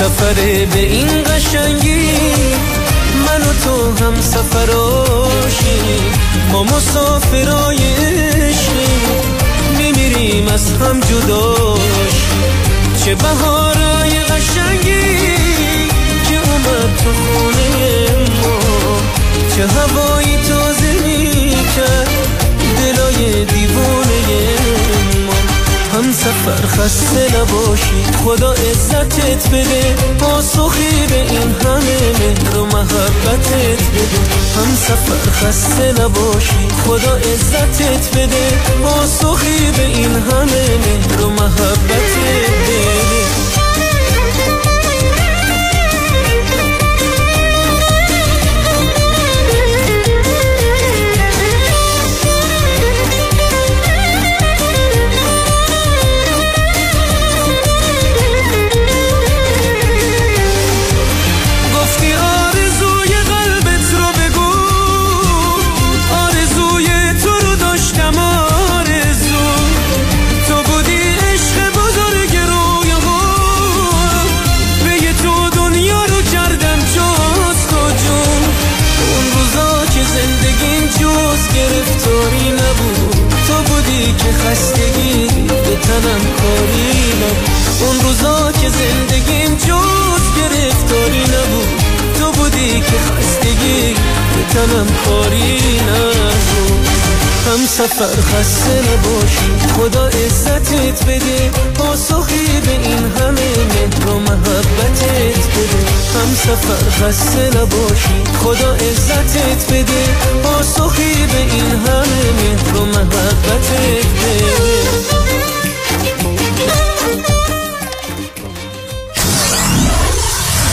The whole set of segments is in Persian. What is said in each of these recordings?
سفر به این قشنگی. من و تو هم سفراشی ما مسافرای میمیریم از هم جداشی. چه بهارای قشنگی که اومد تو خونه ما. چه هوایی تازه می‌کرد دلای دیوونه هم سفر خسته نباشی. خدا عزتت بده. پاسخی به این همه مهر و محبتت بده. هم سفر خسته نباشی. خدا عزتت بده. پاسخی به این همه مهر و محبتت بده. تنم کاری نبود. اون روزا که زندگیم جز گرفتاری نبود. تو بودی که خستگی به تنم کاری نبود. هم سفر خسته نباشی خدا عزتت بده. پاسخی به این همه مهر و محبتت بده. هم سفر خسته نباشی خدا عزتت بده. پاسخی به این همه مهر و محبتت بده.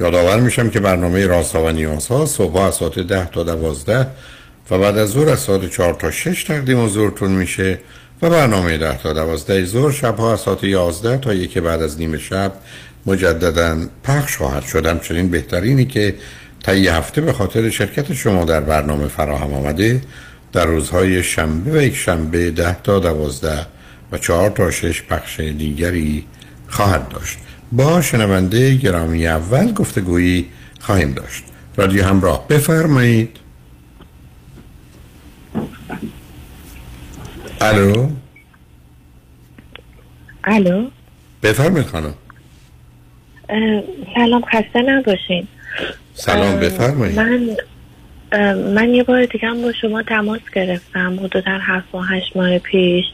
یادآور میشم که برنامه رازها و نیازها صبح از ساعت ده تا دوازده و بعد از ظهر از ساعت چهار تا شش تقدیم حضورتون میشه و برنامه ده تا دوازده ظهر شبها از ساعت یازده تا یکی بعد از نیمه شب مجددا پخش خواهد شد. همچنین بهترینی که تا یه هفته به خاطر شرکت شما در برنامه فراهم آمده در روزهای شنبه و یک شنبه ده تا دوازده و چهار تا شش پخش دیگری خواهد داشت. با شنونده گرامی اول گفتگویی خواهیم داشت. رادیو همراه بفرمایید. الو؟ الو؟ بفرمایید خانم. سلام خسته نباشین. سلام بفرمایید. من من یه بار دیگه هم با شما تماس گرفتم حدودا هفت و هشت ماه پیش.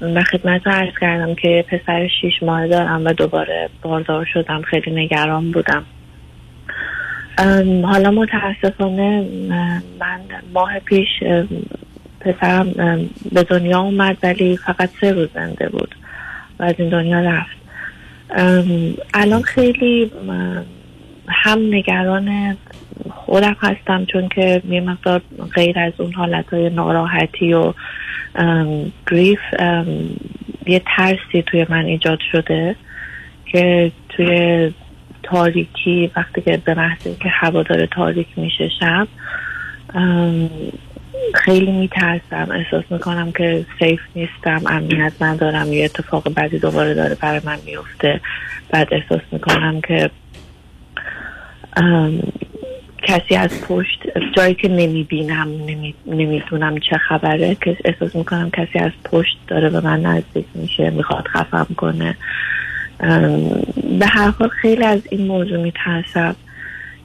و خدمت عرض کردم که پسر شیش ماه دارم و دوباره باردار شدم خیلی نگران بودم. حالا متاسفانه من ماه پیش پسرم به دنیا اومد ولی فقط سه روز زنده بود و از این دنیا رفت. الان خیلی هم نگران خودم هستم چون که یه مقدار غیر از اون حالت های ناراحتی و گریف یه ترسی توی من ایجاد شده که توی تاریکی وقتی که به محض که هوا داره تاریک میشه شب خیلی میترسم. احساس می‌کنم که سیف نیستم امنیت ندارم یه اتفاق بدی دوباره داره برای من میفته. بعد احساس می‌کنم که کسی از پشت جایی که نمی‌بینم نمی‌دونم چه خبره که احساس می‌کنم کسی از پشت داره به من نزدیک میشه می‌خواد خفم کنه. به هر حال خیلی از این موضوع میترسم.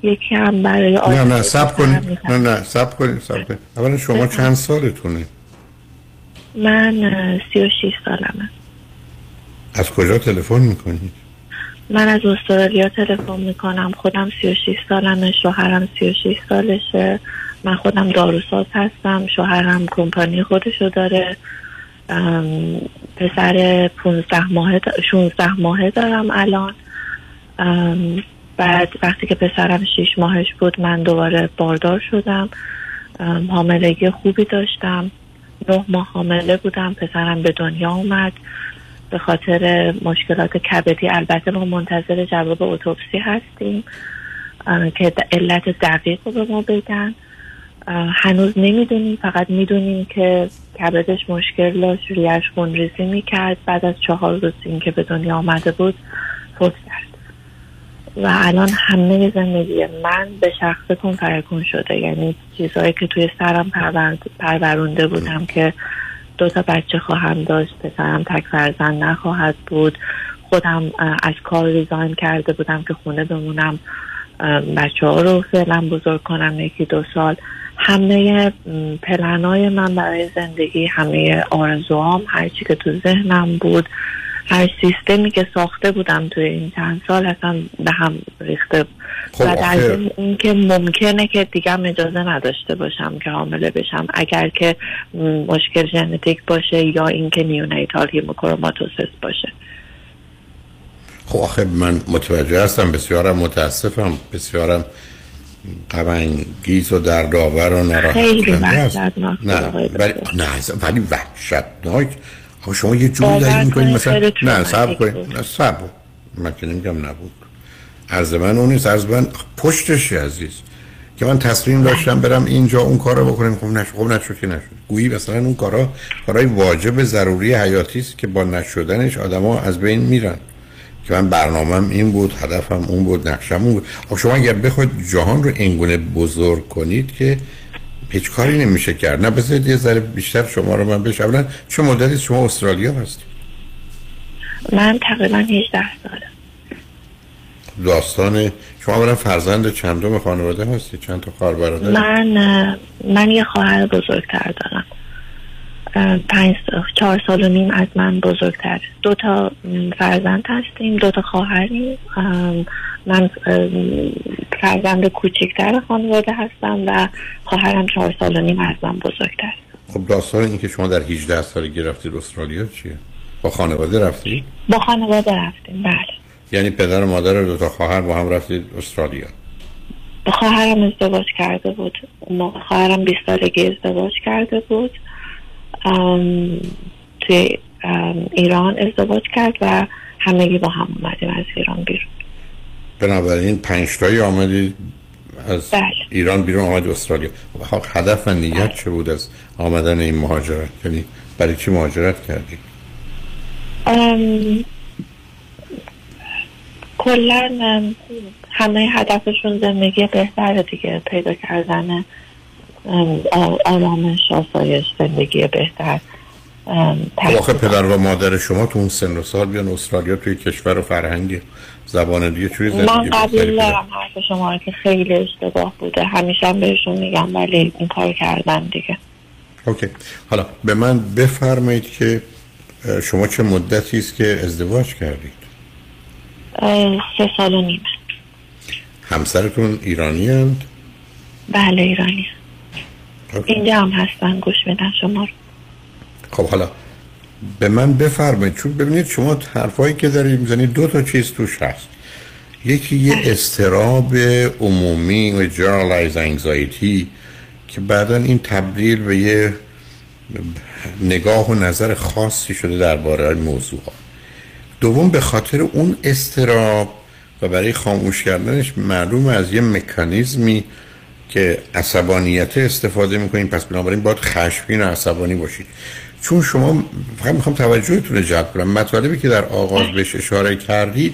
یکی هم برای نه نه سب کنید. نه نه سب کنید سب کنید اولا شما چند سالتونه؟ من سی و شیش سالمه. از کجا تلفن می‌کنید من از استرالیا تلفن می‌کنم. خودم سی و شیش سالمه شوهرم سی و شیش سالشه. من خودم داروساز هستم. شوهرم کمپانی خودشو داره. پسر 15 ماهه 16 ماهه دارم الان. بعد وقتی که پسرم 6 ماهش بود من دوباره باردار شدم. ام، حاملگی خوبی داشتم. نه ماه حامله بودم. پسرم به دنیا اومد. به خاطر مشکلات کبدی. البته ما منتظر جواب اتوپسی هستیم که علت دقیق رو به ما بگن. هنوز نمی‌دونیم فقط می‌دونیم که کبدش مشکل داشت ریش خونریزی می‌کرد. بعد از چهار روز که به دنیا آمده بود فوت کرد. و الان همه زندگی من به شخص کن فرکون شده. یعنی چیزهایی که توی سرم پرورونده بودم که دو تا بچه خواهم داشت پسرم تک فرزند نخواهد بود. خودم از کار ریزاین کرده بودم که خونه بمونم. بچه ها رو فعلا بزرگ کنم یکی دو سال. همه پلنای من برای زندگی همه آرزوهام هرچی که تو ذهنم بود هر سیستمی که ساخته بودم توی این چند سال اصلا به هم ریخته خب و در این که ممکنه که دیگه اجازه نداشته باشم که حامله بشم. اگر که مشکل ژنتیک باشه یا اینکه نیونیتال هیموکروماتوسیس باشه. خب آخه من متوجه هستم بسیارم متاسفم بسیارم غمانگیز و دردآور و ناراحت خیلی کننده نه ولی. نه ولی وحشتناک آخه شما یه جوری دارید می‌کنید کنید مثلا نه صبر تروماتیک کنید. نه صبر. من که نمیگم نبود. عرض من اون نیست. عرض من پشتش عزیز. که من تصمیم داشتم برم اینجا اون کارو بکنم. خب نشد خب نشد که نشد. گویی مثلا اون کارا کارهای واجب ضروری حیاتی است که با نشدنش آدما از بین میرن. که من برنامهم این بود هدفم اون بود نقشم اون بود. خب شما اگر بخواید جهان رو اینگونه بزرگ کنید که هیچ کاری نمیشه کرد. نه بذارید یه ذره بیشتر شما رو من بشه اولا چه مدتی شما استرالیا هستید. من تقریبا 18 ساله. داستان شما اولا فرزند چندم خانواده هستید چند تا خواهر برادر؟ من من یه خواهر بزرگتر دارم. پنج چهار سال و نیم از من بزرگتر. دو تا فرزند هستیم دو تا خواهریم. من فرزند کوچکتر خانواده هستم و خواهرم چهار سال و نیم از من بزرگتر. خب داستان این که شما در 18 سالگی رفتید استرالیا چیه؟ با خانواده رفتید با خانواده رفتیم بله. یعنی پدر و مادر و دو تا خواهر با هم رفتید استرالیا؟ خواهرم ازدواج کرده بود. خواهرم 20 سالگی ازدواج کرده بود. توی ایران ازدواج کرد و همگی با هم اومدیم از ایران بیرون. بنابراین پنج تایی آمدید از بله. ایران بیرون آمد استرالیا. خب هدف و نیت چه بود از آمدن این مهاجرت؟ یعنی برای چی مهاجرت کردید ام، کلا ام، همه هدفشون زندگی بهتر دیگه پیدا کردن آرامش آسایش زندگی بهتر آخه. پدر و مادر شما تو اون سن و سال بیان استرالیا توی کشور و فرهنگی زبان دیگه چوری زندگی من قبول دارم حرف شما که خیلی اشتباه بوده همیشه هم بهشون میگم ولی این کار کردن دیگه اوکی حالا به من بفرمایید که شما چه مدتی است که ازدواج کردید سه سال و نیمه همسرتون ایرانی هند؟ بله ایرانی اوکی. اینجا هم هستن گوش میدن شما رو. خب حالا به من بفرمایید چون ببینید شما حرفایی که دارید می‌زنید دو تا چیز توش هست. یکی یه استراب عمومی و جنرالایز انگزایتی که بعدا این تبدیل به یه نگاه و نظر خاصی شده درباره موضوع ها دوم به خاطر اون استراب و برای خاموش کردنش معلوم از یه مکانیزمی که عصبانیت استفاده می‌کنید پس بنابراین باید خشمگین و عصبانی باشید چون شما فقط می‌خوام توجهتون رو جلب کنم. مطالبی که در آغاز بهش اشاره کردید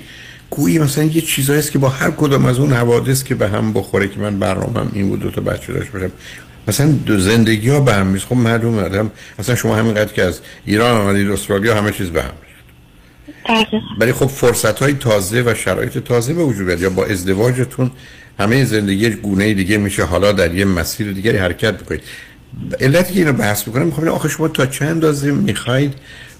گویی مثلا یه چیزایی است که با هر کدام از اون حوادث که به هم بخوره که من برنامه‌ام این بود دو تا بچه داشت باشم مثلا دو زندگی ها به هم میز خب معلومه آدم مثلا شما همینقدر که از ایران آمدید استرالیا همه چیز به هم دقیقا. ولی خب فرصت های تازه و شرایط تازه به وجود بیاد یا با ازدواجتون همه زندگی گونه دیگه میشه. حالا در یه مسیر دیگری حرکت بکنید. علتی که اینو بحث می‌کنم می‌خوام آخه شما تا چند اندازه می‌خواید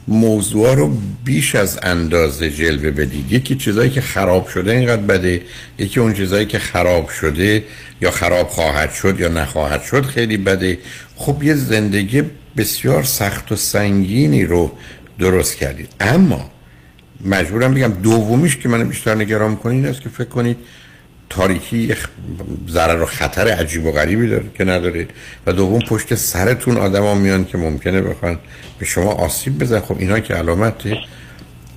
موضوع رو بیش از اندازه جلوه بدید؟ یکی چیزایی که خراب شده اینقدر بده یکی اون چیزایی که خراب شده یا خراب خواهد شد یا نخواهد شد خیلی بده. خب یه زندگی بسیار سخت و سنگینی رو درست کردید. اما مجبورم بگم دومیش که من بیشتر نگران می‌کنه این است که فکر کنید تاریکی ضرر و خطر عجیب و غریبی داره که نداره. و دوم پشت سرتون آدما میان که ممکنه بخوان به شما آسیب بزن خب اینا که علامت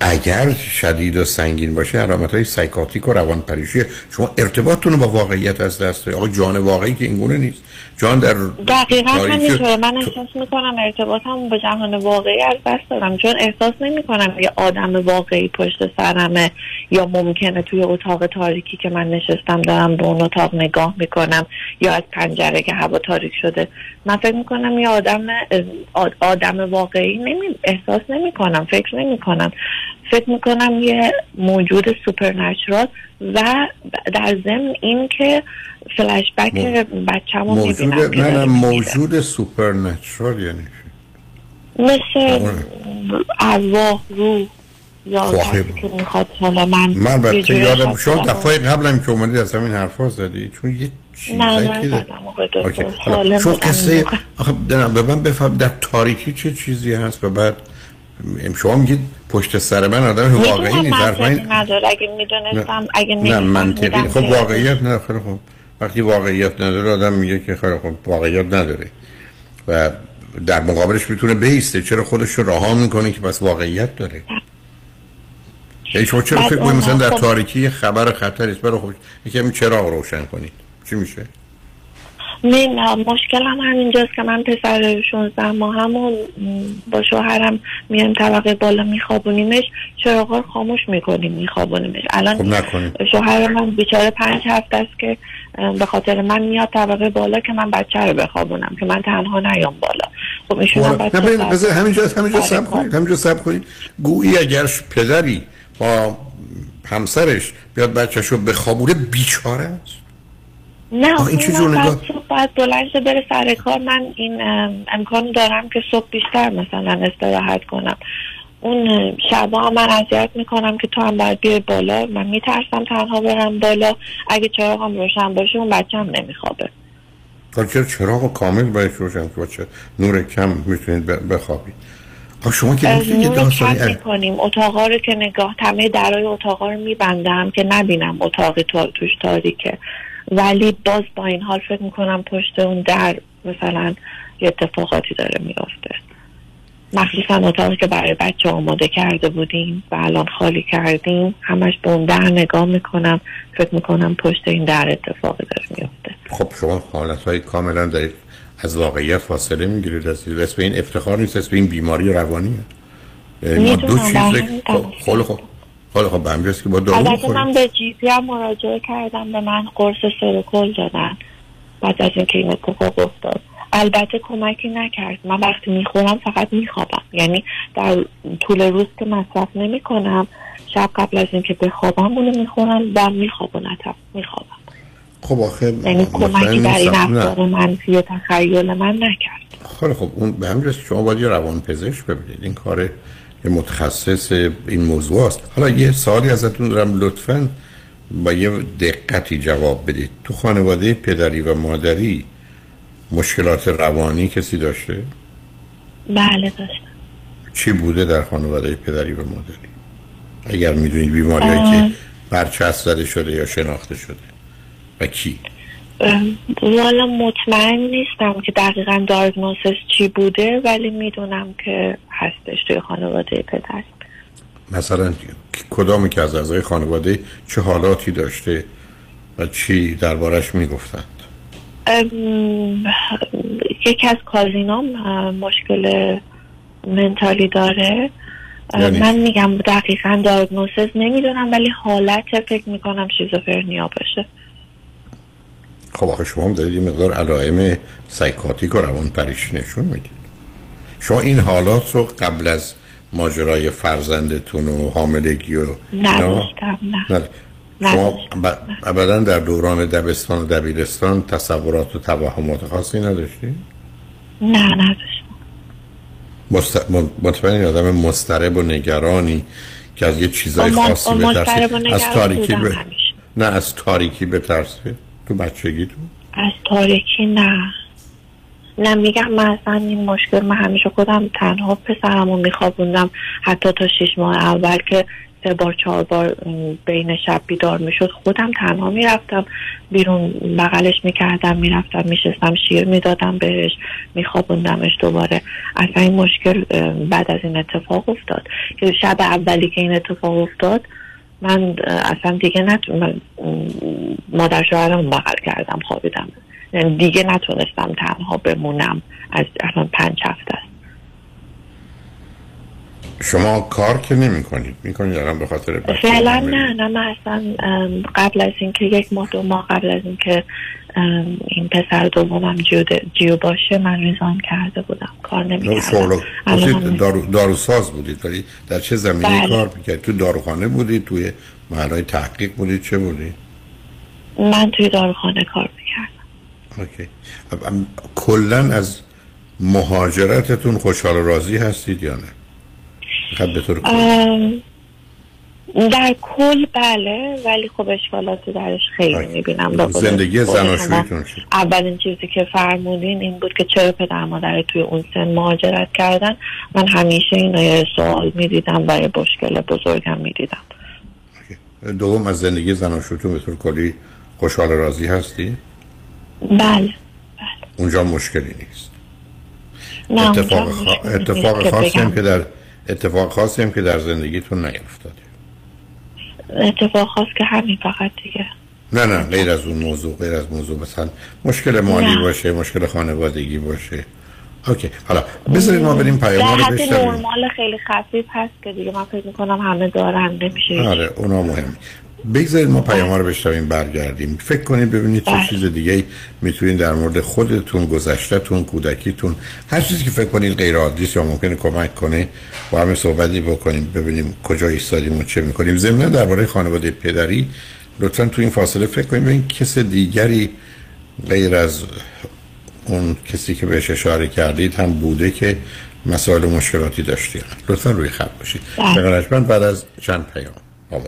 اگر شدید و سنگین باشه علامت های سایکاتیک و روان پریشیه شما ارتباطتون با واقعیت از دست آقا جان واقعی که اینگونه نیست. جان در دقیقا همینطوره. من احساس می‌کنم ارتباطم با جهان واقعی از دست دادم. چون احساس نمی‌کنم یه آدم واقعی پشت سرمه یا ممکنه توی اتاق تاریکی که من نشستم دارم به اون اتاق نگاه می‌کنم یا از پنجره که هوا تاریک شده من فکر می‌کنم یه آدم آد- آدم واقعی نمی احساس نمی‌کنم فکر نمی‌کنم فکر می‌کنم یه موجود supernatural و در ضمن این که فلش بک بچه‌مو موجود می‌بینم موجود supernatural یعنی؟ مثل ارواح روح یا کسی که می‌خواد حالا من من یادم. شما دفعه قبلم که اومدید از همین حرفا زدی چون یه نه نه چون قصه موقع. آخه نه به من بفهم در تاریکی چه چیزی هست؟ و بعد شما میگید پشت سر من آدم واقعی نیست نداره. اگه می‌دونستم اگه نه منطقی خب واقعیت نه خیلی خب وقتی واقعیت نداره آدم میگه که خیلی خب واقعیت نداره. و در مقابلش می‌تونه بیسته چرا خودش رو رها می‌کنه که بس واقعیت داره؟ یعنی شما چرا فکر مثلا در خب- تاریکی خبر خطری است برای خب یکم چراغ روشن کنید. چی میشه؟ من مشکلم همینجاست که من پسر 16 ماهم و با شوهرم میایم طبقه بالا میخوابونیمش. چراغا خاموش می‌کنیم میخوابونیمش. الان خب شوهر من بیچاره پنج هفته است که به خاطر من میاد طبقه بالا که من بچه رو بخوابونم که من تنها نیام بالا. خب ایشون هم نه بچه همینجا همینجا سب. کنید همینجا سب کنید. گویی اگر پدری با همسرش بیاد بچه‌شو بخوابونه بیچاره است؟ نه این چه جور نگاه؟ صبح باید بلند شه بره سر کار. من این ام، امکان دارم که صبح بیشتر مثلا استراحت کنم. اون شبا هم من اذیت می‌کنم که تو هم باید بیای بالا. من میترسم تنها برم بالا. اگه چراغم روشن باشه اون بچه هم نمیخوابه. چرا چراغ کامل باید روشن که بچه نور کم می‌تونید بخوابید. شما که نور داستانی کم می‌کنیم. اتاقا رو که نگاه تمه درای اتاقا رو میبندم که نبینم اتاقی تو توش تاریکه. ولی باز با این حال فکر می‌کنم پشت اون در مثلا یه اتفاقاتی داره میافته. مخصوصا اتاقی که برای بچه آماده کرده بودیم و الان خالی کردیم همش به اون در نگاه می‌کنم فکر می‌کنم پشت این در اتفاقی داره میافته. خب شما حالت های کاملا دارید از واقعیت فاصله می‌گیرید. از اسم این افتخار نیست اسم این بیماری روانیه ما دو چیز بله، خب خب خب خب خب به همجاست که با دارو البته من به جی پی هم مراجعه کردم به من قرص سرکل دادن. بعد از اینکه این اتفاق افتاد. البته کمکی نکرد. من وقتی می‌خورم فقط میخوابم. یعنی در طول روز که مصرف نمی کنم شب قبل از اینکه بخوابم اونو می‌خورم و میخوابونتم میخوابم. خب آخه یعنی کمکی در این. رفتار منفی و تخیل من نکرد. خیلی خب اون به همین جاست. شما باید یه روان پزشک ببینید. این کار یه متخصص این موضوع است حالا یه سوالی ازتون دارم لطفا با یه دقتی جواب بدید. تو خانواده پدری و مادری مشکلات روانی کسی داشته؟ بله داشتم. چی بوده در خانواده پدری و مادری؟ اگر می‌دونید بیماری که برچسب زده شده یا شناخته شده. و کی؟ والا مطمئن نیستم که دقیقا دایگنوسس چی بوده ولی می‌دونم که هستش توی خانواده پدر. مثلا کدامی که از اعضای خانواده چه حالاتی داشته و چی دربارش می‌گفتند؟ یکی از کازینام ام، مشکل منتالی داره. یعنی؟ من میگم دقیقا دایگنوسس نمی‌دونم ولی حالت فکر می‌کنم شیزوفرنیا باشه. خب آخه شما هم دارید یه مقدار علائم سایکاتیک و روان پریش نشون می‌دید شما این حالات رو قبل از ماجرای فرزندتون و حاملگی و نداشتم نه نه. شما. ب- ابدا در دوران دبستان و دبیرستان تصورات و توهمات خاصی نداشتی؟ نه نداشتم مست... مطمئن آدم مسترب و نگرانی که از یه چیزای خاصی بترسید از تاریکی. همیشه. نه از تاریکی بترسید تو؟ بچگیتون از تاریکی نه. نه میگم من اصلا این مشکل من همیشه خودم تنها پسرم رو میخوابوندم حتی تا شیش ماه اول که سه بار چهار بار بین شب بیدار می‌شد خودم تنها می‌رفتم. بیرون بغلش می‌کردم می‌رفتم میشستم شیر می‌دادم بهش میخوابوندمش دوباره. اصلا این مشکل بعد از این اتفاق افتاد. که شب اولی که این اتفاق افتاد من اصلا دیگه نتونم مادر شوهرم بغل کردم خوابیدم. یعنی دیگه نتونستم تنها بمونم. از الان پنج هفته است. شما کار که نمی کنید می کنید الان به خاطر فعلا. نه نه من اصلا قبل از اینکه یک ماه دو ماه قبل از اینکه این پسر دومم جیو, جیو باشه من ریزان کرده بودم. کار نه، نمی شغل کردم. گفتید دارو داروساز بودید. ولی در چه زمینه بله. کار می‌کرد تو داروخانه بودید؟ توی محلهای تحقیق بودید؟ چه بودید؟ من توی داروخانه کار می‌کردم. اوکی. کلا از مهاجرتتون خوشحال و راضی هستید یا نه؟ خب به طور. در کل بله ولی خب اشکالاتی درش خیلی آی. می‌بینم زندگی شما. چی؟ اولین چیزی که فرمودین این بود که چرا پدر مادر توی اون سن مهاجرت کردن من همیشه اینو یه سوال می‌دیدم و یه مشکل بزرگم می‌دیدم. دوم از زندگی زناشویتون به طور کلی خوشحال راضی هستی بله اونجا مشکلی نیست نه اتفاق, نیست اتفاق که خاصی هم بگم. که در اتفاق خاصی هم که در زندگیتون نیفتاده اتفاق خاص که همین فقط دیگه. نه نه غیر از اون موضوع غیر از موضوع. مثلا مشکل مالی نه. باشه مشکل خانوادگی باشه. اوکی حالا بذارید ما بریم پیام رو بشنویم. نرمال خیلی خفیف هست که دیگه من فکر می‌کنم همه دارن نمیشه. آره اونا مهم بگذارید ما پیام رو بشنویم برگردیم. فکر کنید ببینید چه بله. چیز دیگه می‌تونید در مورد خودتون گذشتهتون کودکیتون هر چیزی که فکر کنید غیر عادی یا ممکنه کمک کنه با همه صحبتی بکنیم ببینیم کجا ایستادیم و چه می‌کنیم. ضمن درباره خانواده پدری لطفا تو این فاصله فکر کنیم ببین کس دیگری غیر از اون کسی که بهش اشاره کردید هم بوده که مسائل و مشکلاتی داشتی لطفا روی خط باشید. بله. بعد از چند پیام. با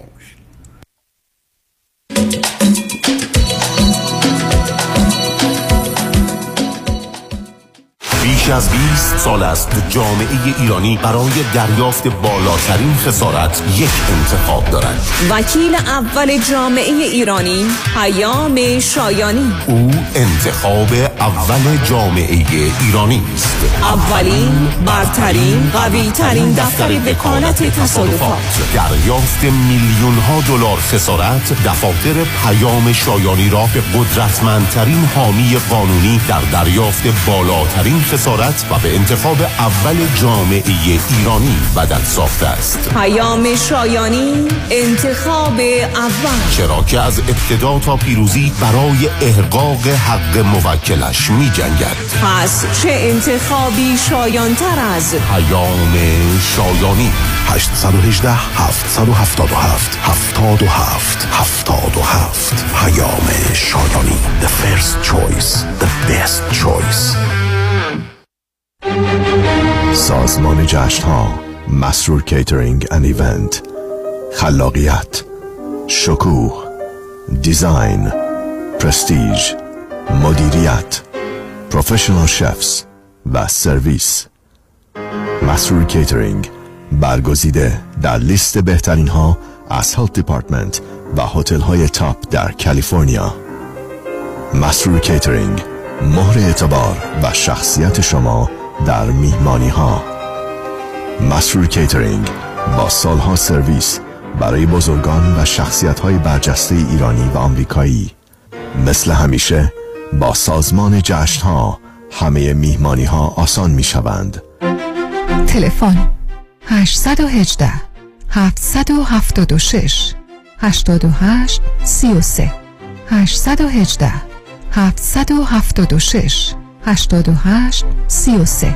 بیش از 20 سال است جامعه ایرانی برای دریافت بالاترین خسارت یک انتخاب دارد. وکیل اول جامعه ایرانی پیام شایانی. او انتخاب اول جامعه ایرانی است. اولین برترین قویترین دفتر وکالت تصادفات. دریافت میلیون ها دلار خسارت دفاتر پیام شایانی را به قدرتمندترین حامی قانونی در دریافت بالاترین خسارت و به انتخاب اول جامعه ایرانی بدل ساخته است. پیام شایانی انتخاب اول. چرا که از ابتدا تا پیروزی برای احقاق حق موکلش می جنگد پس چه انتخابی شایانتر از پیام شایانی. 818 777 77 77 پیام شایانی. The first choice. The best choice. سازمان جشن ها مسرور catering and event خلاقیت شکوه design prestige مدیریت professional chefs و سرویس. مسرور کیترینگ برگزیده در لیست بهترین ها از health department و هتل های top در کالیفرنیا. مسرور کیترینگ مهر اعتبار و شخصیت شما در میهمانی ها مسرور کیترینگ با سالها سرویس برای بزرگان و شخصیت های برجسته ایرانی و آمریکایی. مثل همیشه با سازمان جشن ها همه میهمانی ها آسان می شوند تلفن 818 776 88 33 818 776 88 33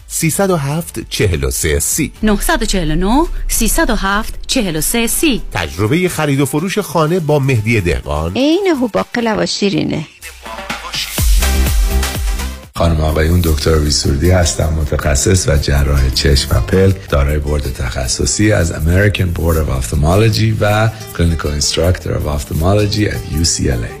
307 43 سی. 949 307 43 سی. تجربه خرید و فروش خانه با مهدی دهقان. عین هوباقلا و شیرینه. خانم آقایون دکتر ویسوردی هستم متخصص و جراح چشم و پلک دارای بورد تخصصی از American Board of Ophthalmology و Clinical Instructor of Ophthalmology at UCLA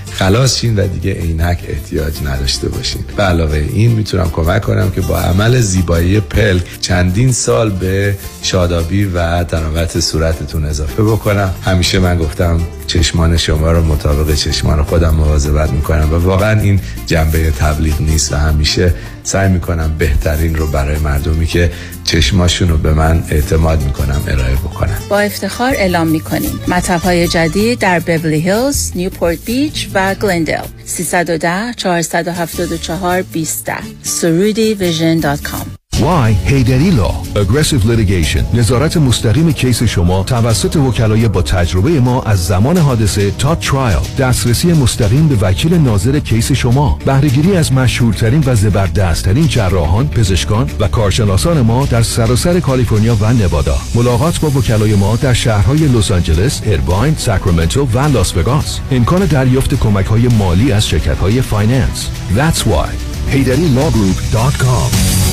خلاص شین و دیگه عینک احتیاج نداشته باشین. به علاوه این می‌تونم کمک کنم که با عمل زیبایی پلک چندین سال به شادابی و تراوت صورتتون اضافه بکنم. همیشه من گفتم چشمان شما رو مطابق چشمان خودم مواظبت می‌کنم و واقعا این جنبه تبلیغ نیست و همیشه سعی می‌کنم بهترین رو برای مردمی که چشماشون رو به من اعتماد می‌کنم ارائه بکنم با افتخار اعلام می‌کنیم. مطب های جدید در بیبلی هیلز، نیوپورت بیچ و گلندل 310 474 20 سرودی ویژن دات کام. Why هیدری Aggressive Litigation. نظارت مستقیم کیس شما توسط وکلای با تجربه ما از زمان حادثه تا ترایل دسترسی مستقیم به وکیل ناظر کیس شما. بهرهگیری از مشهورترین و زبردستترین جراحان پزشکان و کارشناسان ما در سراسر کالیفرنیا و نوادا. ملاقات با وکلای ما در شهرهای لس آنجلس ارواین ساکرامنتو و لاس وگاس. امکان دریافت کمک های مالی از شرکت های فایننس. That's why. HeyDaddyLawGroup.com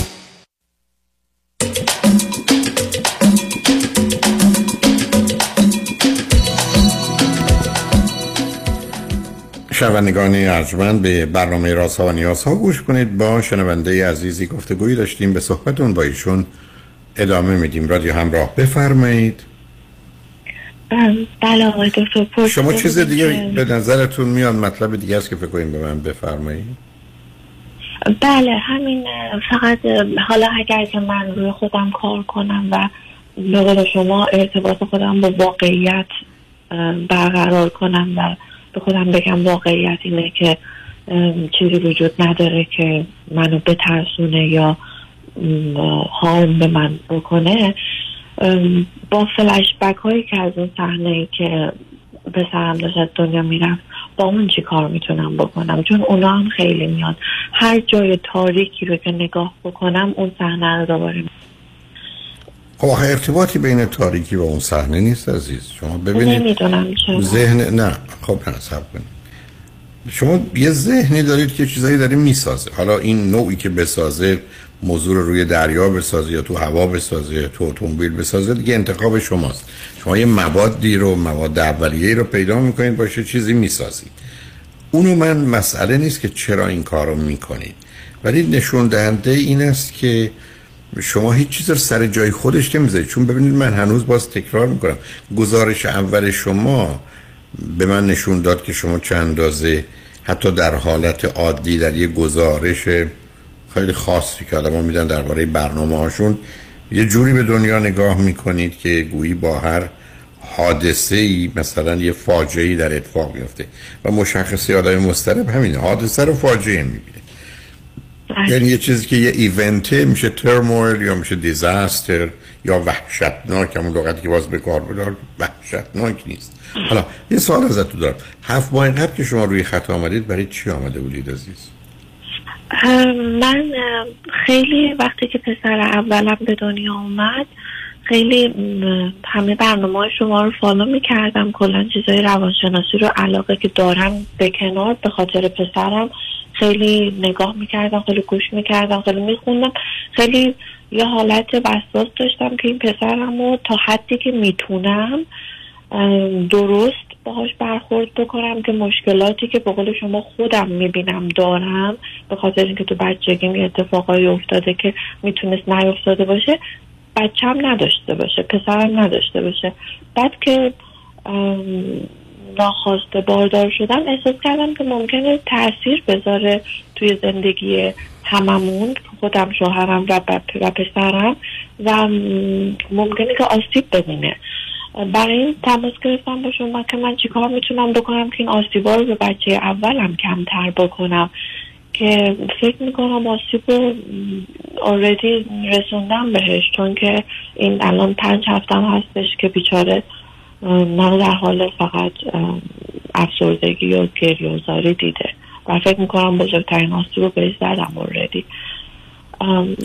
شنوندگان ارجمند به برنامه رازها و نیازها گوش کنید. با شنونده عزیزی گفتگویی داشتیم. به صحبتون با ایشون ادامه میدیم. رادیو همراه بفرمایید. بله آقای دکتر پرس شما چیز دیگه به نظرتون میاد؟ مطلب دیگه است که فکر کنیم به من بفرمایید. بله همین فقط حالا اگر که من روی خودم کار کنم و به قول شما ارتباط خودم با واقعیت برقرار کنم و به خودم بگم واقعیت اینه که چیزی وجود نداره که منو بترسونه یا هارم به من بکنه. با فلش بک هایی که از اون صحنه که به سرم داشت دنیا می‌رفت با اون چی کار می‌تونم بکنم؟ چون اونا هم خیلی میاد هر جای تاریکی رو که نگاه بکنم اون صحنه رو دوباره خب ارتباطی بین تاریکی و اون صحنه نیست عزیز. شما ببینید نمی‌دونم ذهن نه. خب نه سب کنید. شما یه ذهنی دارید که چیزایی داره می‌سازه. حالا این نوعی که بسازه موضوع رو روی دریا بسازه یا تو هوا بسازه یا تو اتومبیل بسازه دیگه انتخاب شماست. شما یه موادی رو مواد اولیه‌ای رو پیدا می‌کنید باشه چیزی می‌سازید. اونو من مسئله نیست که چرا این کار رو می‌کنید. ولی نشون دهنده این است که شما هیچ چیز رو سر جای خودش نمی‌ذارید چون ببینید من هنوز باز تکرار می‌کنم. گزارش اول شما به من نشون داد که شما چند اندازه حتی در حالت عادی در یه گزارش خیلی خاصی که آدم میدن درباره برنامه هاشون یه جوری به دنیا نگاه می‌کنید که گویی با هر حادثه ای مثلا یه فاجعه ای در اتفاق میفته و مشخصی آدم مسترب همینه حادثه رو فاجعه می‌بینه. یعنی یه چیزی که یه ایونته میشه ترمویل یا میشه دیزاستر یا وحشتناک همون لغتی که باز به کار بدار وحشتناک نیست. حالا یه سوال ازت دارم. هفت ماه قبل که شما روی خط آمدید برای چی آمده بودید عزیز؟ من خیلی وقتی که پسر اولم به دنیا اومد خیلی همه برنامه شما رو فالو می‌کردم. کلا چیزای روانشناسی رو علاقه که دارم به کنار به خاطر پسرم خیلی نگاه می‌کردم خیلی گوش می‌کردم خیلی میخوندم. خیلی یه حالت وسواس داشتم که این پسرم رو تا حدی که می‌تونم درست باهاش برخورد بکنم که مشکلاتی که به قول شما خودم می‌بینم دارم به خاطر اینکه تو بچگیم یه اتفاقایی افتاده که می‌تونست نیفتاده باشه بچم نداشته باشه پسرم نداشته باشه. بعد که ناخواسته باردار شدم احساس کردم که ممکنه تاثیر بذاره توی زندگی هممون خودم شوهرم و, و پسرم و ممکنه که آسیب ببینه. برای این تماس گرفتم با شما که من چیکار می‌تونم بکنم که این آسیبا رو به بچه اولم کمتر بکنم که فکر می‌کنم آسیب رو آردی رسوندم بهش چون که این الان پنج هفتم هستش که بیچاره منو در حال فقط افسردگی و گریوزاری دیده. و فکر می‌کنم بزرگترین آسیب رو بهش زدم آردی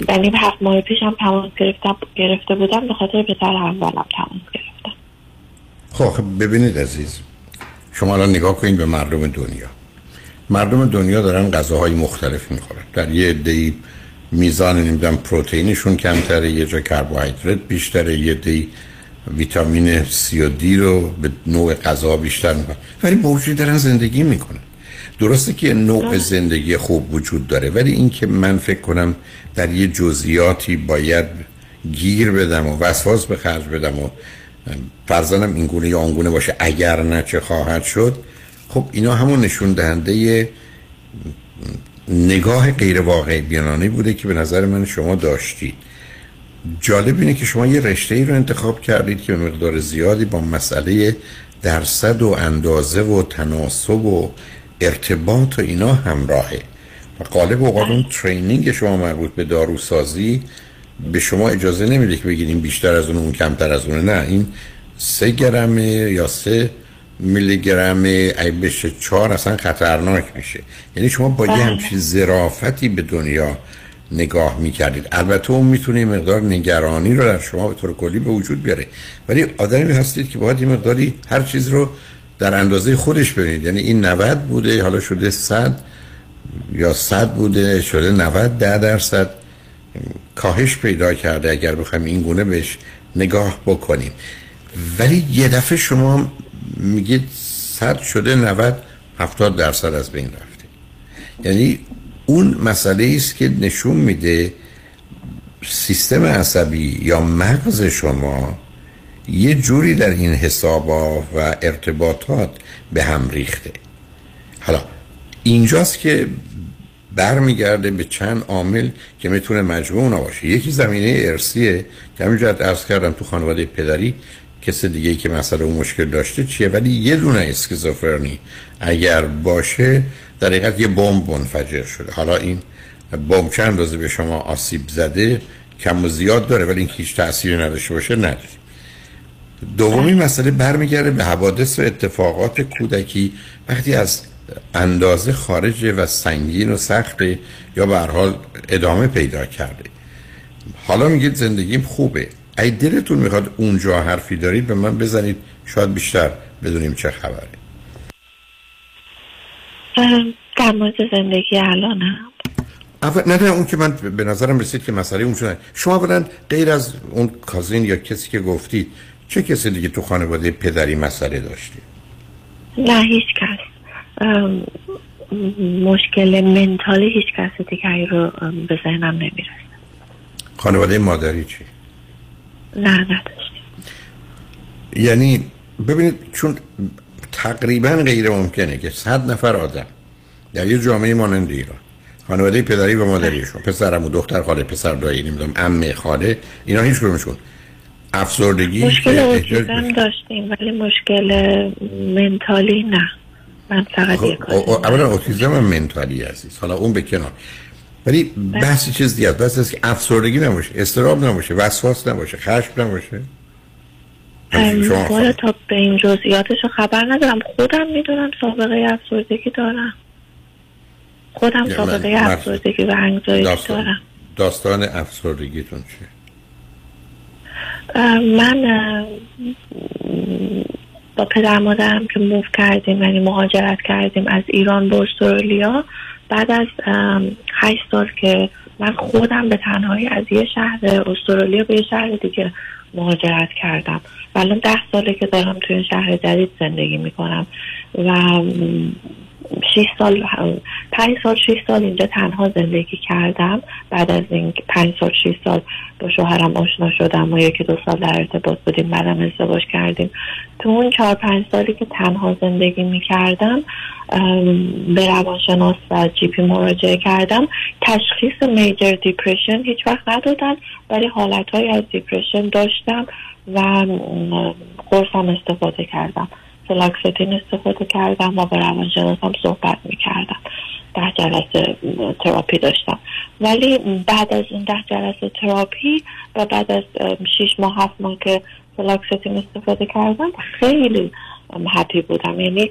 یعنی هفت ماه پیشم تماس گرفته بودم به خاطر پسر اولم تماس گرفتم. خب ببینید عزیز شما الان نگاه کنید به مردم دنیا. مردم دنیا دارن غذاهای مختلف می‌خورن. در یه عده‌ای میزان نمی‌دونم پروتئینشون کمتره یه جا کربوهیدرات بیشتره یه دی ویتامین سی و دی رو به نوع غذا بیشتر می‌کنن ولی موجودی دارن زندگی می‌کنن. درسته که نوع زندگی خوب وجود داره ولی اینکه من فکر کنم در یه جزئیاتی باید گیر بدم و وسواس به خرج بدم و فرزانم این گونه یا آنگونه باشه اگر نه چه خواهد شد خب اینا همون نشون دهنده نگاه غیر واقعی بینانه بوده که به نظر من شما داشتید. جالب اینه که شما یه رشته ای رو انتخاب کردید که به مقدار زیادی با مسئله درصد و اندازه و تناسب و ارتباط و اینا همراهه. و قالب اوقات اون ترینینگ شما مربوط به داروسازی به شما اجازه نمیده که بگید این بیشتر از اون اون کمتر از اونه. نه این سه گرمه یا سه میلی گرم ای بشه چهار اصلا خطرناک میشه. یعنی شما با یه بله. همچین زرافتی به دنیا نگاه می‌کردید. البته اون می‌تونه مقدار نگرانی رو در شما به طور کلی به وجود بیاره. ولی آدمی هستید که باید یه مقداری هر چیز رو در اندازه خودش ببینید. یعنی این 90 بوده حالا شده 100 یا 100 بوده شده 90 ده درصد. کاهش پیدا کرده اگر بخوایم این گونه بهش نگاه بکنیم. ولی یه دفعه شما میگید 100 شده 90 70 درصد از بین رفته. یعنی اون مسئله است که نشون میده سیستم عصبی یا مغز شما یه جوری در این حسابا و ارتباطات به هم ریخته. حالا اینجاست که برمیگرده به چند عامل که می‌تونه مجموع اونا باشه. یکی زمینه ارسیه که همینجا ارز کردم تو خانواده پدری کس دیگه ای که مسئله اون مشکل داشته چیه؟ ولی یه دونه اسکیزوفرنی اگر باشه در حقیقت یه بمب منفجر شده. حالا این بمب چند روزه به شما آسیب زده کم و زیاد داره ولی این هیچ تأثیری نداشته باشه نداره. دومی مسئله برمیگرده به حوادث و اتفاقات کودکی. وقتی از اندازه خارجه و سنگین و سخته یا به حال ادامه پیدا کرده. حالا میگید زندگیم خوبه. ای دلتون می‌خواد اونجا حرفی دارید به من بزنید. شاید بیشتر بدونیم چه خبره. در مورد زندگی الانم اول نه نه اون که من به نظرم رسید که مسئله اون شده. شما اولا غیر از اون کازین یا کسی که گفتید چه کسی دیگه تو خانواده پدری مسئله داشتی نه هیچ کس. مشکل منتالی هیچ کس دیگری رو به ذهنم نمی‌رسه. خانواده مادری چی؟ نه نداشتیم. یعنی ببینید چون تقریبا غیر ممکنه که صد نفر آدم در یه جامعه مانند ایران. خانواده پدری و مادریشون پسرم و دختر خاله پسر دایی نمی‌دونم عمه خاله اینا هیچ کدومشون. افسردگی مشکل اوتیزم داشتیم ولی مشکل منتالی نه. من فقط یک خب، او- اولا هم منتالی عزیز. حالا اون به کنار. ولی بحثی چیز دیگه بحث است که افسردگی نباشه استراب نباشه وسواس نباشه خشم نباشه. والا تا به این جزئیاتش خبر ندارم. خودم می‌دونم سابقه افسردگی دارم. خودم سابقه افسردگی و انگزایتی داستان. دارم. داستان افسردگیتون چیه؟ من با پدر مادرم که موف کردیم یعنی مهاجرت کردیم از ایران به استرالیا. بعد از هشت سال که من خودم به تنهایی از یه شهر استرالیا به یه شهر دیگه مهاجرت کردم. و الان ده ساله که دارم توی شهر جدید زندگی می‌کنم و م، شیش سال پنج سال شیش سال اینجا تنها زندگی کردم. بعد از این پنج سال شیش سال با شوهرم آشنا شدم و یکی دو سال در ارتباط بودیم بعدم ازدواج کردیم. تو اون چهار پنج سالی که تنها زندگی می کردم به روانشناس و GP مراجعه کردم. تشخیص major depression هیچ وقت ندادن ولی حالت از depression داشتم و قرصم استفاده کردم. فلوکستین استفاده کردم و با روانشناسم صحبت می کردم ده جلسه تراپی داشتم. ولی بعد از این ده جلسه تراپی و بعد از شیش ماه هفت ماه که فلوکستین استفاده کردم خیلی happy بودم. یعنی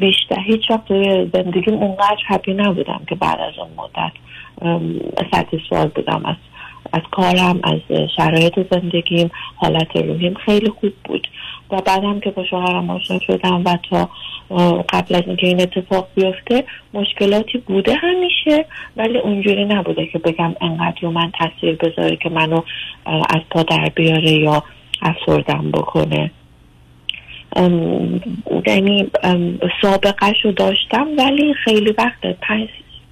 بیشتر هیچ وقت توی زندگیم اونقدر happy نبودم که بعد از اون مدت ستیسفای بودم از از کارم از شرایط زندگیم حالت روحیم خیلی خوب بود. و بعدم که با شوهرم آشنا شدم و تا قبل از اینکه این اتفاق بیفته مشکلاتی بوده همیشه ولی اونجوری نبوده که بگم انقدر رو من تاثیر بذاره که منو از پا در بیاره یا افسردم بکنه. یعنی ام، سابقهش رو داشتم ولی خیلی وقت پنج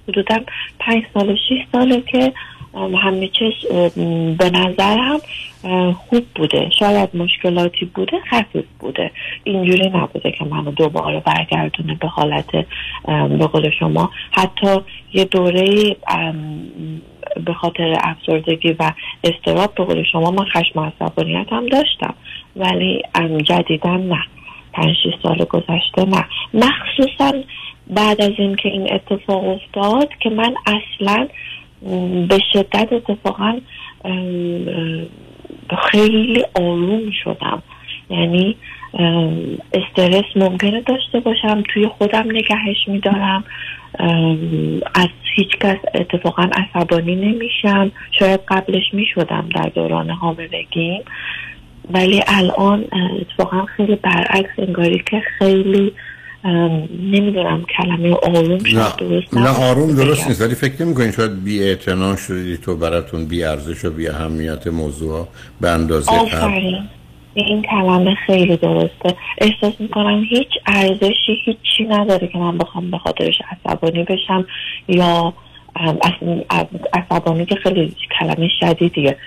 حدودا پنج سال شیش ساله که همه چیز به نظرم اه، خوب بوده. شاید مشکلاتی بوده خفیف بوده. اینجوری نبوده که منو دوباره برگردونه به حالت به قول شما. حتی یه دوره به خاطر افسردگی و استراب به قول شما من خشم و هم داشتم. ولی جدیدا نه. پنج سال گذشته نه. مخصوصا بعد از اینکه این اتفاق افتاد که من اصلا به شدت اتفاقا خیلی آروم شدم. یعنی استرس ممکنه داشته باشم توی خودم نگهش میدارم. از هیچ کس اتفاقا عصبانی نمیشم. شاید قبلش می‌شدم در دوران حاملگیم. ولی الان اتفاقا خیلی برعکس انگاری که خیلی نمی‌دونم کلمه آروم شاید درست نه آروم درست. نیست ولی فکر نمی کنید شاید بی شدید تو براتون بی ارزش و بی اهمیت موضوع به اندازه آفرین. این کلمه خیلی درسته. احساس می‌کنم هیچ ارزشی هیچی نداره که من بخوام به خاطرش عصبانی بشم یا عصبانی که خیلی کلمه شدیدیه.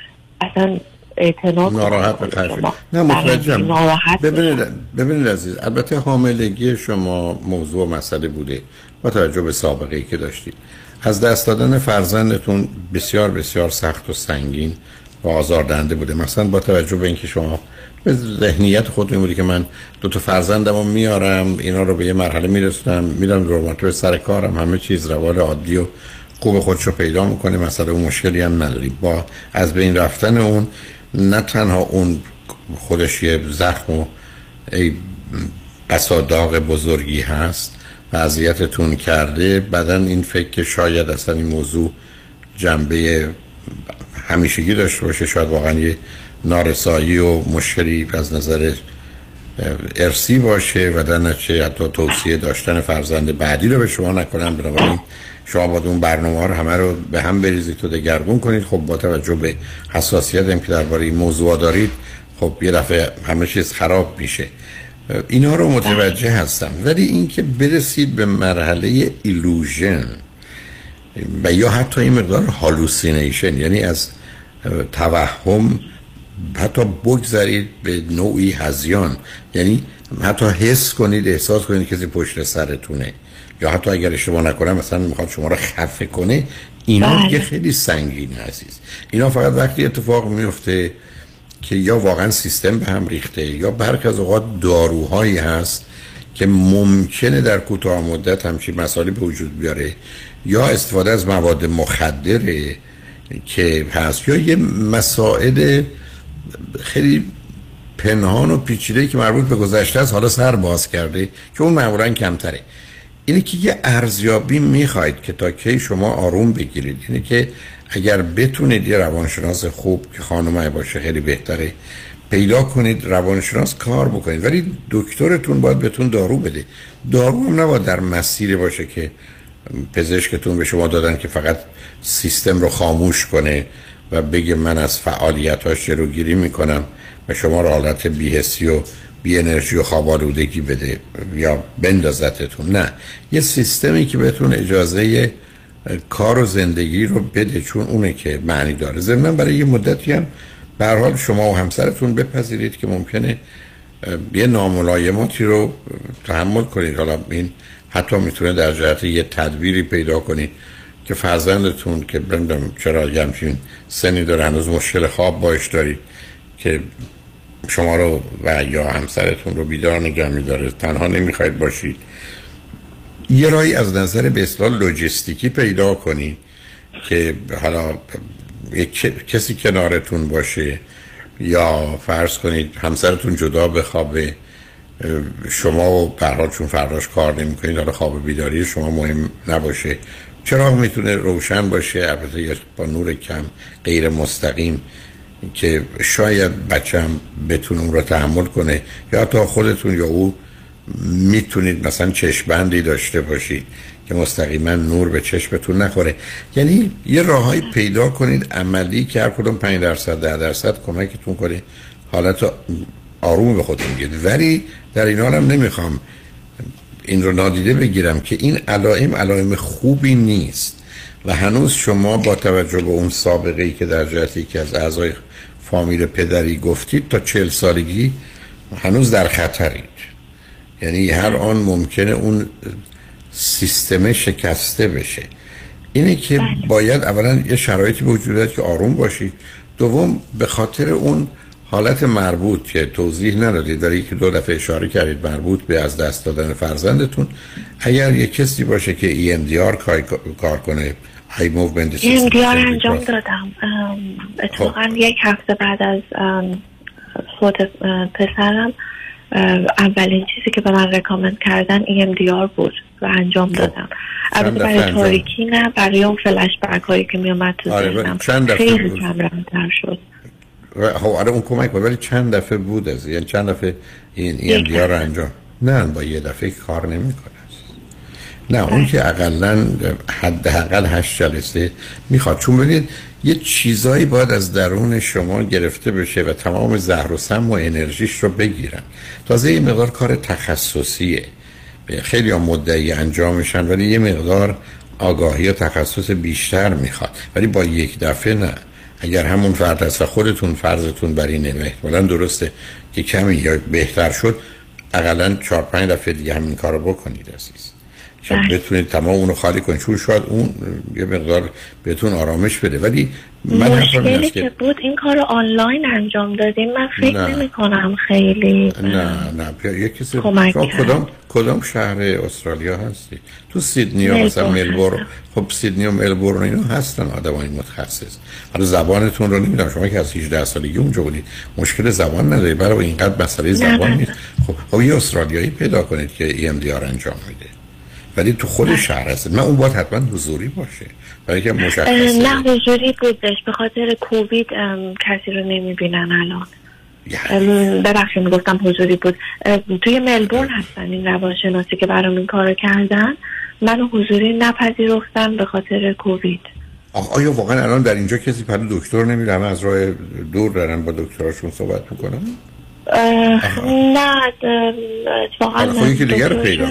اصلا اعتنا کنم ناراحت شما. نه متوجهم. بله، ناراحت ببینید. ببینید عزیز البته حاملگی شما موضوع و مسئله بوده با توجه به سابقه ای که داشتید. از دست دادن فرزندتون بسیار بسیار سخت و سنگین و آزاردهنده بوده. مثلا با توجه به اینکه شما به ذهنیت خود میمونی که من دو تا فرزندم رو میارم اینا رو به یه مرحله میرسونم میرم دورماتور سر کارم همه چیز روال عادی و خوب خودش رو پیدا می‌کنه. مثلا اون مشکلی هم نداریم. با از بین رفتن اون نه تنها اون خودش یه زخم و ای بسا داغ بزرگی هست و اذیتتون کرده بعدا این فکر که شاید اصلا این موضوع جنبه همیشگی داشته باشه شاید واقعا یه نارسایی و مشکلی از نظر ارسی باشه و در نتیجه حتی توصیه داشتن فرزند بعدی رو به شما نکنم بنابراین شما باید اون برنامه رو همه رو به هم بریزید و دگرگون کنید. خب با توجه به حساسیت که درباره این موضوع دارید خب یه دفعه همه چیز خراب میشه. اینا رو متوجه هستم. ولی اینکه برسید به مرحله illusion و یا حتی این مقدار hallucination یعنی از توهم حتی بگذارید به نوعی هذیان. یعنی حتی حس کنید احساس کنید کسی پشت سرتونه. یا حتی اگر اشتباه نکنم مثلا می‌خواد شما رو خفه کنه اینا دیگه خیلی سنگین عزیز. اینا فقط وقتی اتفاق میفته که یا واقعا سیستم به هم ریخته یا برخ از اوقات داروهایی هست که ممکنه در کوتاه مدت همچین مسائلی به وجود بیاره یا استفاده از مواد مخدره که هست یا یه مسائل خیلی پنهان و پیچیده که مربوط به گذشته است حالا سر باز کرده که اون معمولا کمتره. اینه که یه ارزیابی می‌خواید که تا کی شما آروم بگیرید. اینه که اگر بتونید یه روانشناس خوب که خانمه باشه خیلی بهتره پیدا کنید روانشناس کار بکنید. ولی دکترتون باید بهتون دارو بده. دارو هم نباید در مسیری باشه که پزشکتون به شما دادن که فقط سیستم رو خاموش کنه و بگه من از فعالیتاش جلوگیری می‌کنم و شما رو حالت بیهسی و بی انرژی و خواب آلودگی بده یا بندازتتون. نه یه سیستمی که بهتون اجازه کار و زندگی رو بده چون اونه که معنی داره. ضمن برای یه مدتی هم به حال شما و همسرتون بپذیرید که ممکنه یه ناملایماتی رو تحمل کنید. حالا این حتی می‌تونه در جهت یه تدبیری پیدا کنید که فرزندتون که بندم چرا یه همچین سنی داره هنوز مشکل خواب باش دارید که شما رو و یا همسرتون رو بیدار نگه میداره. تنها نمی‌خواید باشید. یه رای از نظر به اصطلاح لوجستیکی پیدا کنید که حالا کسی کنارتون باشه یا فرض کنید همسرتون جدا بخوابه شما و برحال چون فرداش کار نمی کنید حالا خواب بیداری شما مهم نباشه. چراغ می‌تونه روشن باشه؟ البته با نور کم غیر مستقیم. که شاید بچم بتونه اون رو تحمل کنه یا تا خودتون یا او می‌تونید مثلا چشمندی داشته باشید که مستقیما نور به چشمتون نخوره. یعنی یه راههایی پیدا کنید عملی که هر کدوم 5 درصد 10 درصد کمکتون کنه حالت آروم به خودتون گید ولی در این حالم نمی‌خوام این رو نادیده بگیرم که این علائم علائم خوبی نیست. و هنوز شما با توجه به اون سابقه ای که در جهتی که از اعضای فامیل پدری گفتید تا چل سالگی هنوز در خطرید. یعنی هر آن ممکنه اون سیستم شکسته بشه. اینه که بله. باید اولا یه شرایطی به وجود که آروم باشید دوم به خاطر اون حالت مربوط که توضیح ندادید ولی که دو دفعه اشاره کردید مربوط به از دست دادن فرزندتون. اگر یه کسی باشه که EMDR کار کنه movement EMDR انجام دادم. اتفاقا خب. یک هفته بعد از فوت پسرم اولین چیزی که به من recommend کردن EMDR بود و انجام خب. دادم. البته برای تاریکی نه برای اون فلش بک هایی که می اومد تو آره خیلی کم شد. خب آره اون کمک بود ولی چند دفعه بود از یعنی چند دفعه این EMDR رو انجام؟ نه با یه دفعه کار نمی‌کنه. نه اون. که اقلا حداقل هشت جلسه می‌خواد. چون ببینید یه چیزایی باید از درون شما گرفته بشه و تمام زهر و سم و انرژیش رو بگیرن. تازه یه مقدار کار تخصصیه. خیلی هم مدعی انجامشن ولی یه مقدار آگاهی و تخصص بیشتر می‌خواد. ولی با یک دفعه نه. اگر همون فرد هست و خودتون فرضتون بر اینه احتمالا درسته که کمی یا بهتر شد اقلا چهار پنج دفعه دیگه همین کار رو بکنید عزیز. که بله. بتونید تمام اونو خالی کنید. چون شاید اون یه مقدار بهتون آرامش بده. ولی من مشکلی که بود این کار آنلاین انجام دادیم من فکر نمی کنم خیلی نه نه. یه کسی کدام کدام شهر استرالیا هستی؟ تو سیدنی یا مثلا ملبورن. خب سیدنی و ملبورن اینا هستن آدمای متخصص. حالا زبانتون رو نمی‌دونم. شما که از 18 سالگی اونجا بودید مشکل زبان نداری. برای اینقدر مسئله زبان نیست. خب خب یه استرالیایی پیدا کنید که EMDR انجام میده. ولی تو خود بله. شهر هست من اون باید حتما حضوری باشه. برای که مشخصه. نه حضوری بودش. به خاطر کووید کسی رو نمی‌بینن الان. یعنی. ببخشید می‌گفتم حضوری بود. توی ملبورن هستن این روانشناسی که برام این کارو کردن. منو حضوری نپذیرفتن به خاطر کووید. آیا واقعا الان در اینجا کسی پر دکتر نمیره؟ همه از راه دور دارن با دکتراشون صحبت می‌کنن؟ نه اتفاقا خب که دیگر رو پیدا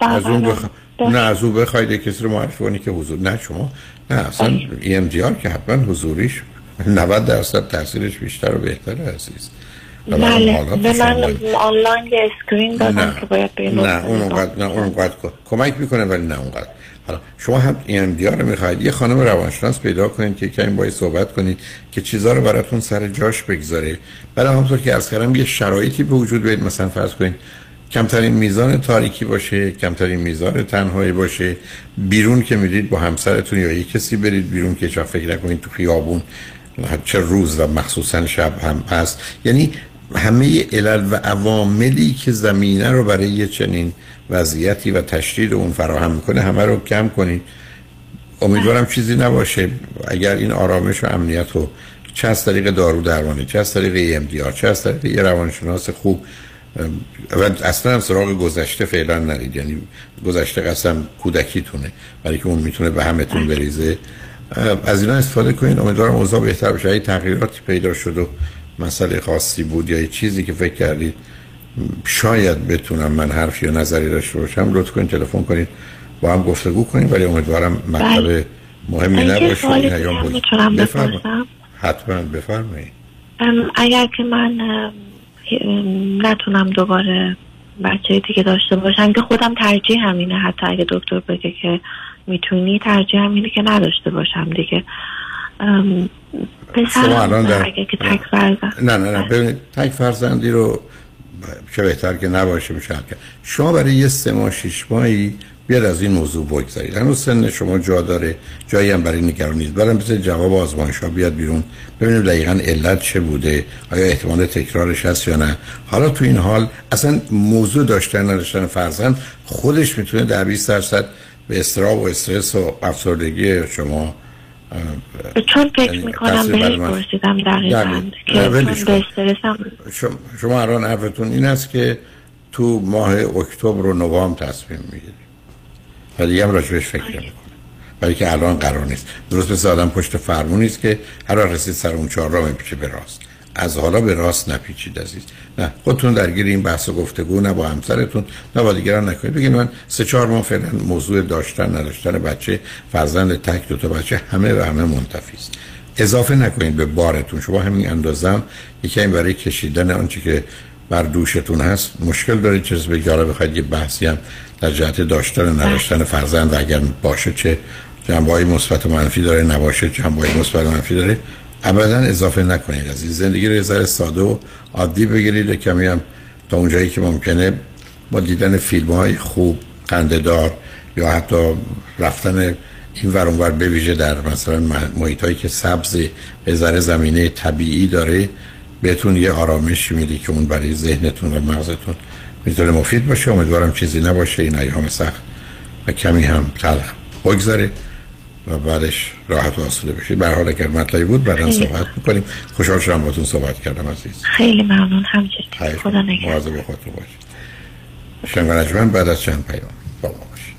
از اون بخ... نه از اون بخواید کسی رو معرفی کنی که حضور نه شما نه اصلا EMDR که حتما حضوریش 90 درصد تاثیرش بیشتر و بهتره عزیز. بله. به من آنلاین یه اسکرین دادن که باید نه اون اونقدر نه اون اونقدر کمک می‌کنه ولی نه اونقدر. شما هم EMDR رو می‌خواید یه خانم روانشناس پیدا کنید که کمی باید صحبت کنید که چیزا رو براتون سر جاش بگذاره. بعد همونطور که از یه شرایطی به وجود بیاد. مثلا فرض کنید کمترین میزان تاریکی باشه کمترین میزان تنهایی باشه. بیرون که میرید با همسرتون یا یک کسی برید بیرون که چرا فکر نکنید تو خیابون چه روز و مخصوصا شب هم هست. یعنی همه علل و عواملی که زمینه رو برای یه چنین وضعیتی و تشدید اون فراهم می‌کنه همه رو کم کنید. امیدوارم چیزی نباشه. اگر این آرامش و امنیت رو چه از طریق دارو درمانی چه از طریق EMDR چه از طریق یه روانشناس خوب و اصلا هم سراغ گذشته فعلا نرید. یعنی گذشته قسم کودکیتونه برای که اون می‌تونه به همتون بریزه. از اینا استفاده کنید. امیدوارم اوضاع بهتر بشه. تغییراتی پیدا شد و مسئله خاصی بود یا چیزی که فکر کردید شاید بتونم من حرفی یا نظری داشته باشم لطف کنید تلفن کنید با هم گفتگو کنیم ولی امیدوارم مطلب بله. مهمی نباشه این ایام بفرمایید. حتما بفرمایید. اگر که من نتونم دوباره بچه دیگه داشته باشم که خودم ترجیح همینه حتی اگه دکتر بگه که می‌تونی ترجیح همینه که نداشته باشم دیگه. شما الان در- اگه که تک فرزند نه نه نه ببینید تک فرزندی رو چه بهتر که نباشه میشه کرد شما برای یه سه ماه شیش ماهی بیاد از این موضوع بگذارید. هنوز سن شما جا داره جایی هم برای نگرانی نیست. برام بذارید جواب آزمایش ها بیاد بیرون ببینیم دقیقا علت چه بوده آیا احتمال تکرارش هست یا نه. حالا تو این حال اصلا موضوع داشتن نداشتن فرزند خودش می‌تونه در 20 درصد به استراب و استرس و افسردگی شما چون فکر یعنی می‌کنم بهش. پرسیدم دقیقا. یعنی، که به. استرسم شما, الان حرفتون این است که تو ماه اکتبر و نوامبر تصمیم می‌گیرید و دیگه هم راجبش فکر نمی‌کنه برای که الان قرار نیست. درست مثل آدم پشت فرمون نیست که هر رسید سر اون چهار راه میپیچه به راست. از حالا به راست نپیچید عزیز. نه خودتون درگیر این بحث و گفتگو نه با همسرتون نه با دیگران نکنید. بگید من سه چهار ماه فعلا موضوع داشتن نداشتن بچه فرزند تک دو تا بچه همه و همه منتفی است. اضافه نکنید به بارتون. شما همین اندازم یکی این برای کشیدن آنچه که بر دوشتون هست. مشکل دارید چیز بگید حالا بخواید یه بحثی هم در جهت داشتن و نداشتن فرزند و اگر باشه چه جنبه های مثبت و منفی داره نباشه جنبه های مثبت و منفی داره ابدا اضافه نکنید از این زندگی رو یه ساده و عادی بگیرید کمی هم تا اونجایی که ممکنه با دیدن فیلم های خوب خنده‌دار یا حتی رفتن این ور اونور بویژه در مثلا محیط هایی که سبز به ذره زمینه طبیعی داره بهتون یه آرامش میده که اون برای ذهنتون و مغزتون می‌تونه مفید باشه. امیدوارم چیزی نباشه. این ایام سخت و کمی هم تلخ بگذاره و بعدش راحت و آسوده بشید به هر حال اگر مطلبی بود بعدا صحبت می‌کنیم. خوشحال شدم باتون صحبت کردم عزیز. خیلی ممنون. همچنین. خدا نگهدار. مواظب خودتون باشید. شنگ بعد از چند پیام با ما باشید.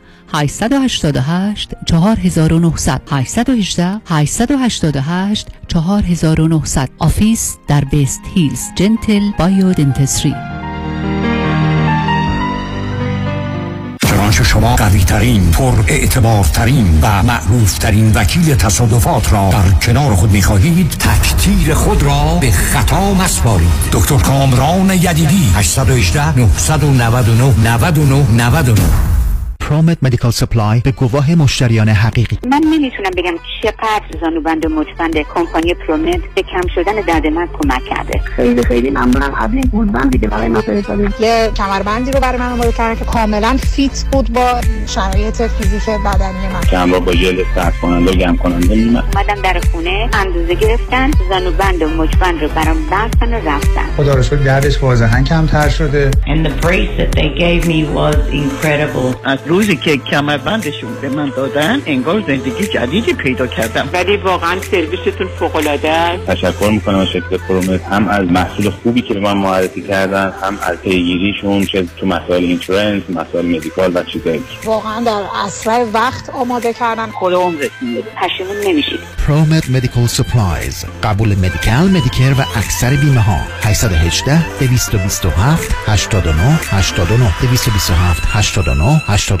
888 4900 818 888 4900 office در West Hills Gentle Bio Dentistry چنانچه شما قوی ترین پر اعتبار ترین و معروف ترین وکیل تصادفات را در کنار خود می خواهید تقدیر خود را به خطا مسپارید. دکتر کامران یدیدی 818 999 99 99 ProMed Medical Supply به گواه مشتریان حقیقی. من نمی‌تونم بگم چقدر زانوبند و مچبند کمپانی ProMed به کم شدن درد من کمک کرده. خیلی خیلی ممنونم. از این گودبند دیگه برای من فرستادید یه کمربندی رو برای من آماده کردن که کاملا fit بود با شرایط فیزیک بدنی من. چند بار با ژل سرد کننده و گرم کننده اومدم در خونه اندازه گرفتن زانوبند و مچبند رو برام بستن و رفتن. خدا رو شکر دردش واضحا کمتر شده. And the brace that they gave me was incredible. روزی که کمربندشون به من دادن انگار زندگی جدیدی پیدا کردم. ولی واقعا سرویستون فوق العاده است. تشکر می‌کنم از شرکت پرومت. هم از محصول خوبی که به من معرفی کردن هم از پیگیریشون چه تو مسائل اینشورنس مسائل مدیکال و چیزایی. واقعا در اسرع وقت آماده کردن. خود عمرتون پشیمون نمیشید. ProMed Medical Supplies قبول Medi-Cal Medicare و اکثر بیمه ها 818 227 89 89 227 89 89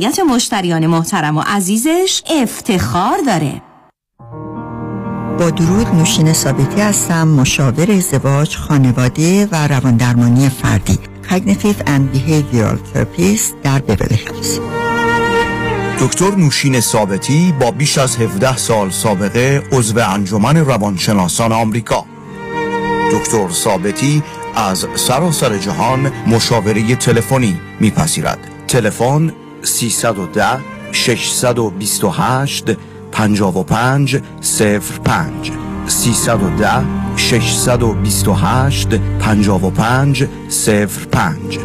رضایت مشتریان محترم و عزیزش افتخار داره. با درود نوشین ثابتی هستم مشاور ازدواج خانواده و رواندرمانی فردی. Cognitive and Behavioral Therapist در بیولی هیلز دکتر نوشین ثابتی با بیش از 17 سال سابقه عضو انجمن روانشناسان آمریکا. دکتر ثابتی از سراسر جهان مشاوره تلفنی میپذیرد. تلفن 310 628 55 05 310 628 55 05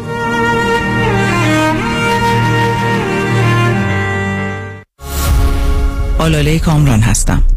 آلاله کامران هستم.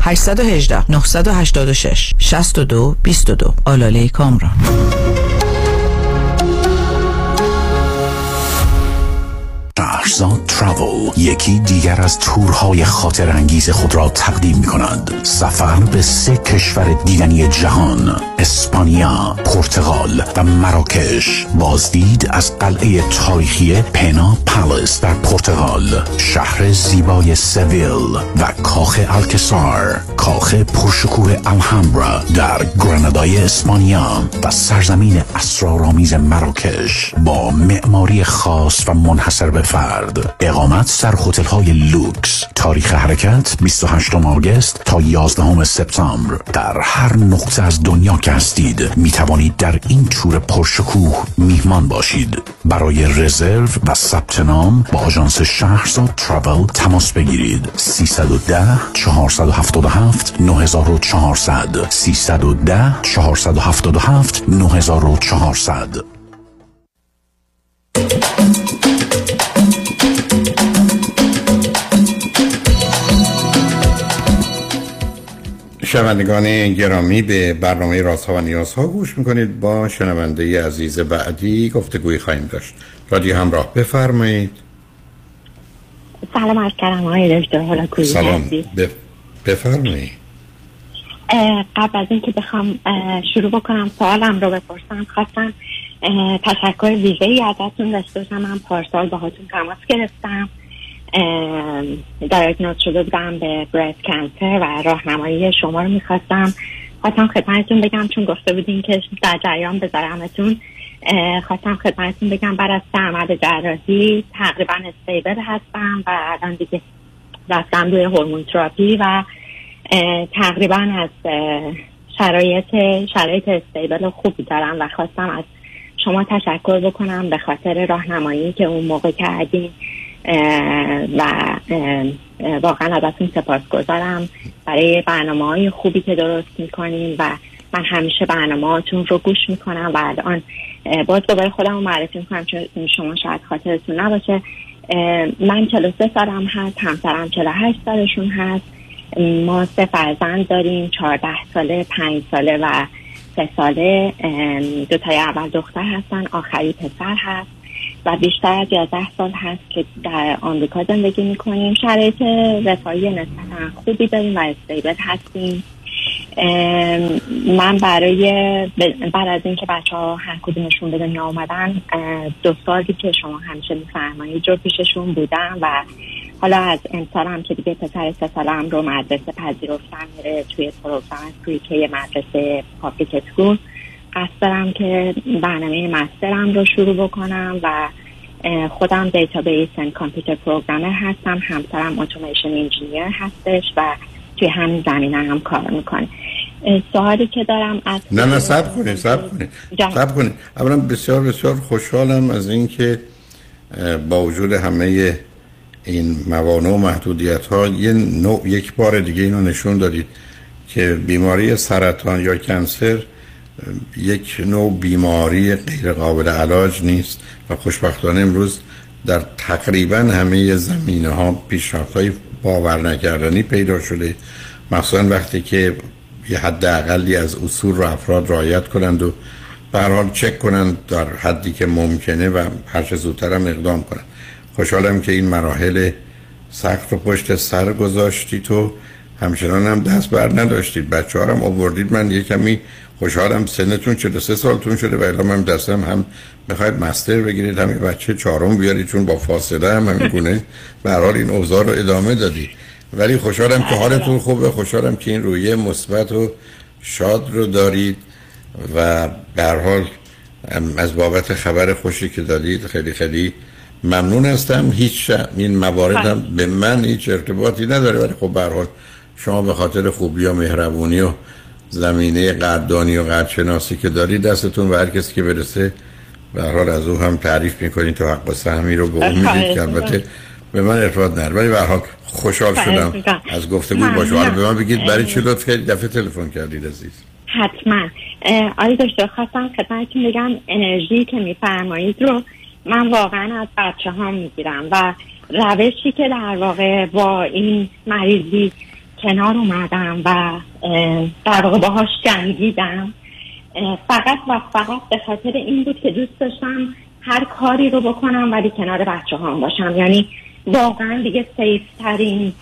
818 986 62 22 آلاله کامران. شهرزاد تراول یکی دیگر از تورهای خاطر انگیز خود را تقدیم می کند سفر به سه کشور دیدنی جهان. اسپانیا، پرتغال و مراکش. بازدید از قلعه تاریخی پنا پالیس در پرتغال. شهر زیبای سویل و کاخ الکسار کاخ پرشکوه الهامبرا در گرانادای اسپانیا و سرزمین اسرارآمیز مراکش با معماری خاص و منحصر به فرد. اقامت در هتل های لوکس. تاریخ حرکت 28 آگوست تا 11 سپتامبر. در هر نقطه از دنیا که هستید می توانید در این تور پرشکوه میهمان باشید. برای رزرو و ثبت نام با آژانس شهرزاد تراول تماس بگیرید. 310 477 9400 310 477 9400 شنوندگان گرامی به برنامه راست ها و نیاز ها گوش می‌کنید. با شنونده عزیز بعدی گفتگوی خواهیم داشت. رادیو همراه بفرمایید. سلام از کردم آقای دکتر سلام. بف... بفرمایید. قبل از اینکه بخوام شروع بکنم سوالم رو بپرسم. خواستم تشکر ویژه ای ازتون داشته باشم. من پارسال باهاتون تماس گرفتم. دایگنوز شده بودم به برست کنسر و راهنمایی شما رو می‌خواستم. خواستم خدمتتون بگم چون گفته بودین که در جریان بذارمتون. خواستم خدمتتون بگم بعد از سه جراحی تقریبا استیبل هستم و الان دیگه رفتم روی هورمون تراپی و تقریبا از شرایط شرایط استیبل خوبی دارم و خواستم از شما تشکر بکنم به خاطر راهنمایی که اون موقع کردین. و واقعا ازتون سپاس گذارم برای برنامه های خوبی که درست می‌کنین و من همیشه برنامه هاتون رو گوش می‌کنم و الان باز دوباره خودم رو معرفی می‌کنم چون شما شاید خاطرتون نباشه. من 43 سالم هست همسرم 48 سالشون هست. ما سه فرزند داریم 14 ساله 5 ساله و سه ساله. دو تای اول دختر هستن آخری پسر هست. و بیشتر از 11 سال هست که در آمریکا زندگی می‌کنیم. شرایط رفاهی نسبتا خوبی داریم و stable هستیم. من برای بعد از اینکه بچه ها هر کدومشون به دنیا آمدن دو سالی که شما همیشه میفرمایید جو پیششون بودم و حالا از امسال که دیگه پسر سه سالم رو مدرسه پذیرفتم میره توی program که مدرسه public school. قصد دارم که برنامه master م رو شروع بکنم و خودم database and computer programmer هستم. همسرم automation engineer هستش و توی همین زمینه هم کار می‌کنه. سوالی که دارم از نه نه صبر کنید صبر کنید صبر کنید اولا بسیار بسیار خوشحالم از اینکه با وجود همه این موانع و محدودیت ها یه نوع یک بار دیگه اینو نشون دادید که بیماری سرطان یا کنسر یک نوع بیماری غیر قابل علاج نیست و خوشبختانه امروز در تقریبا همه زمینه ها پیشرفت های باور نکردنی پیدا شده. مخصوصا وقتی که یه حد اقلی از اصول رو افراد رعایت کنند و به حال چک کنند در حدی که ممکنه و هر چه زودتر هم اقدام کنند. خوشحالم که این مراحل سخت و پشت سر گذاشتید تو همچنان هم دست بر نداشتید. بچه هم آوردید. من یه کمی خوشحالم سنتون 43 سالتون شده و الان هم دستم هم می‌خواید مستر بگیرید همین بچه چهارم بیارید چون با فاصله هم همین گونه. به حال این اوضاع رو ادامه دادی. ولی خوشحالم که حالتون خوبه خوشحالم که این رویه مثبت و شاد رو دارید و حال از بابت خبر خوشی که دادید خیلی خیلی ممنون هستم. هیچ این مواردم به من هیچ ارتباطی نداره ولی خب به حال شما به خاطر خوبی و مهربونی و زمینه قدردانی و قدرشناسی که دارید دستتون و هر کسی که برسه به حال از او هم تعریف می‌کنید تو حق و سهمی رو به اون می‌دید که البته به من ارتباط نداره. ولی به حال خوشحال شدم از گفتگوی با شما. به من بگید برای چی لطف کردید دفعه تلفن کردید عزیز. حتما. آقای دکتر خواستم خدمتتون بگم انرژی که میفرمایید رو من واقعا از بچه ها می‌گیرم و روشی که در واقع با این مریضی کنار اومدم و در واقع باهاش جنگیدم. فقط و فقط به خاطر این بود که دوست داشتم هر کاری رو بکنم ولی کنار بچه هم باشم. یعنی واقعا دیگه سیف ترین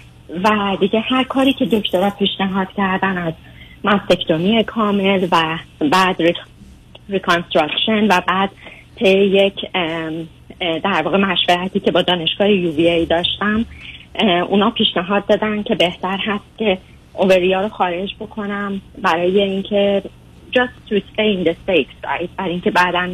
و دیگه هر کاری که دکترها پیشنهاد کردن از مستکتومی کامل و بعد reconstruction و بعد طی یک در واقع مشورتی که با دانشگاه U داشتم. اونا پیشنهاد دادن که بهتر هست که اووریا رو خارج بکنم برای اینکه just to stay in the safe side برای اینکه بعدا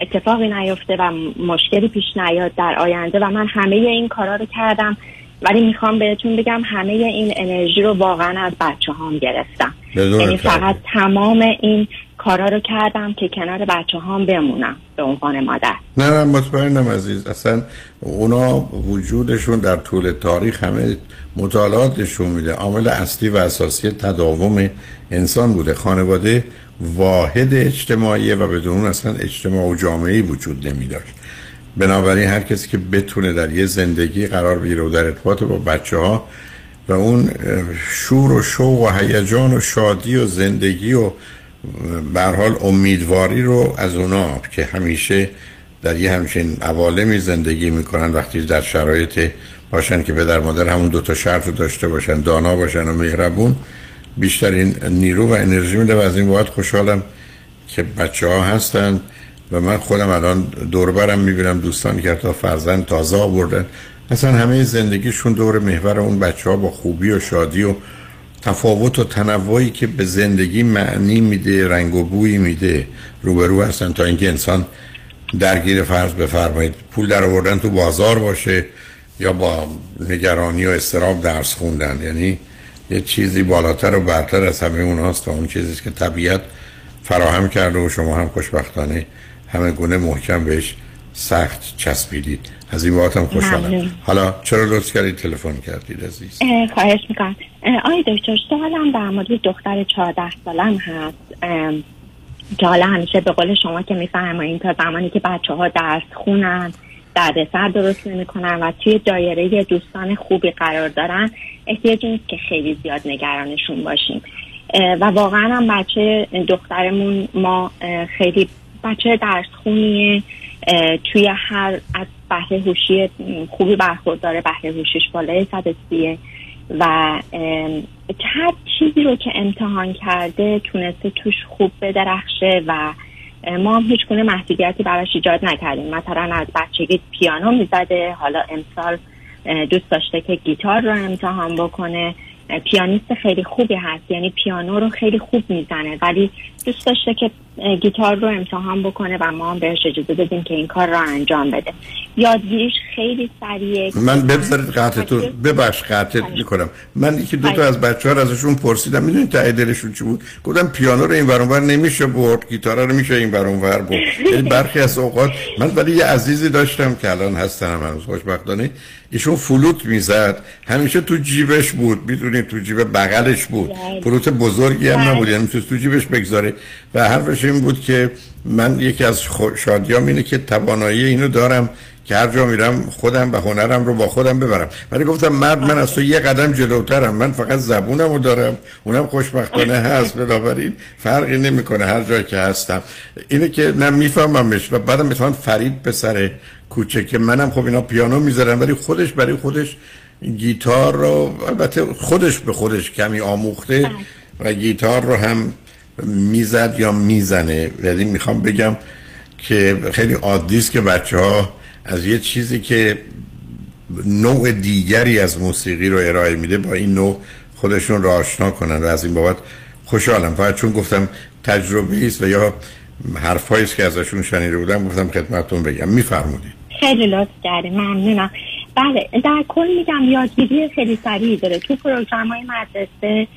اتفاقی نیفته و مشکلی پیش نیاد در آینده و من همه این کارا رو کردم. ولی می‌خوام بهتون بگم همه این انرژی رو واقعا از بچه هام گرفتم یعنی فقط تمام این کارا رو کردم که کنار بچه هام بمونم به عنوان مادر. نه نه مطمئنم عزیز. اصلا اونا وجودشون در طول تاریخ همه مطالعاتشون میده. عامل اصلی و اساسی تداوم انسان بوده. خانواده واحد اجتماعی و بدون اون اصلا اجتماع و جامعه وجود نمی داشت بنابراین هر کسی که بتونه در یه زندگی قرار بگیره و در ارتباط با بچه ها و اون شور و شوق و هیجان و شادی و زندگی و به حال امیدواری رو از اونا که همیشه در یه همچین عوالمی زندگی می‌کنن وقتی در شرایط باشن که پدر مادر همون دوتا شرط رو داشته باشن دانا باشن و مهربون بیشترین نیرو و انرژی میده و از این باید خوشحالم که بچه ها هستن و من خودم الان دوربرم می‌بینم دوستانی که تا فرزند تازه آوردن. اصلا همه زندگیشون دور محور اون بچه ها با خوبی و شادی و تفاوت و تنوعی که به زندگی معنی میده رنگ و بوی میده. روبرو هستن تا اینکه انسان درگیر فرض بفرمایید. پول در آوردن تو بازار باشه یا با نگرانی و استراب درس خوندن. یعنی یه چیزی بالاتر و برتر از همه اوناست تا اون چیزی که طبیعت فراهم کرده و شما هم خوشبختانه همه گونه محکم بهش سخت چسبیدید. از این هم خوشحالم. حالا چرا لطف کردید تلفن کردید عزیز؟ خواهش می‌کنم. آی دکتر سوالم در مورد دختر 14 سالم هست. که حالا همیشه به قول شما که میفرمایید تا زمانی که بچه ها درس خونن دردسر درست نمی‌کنن و توی دایره دوستان خوبی قرار دارن احتیاج نیست که خیلی زیاد نگرانشون باشیم. و واقعا هم بچه دخترمون ما خیلی بچه درس خونیه. توی هر از بهره هوشی خوبی برخورداره بهره هوشیش بالای 130 و هر چیزی رو که امتحان کرده تونسته توش خوب بدرخشه و ما هم هیچ گونه محدودیتی براش ایجاد نکردیم. مثلا از بچگی پیانو می‌زده حالا امسال دوست داشته که گیتار رو امتحان بکنه. پیانیست خیلی خوبی هست یعنی پیانو رو خیلی خوب می‌زنه. ولی دوست داشته که گیتار رو امتحان بکنه و ما هم بهش اجازه بدیم که این کار رو انجام بده. یادگیریش خیلی سریعه. من بذارید قطعتون ببخش قطعت می‌کنم. من یکی دو تا از بچه ها ازشون پرسیدم. می‌دونید ته دلشون چی بود؟ گفتم پیانو رو این ور اونور نمیشه برد گیتار رو میشه این ور اونور برد. یعنی برخی از اوقات من ولی یه عزیزی داشتم که الان هستن هم هنوز خوشبختانه. ایشون فلوت می‌زد. همیشه تو جیبش بود. می‌دونید تو جیب بغلش بود. فلوت بزرگی هم نبود. یعنی تو جیبش بگذاره. و حرفش این بود که من یکی از شادیام اینه که توانایی اینو دارم که هر جا میرم خودم و هنرم رو با خودم ببرم. ولی گفتم مرد من از تو یه قدم جلوترم. من فقط زبونم رو دارم. اونم خوشبختانه هست بنابراین فرقی نمی‌کنه هر جایی که هستم. اینه که نه میفهممش و بعدم مثلا فرید پسر کوچکه منم خب اینا پیانو می‌ذارم ولی خودش برای خودش گیتار رو البته خودش به خودش کمی آموخته و گیتار رو هم می‌زد یا می‌زنه. یعنی می‌خوام بگم که خیلی عادی است که بچه ها از یه چیزی که نوع دیگری از موسیقی رو ارائه میده با این نوع خودشون رو آشنا کنن و از این بابت خوشحالم. فقط چون گفتم تجربه است و یا حرفایی است که ازشون شنیده بودم گفتم خدمتتون بگم. میفرمودید خیلی لطف کردی ممنونم. بله در کل میگم یادگیری خیلی سریعی داره. تو program های مدرسه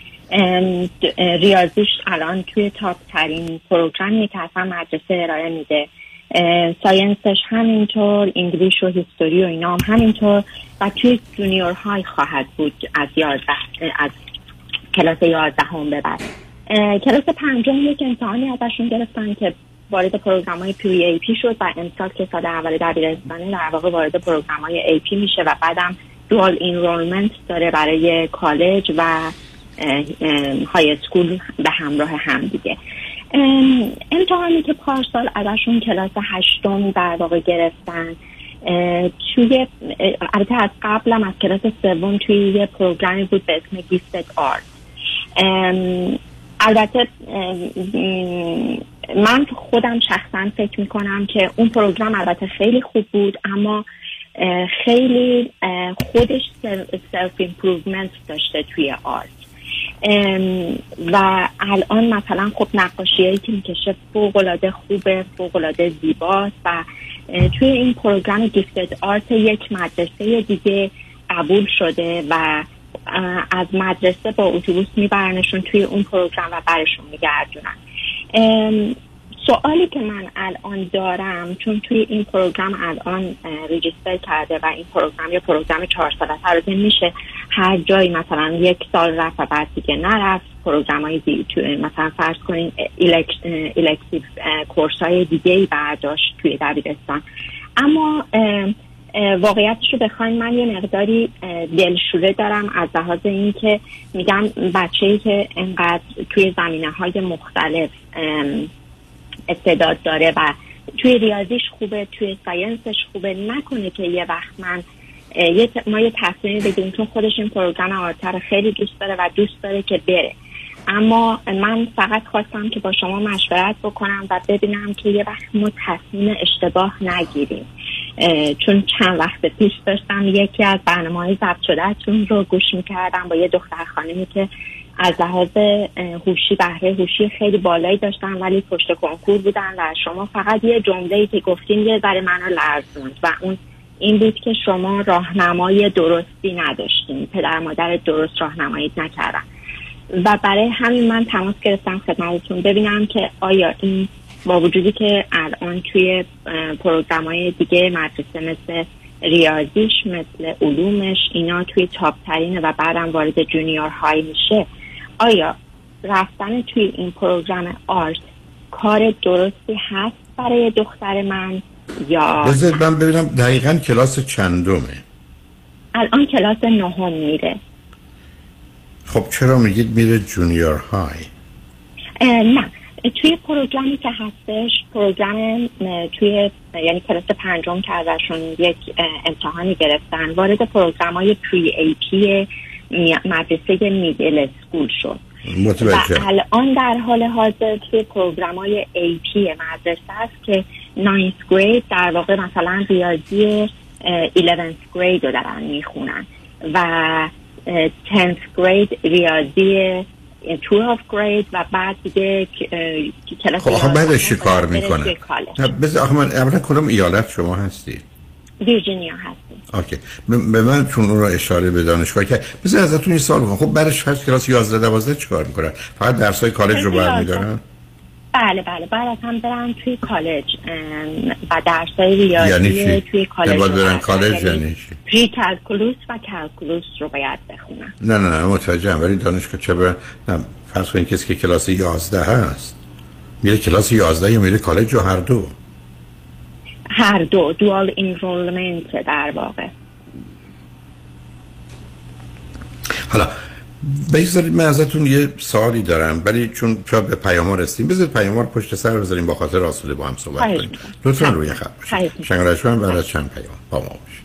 ریاضیش الان توی top ترین program ی که اصلا مدرسه ارائه میده. science ش همینطور English و history و اینا هم همینطور و توی junior high خواهد بود از یازده از کلاس یازدهم به بعد. کلاس پنجم یک امتحانی ازشون گرفتن که وارد program های Pre-AP شد و امسال که سال اول دبیرستانه در واقع وارد program های AP میشه و بعدم dual enrollment داره برای کالج و high school به همراه هم دیگه. ام، امتحانی که پارسال ازشون کلاس هشتم در واقع گرفتن توی البته از قبلم از کلاس سوم توی یه program ی بود به اسم gifted art البته من خودم شخصا فکر می‌کنم که اون program البته خیلی خوب بود اما خیلی خودش self improvement داشته توی art. و الان مثلا خب نقاشی که می‌کشه فوق العاده خوبه فوق العاده زیباست و توی این program gifted art یک مدرسه دیگه قبول شده و از مدرسه با اتوبوس میبرنشون توی اون program و برشون میگردونن. سوالی که من الان دارم چون توی این program الان register کرده و این program یه program چهار ساله البته میشه. هر جایی مثلا یک سال رفت و بعد دیگه نرفت. program های دی... توی مثلا فرض کنین elective course های دیگه ای برداشت توی دبیرستان. اما واقعیتش رو بخواین من یه مقداری دلشوره دارم از لحاظ اینکه میگم بچه ای که انقدر توی زمینه های مختلف استعداد داره و توی ریاضیش خوبه توی science ش خوبه. نکنه که یه وقت من یه ما یه تصمیمی بگیریم چون خودش این program art رو خیلی دوست داره و دوست داره که بره. اما من فقط خواستم که با شما مشورت بکنم و ببینم که یه وقت ما تصمیم اشتباه نگیریم. چون چند وقت پیش داشتم یکی از برنامه های ضبط شدهتون رو گوش می‌کردم با یه دختر خانمی که از لحاظ هوشی بهره هوشی خیلی بالایی داشتن ولی پشت کنکور بودن و شما فقط یه جمله که گفتین یه ذره منو لرزوند و اون این بود که شما راهنمای درستی نداشتین. پدر مادر درست راهنمایی نکردن. و برای همین من تماس گرفتم خدمتتون ببینم که آیا این با وجودی که الان توی program های دیگه مدرسه مثل ریاضیش مثل علومش اینا توی top ترینه و بعدم وارد junior high میشه. آیا رفتن توی این program art کار درستی هست برای دختر من یا بذارید من ببینم دقیقا کلاس چندمه؟ الان کلاس نهم میره. خب چرا میگید میره junior high؟ نه. توی program ی که هستش program توی یعنی کلاس پنجم که ازشون یک امتحانی گرفتن وارد program های pre-AP مدرسه middle school شد. متوجه. و الان در حال حاضر توی program های AP مدرسه است که 9 گرید در واقع مثلا ریاضی 11 گرید رو دارن می‌خونن. و 10 گرید ریاضی 12 گرید و بعد دیگه کلاس خب آخه بعدش چی کار می‌کنه؟ بذار آخه من اولا کدوم ایالت شما هستی؟ ویرجینیا هستیم. اوکی. به من چون اون رو اشاره به دانشگاه کرد بذار ازتون این سوال بکنم. خب بعدش هست کلاس 11 12 چیکار می‌کنن؟ فقط درسای کالج رو برمیدارن بله بله. بعد از هم برن توی کالج و درسای ریاضی یعنی توی کالج یعنی برن کالج یعنی یعنی چی؟ pre-calculus و calculus رو باید بخونن. نه نه نه متوجهم. ولی دانشگاه چه برن نه فرض کنید کسی که کلاس 11 هست میره کلاس 11 یا میره کالج و هر دو؟ هر دو. dual enrollment در واقع. حالا بگذارید من ازتون یه سوالی دارم ولی چون شاید به پیام رسیدیم بذارید پیام رو پشت سر بذاریم با خاطر آسوده با هم صحبت کنیم. لطفا روی خط باشید. شنگرشمن بعد از چند پیام. با ما باشید.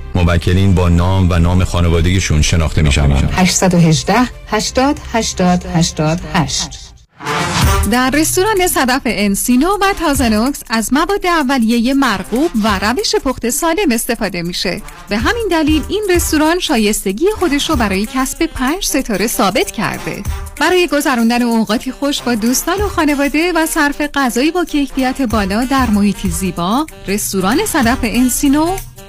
موکلین با نام و نام خانوادگیشون شناخته میشن 818 80 80 88 در رستوران صدف انسینو و تازنوکس از مواد اولیه مرغوب و روش پخت سالم استفاده میشه. به همین دلیل این رستوران شایستگی خودش رو برای کسب پنج ستاره ثابت کرده. برای گذراندن اوقاتی خوش با دوستان و خانواده و صرف غذایی با کیفیت بالا در محیطی زیبا رستوران صدف انسینو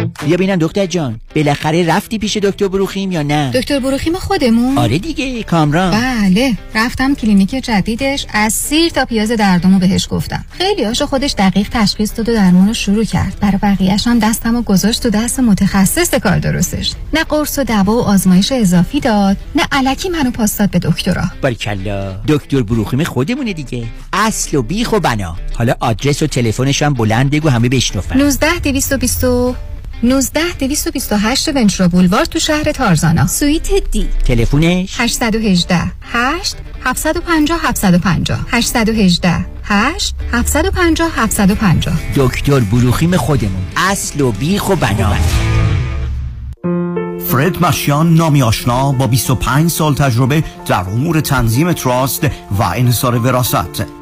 بیا ببینم دکتر جان. بالاخره رفتی پیش دکتر بروخیم یا نه؟ دکتر بروخیم خودمون؟ آره دیگه کامران. بله رفتم کلینیک جدیدش از سیر تا پیاز دردمو بهش گفتم. خیلی هاشو خودش دقیق تشخیص داد و درمون رو شروع کرد. برای بقیهش هم دستم و گذاشت تو دست متخصص کار درستش. نه قرص و دوا و آزمایش اضافی داد نه علکی منو پاس داد به دکترا. باریکلا دکتر بروخیم خودمونه دیگه. اصل و بیخ و بنا. حالا آدرس و تلفنش هم بلند بگو همه بشنفن 19 220 19 228 ونچرا بولوار تو شهر تارزانا. سویت دی. تلفنش 818 8 750 750 818 8 750 750 دکتر بروخیم خودمون. اصل و بیخ و بنا. فرد مشیان نامی آشنا با 25 سال تجربه در امور تنظیم تراست و انحصار وراست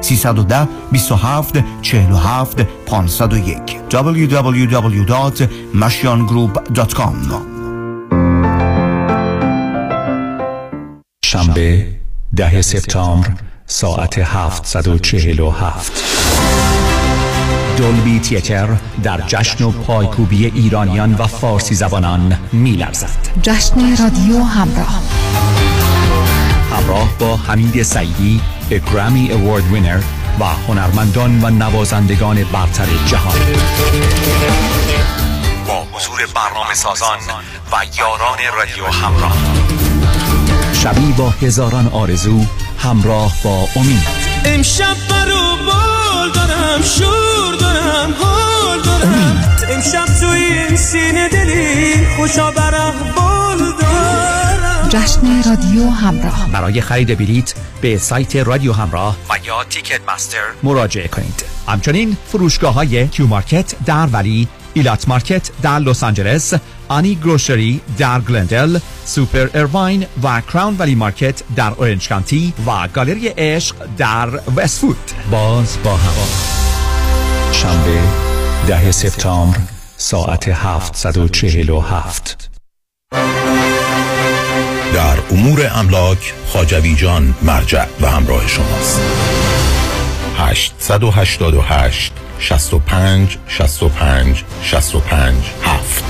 310 27 47 501 www.mashiangroup.com شنبه ده سپتامبر ساعت 747 دولبی تیتر در جشن و پایکوبی ایرانیان و فارسی زبانان میلرزد. جشن رادیو همراه. همراه با حمید سعیدی گرامی اوارد وینر و هنرمندان و نوازندگان برتر جهان. با حضور برنامه سازان و یاران رادیو همراه. شبی با هزاران آرزو همراه با امید. امشب برو بال دارم شور دارم حال دارم. امشب تو این سینه دلی خوشا برم بال دارم. جشن رادیو همراه. برای خرید بلیت به سایت رادیو همراه و یا Ticketmaster مراجعه کنید. همچنین فروشگاه های Q Market در Valley Elat Market در لس آنجلس آنی Grocery در گلندل سوپر Irvine و Crown Valley Market در Orange County و گالری عشق در وستوود باز با هوا. شنبه ده سپتامبر ساعت 747 در امور املاک خاجوی جان مرجع و همراه شماست. 888 65 65 65 7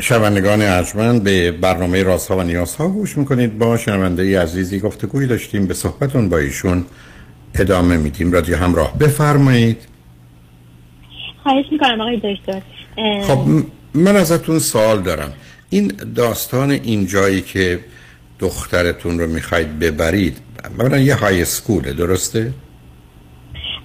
شنوندگان ارجمند به برنامه رازها و نیازها گوش می‌کنید. با شنونده عزیزی گفتگوی داشتیم به صحبتون با ایشون ادامه میدیم. رادیو همراه. بفرمایید. خواهش می‌کنم آقای دکتر. خب من ازتون سوال دارم. این داستان این جایی که دخترتون رو می‌خواید ببرید اولا یه های سکوله درسته؟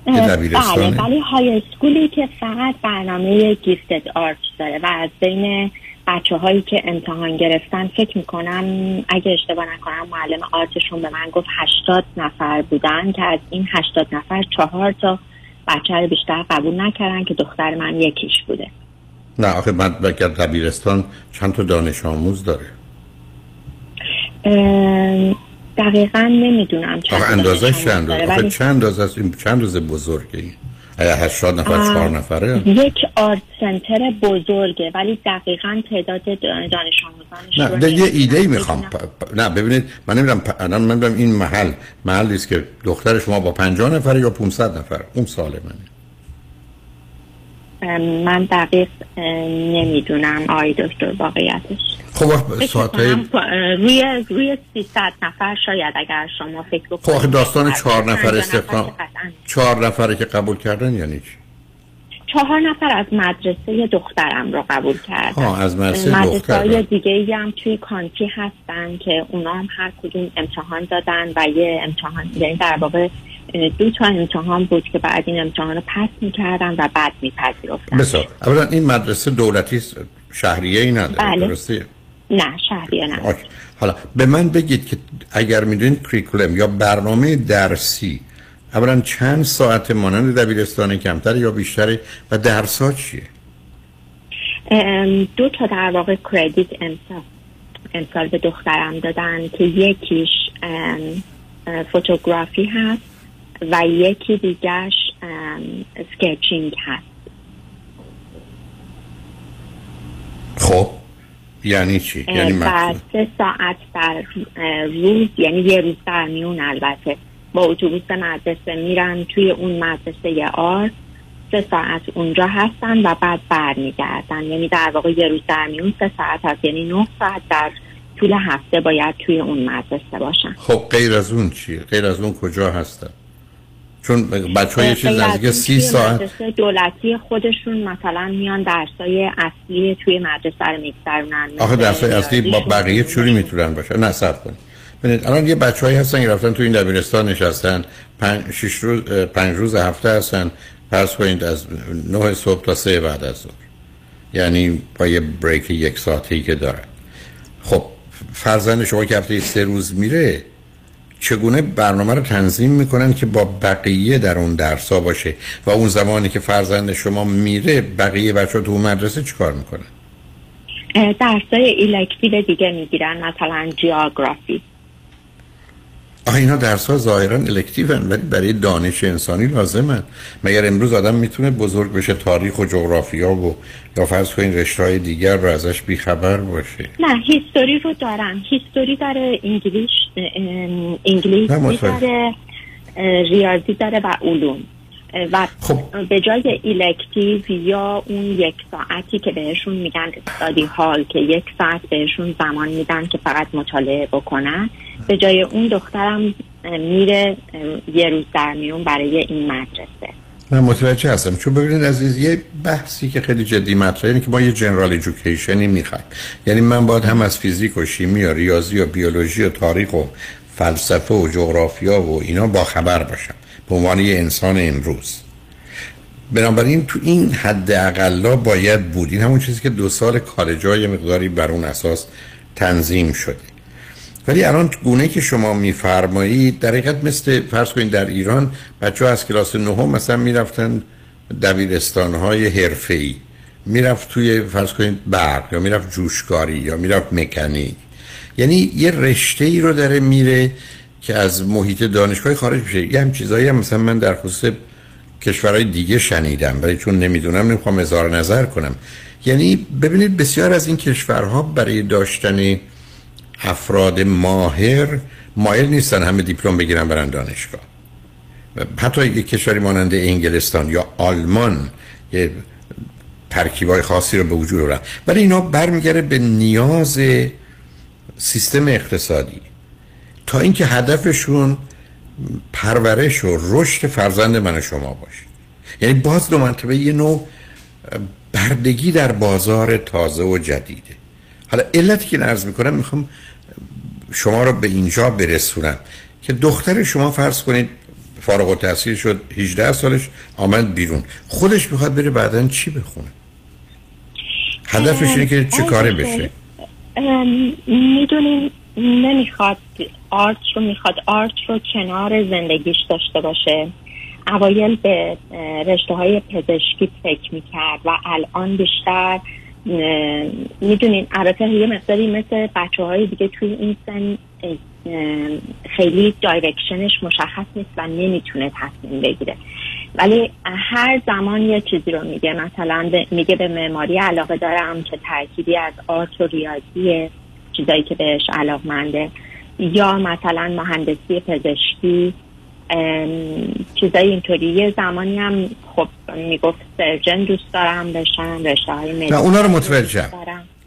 یه بله؟ ولی های اسکولی که فقط برنامه گیفتد آرت داره و از بین بچه هایی که امتحان گرفتن فکر می‌کنم اگه اشتباه نکنم معلم آرتشون به من گفت 80 نفر بودن که از این 80 نفر چهار تا بچه رو بیشتر قبول نکردن که دختر من یکیش بوده. نه آخه من بگر دبیرستان چند تا دانش آموز داره؟ دقیقا نمی‌دونم چند آخه اندازه چند؟ آخه ولی چند اندازه چند روز بزرگه این 80 نفر. چهار نفره؟ یک آرت سنتر بزرگه ولی دقیقا تعداد دانش آموزانش نه یه. ایده ای می‌خوام. نه. ببینید من نمی‌دونم الان من این محل محلی است که دختر شما با 50 نفر یا 500 نفر اون سال منه. من دقیق نمی‌دونم. آقای دکتر واقعیتش. خب فکر ساعت می‌کنم پا- روی روی 300 نفر شاید اگر شما فکر خب بکنید آخه داستان چهار نفر استخدام. چهار نفره که قبول کردن یعنی چی چهار نفر از مدرسه دخترم رو قبول کردن. آه، از مدرسه مدرسه دختر. های. دیگه ای هم توی کانتی هستن که اونا هم هر کدوم امتحان دادن و یه امتحان یعنی در واقع دو تا امتحان بود که بعد این امتحان رو پس می‌کردن و بعد میپذیرفتن بسیار. اولا این مدرسه دولتی شهریه ای نداره. بله. درسته؟ نه شهریه نه. آکی. حالا به من بگید که اگر می‌دونید کریکولم یا برنامه درسی اولا چند ساعت مانند دبیرستان کمتر یا بیشتره و درسا چیه؟ ام، دو تا در واقع کردیت امسال. امسال به دخترم دادن که یکیش فوتوگرافی هست. و یکی دیگرش سکچینگ هست. خب یعنی چی؟ یعنی مفهوم. سه ساعت در روز یعنی یه روز در میون البته. با اتوبوس مدرسه میرن توی اون مدرسه آرت سه ساعت اونجا هستن و بعد برمیگردن. یعنی در واقع یه روز در میون سه ساعت هست. یعنی نه ساعت در طول هفته باید توی اون مدرسه باشن. خب غیر از اون چیه؟ غیر از اون کجا هستن؟ چون بچه های چیز نزدیک سی ساعت مدرسه دولتی خودشون مثلا میان درسای اصلی توی مدرسه رو میگذرونن آخه درسای اصلی با. بقیه چوری می‌تونن باشن نه صبر کنید. ببینید الان یه بچه‌هایی هستن که رفتن تو این دبیرستان نشستن. پنج, شش روز اه، پنج روز هفته هستن. فرض کنید از نه صبح تا سه بعد از ظهر. یعنی با یه بریک یک ساعتی که دارن. خب فرزند شما که هفته سه روز میره چگونه برنامه رو تنظیم می‌کنن که با بقیه در اون درسا باشه و اون زمانی که فرزند شما میره بقیه بچه تو مدرسه چیکار می‌کنن؟ درسای الکتیو دیگه می‌گیرن مثلا جیوگرافی آه اینا درس ها ظاهرا الکتیو ولی برای دانش انسانی لازمن. مگر امروز آدم می‌تونه بزرگ بشه تاریخ و جغرافیا و یا فرض کنین رشته های دیگر رو ازش بیخبر باشه؟ نه history رو دارن history داره English انگلیسی. داره ریاضی داره و علوم. و به جای elective یا اون یک ساعتی که بهشون میگن study hall که یک ساعت بهشون زمان میدن که فقط مطالعه بکنن به جای اون دخترم میره یه روز در میون برای این مدرسه. من متوجه هستم. چون ببینید عزیز یه بحثی که خیلی جدی مطرحه اینه که ما یه general education ی می‌خوایم. یعنی من باید هم از فیزیک و شیمی و ریاضی و بیولوژی و تاریخ و فلسفه و جغرافیا و اینا با خبر باشم. به عنوان یه انسان امروز. بنابراین تو این حد اقلا باید بود. این همون چیزی که دو سال کالجای مقداری بر اون اساس تنظیم شده. ولی الان گونه که شما میفرمایید در حقیقت مثل فرض کنید در ایران بچه ها از کلاس نهم مثلا می‌رفتن دبیرستان های حرفه می‌رفت توی فرض کنید برق یا می‌رفت جوشکاری یا می‌رفت مکانیک. یعنی یه رشته ای رو داره میره که از محیط دانشگاه خارج میشه. یه هم چیزایی هم مثلا من در خصوص کشورهای دیگه شنیدم ولی چون نمی‌دونم نمی‌خوام اظهار نظر کنم. یعنی ببینید بسیار از این کشورها برای داشتن افراد ماهر مایل نیستن همه دیپلم بگیرن برن دانشگاه. حتی یک کشوری مانند انگلستان یا آلمان یه ترکیبای خاصی رو به وجود آورن ولی اینا برمیگره به نیاز سیستم اقتصادی. تا اینکه هدفشون پرورش و رشد فرزند من و شما باشه. یعنی باز دو مرتبه یه نوع بردگی در بازار تازه و جدیده. حالا علتی که نرز می‌کنم می‌خوام شما رو به اینجا برسونم که دختر شما فرض کنید فارغ التحصیل شد 18 سالش آمد بیرون. خودش می‌خواد بره بعدا چی بخونه؟ هدفش اینه که چه کاره بشه؟ می‌دونین نمی‌خواد آرت رو می‌خواد آرت رو کنار زندگیش داشته باشه. اوایل به رشته های پزشکی فکر می‌کرد و الان بیشتر می‌دونین البته یه مقداری مثل بچه های دیگه توی این سن خیلی دایرکشنش مشخص نیست و نمی‌تونه تصمیم بگیره. ولی هر زمان یه چیزی رو میگه مثلا میگه به معماری علاقه دارم که ترکیبی از آرت و ریاضیه چیزایی که بهش علاقمنده. یا مثلا مهندسی پزشکی چیزای اینطوری. یه زمانی هم خب می‌گفت سرجن دوست دارم بشن رشته های نه اونا رو متوجهم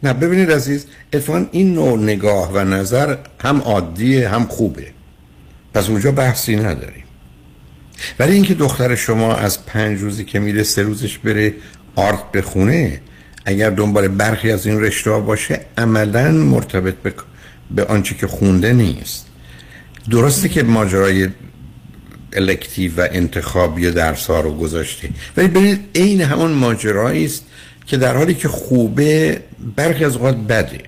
نه ببینید عزیز اتفاقا این نوع نگاه و نظر هم عادیه هم خوبه. پس اونجا بحثی نداریم. ولی اینکه دختر شما از پنج روزی که میره سه روزش بره آرت بخونه اگر دنبال برخی از این رشته باشه عملا مرتبط به, به آنچه که خونده نیست. درسته که ماجرای الکتیو و انتخابی درس ها رو گذاشته ولی ببینید عین همون ماجرایی است که در حالی که خوبه برخی از اوقات بده.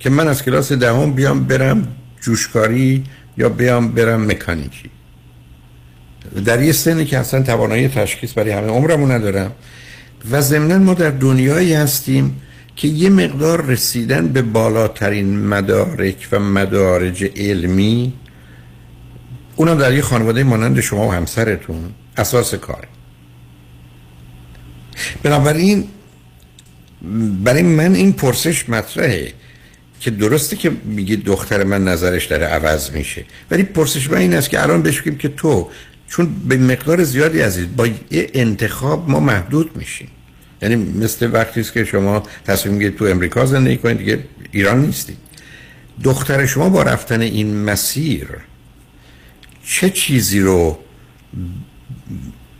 که من از کلاس دهم بیام برم جوشکاری یا بیام برم مکانیکی. در یه سنی که اصلا توانایی تشخیص برای همه عمرمو ندارم و ضمنا ما در دنیایی هستیم که یه مقدار رسیدن به بالاترین مدارک و مدارج علمی اونم در یه خانواده مانند شما و همسرتون اساس کاره. بنابراین برای من این پرسش مطرحه که درسته که میگی دختر من نظرش داره عوض میشه ولی پرسش من این است که الان بهش بگیم که تو چون به مقدار زیادی عزیز با یه انتخاب ما محدود میشیم. یعنی مثل وقتی است که شما تصمیم می‌گیرید تو امریکا زندگی کنید دیگه ایران نیستید دختر شما با رفتن این مسیر چه چیزی رو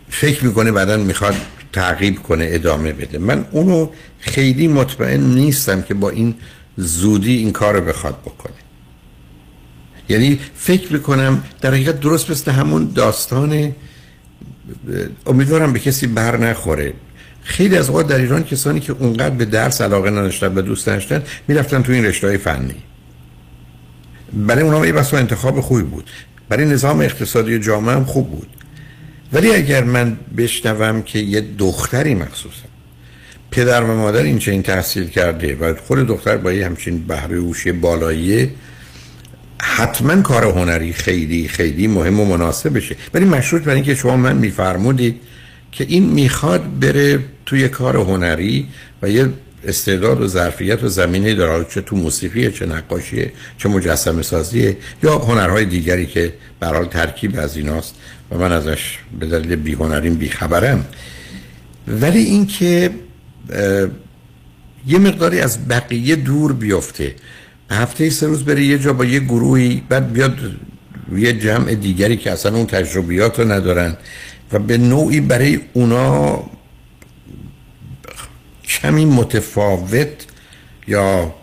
فکر می‌کنه بعدا می‌خواد تعقیب کنه ادامه بده؟ من اونو خیلی مطمئن نیستم که با این زودی این کار رو بخواد بکنه. یعنی فکر می‌کنم در حقیقت درست مثل همون داستان امیدوارم به کسی بر نخوره. خیلی از اوقات در ایران کسانی که اونقدر به درس علاقه نداشتن و دوست داشتن می‌رفتن تو این رشته فنی. برای اونا یه بسا انتخاب خوبی بود. برای نظام اقتصادی جامعه هم خوب بود. ولی اگر من بشنوم که یه دختری مخصوصا پدر و مادر این چنین تحصیل کرده و خود دختر با یه همچین بهره هوشی بالایی حتما کار هنری خیلی خیلی مهم و مناسب بشه. ولی مشروط بر اینکه شما من میفرمودید که این می‌خواد بره توی کار هنری و یه استعداد و ظرفیت و زمینه داره چه تو موسیقی چه نقاشی چه مجسمه سازیه یا هنرهای دیگری که برحال ترکیب از ایناست و من ازش به دلیل بیهنریم بیخبرم. ولی اینکه یه مقداری از بقیه دور بیفته. هفته سه روز بره یه جا با یه گروهی بعد بیاد یه جمع دیگری که اصلا اون تجربیات رو ندارن. و به نوعی برای اونا کمی متفاوت یا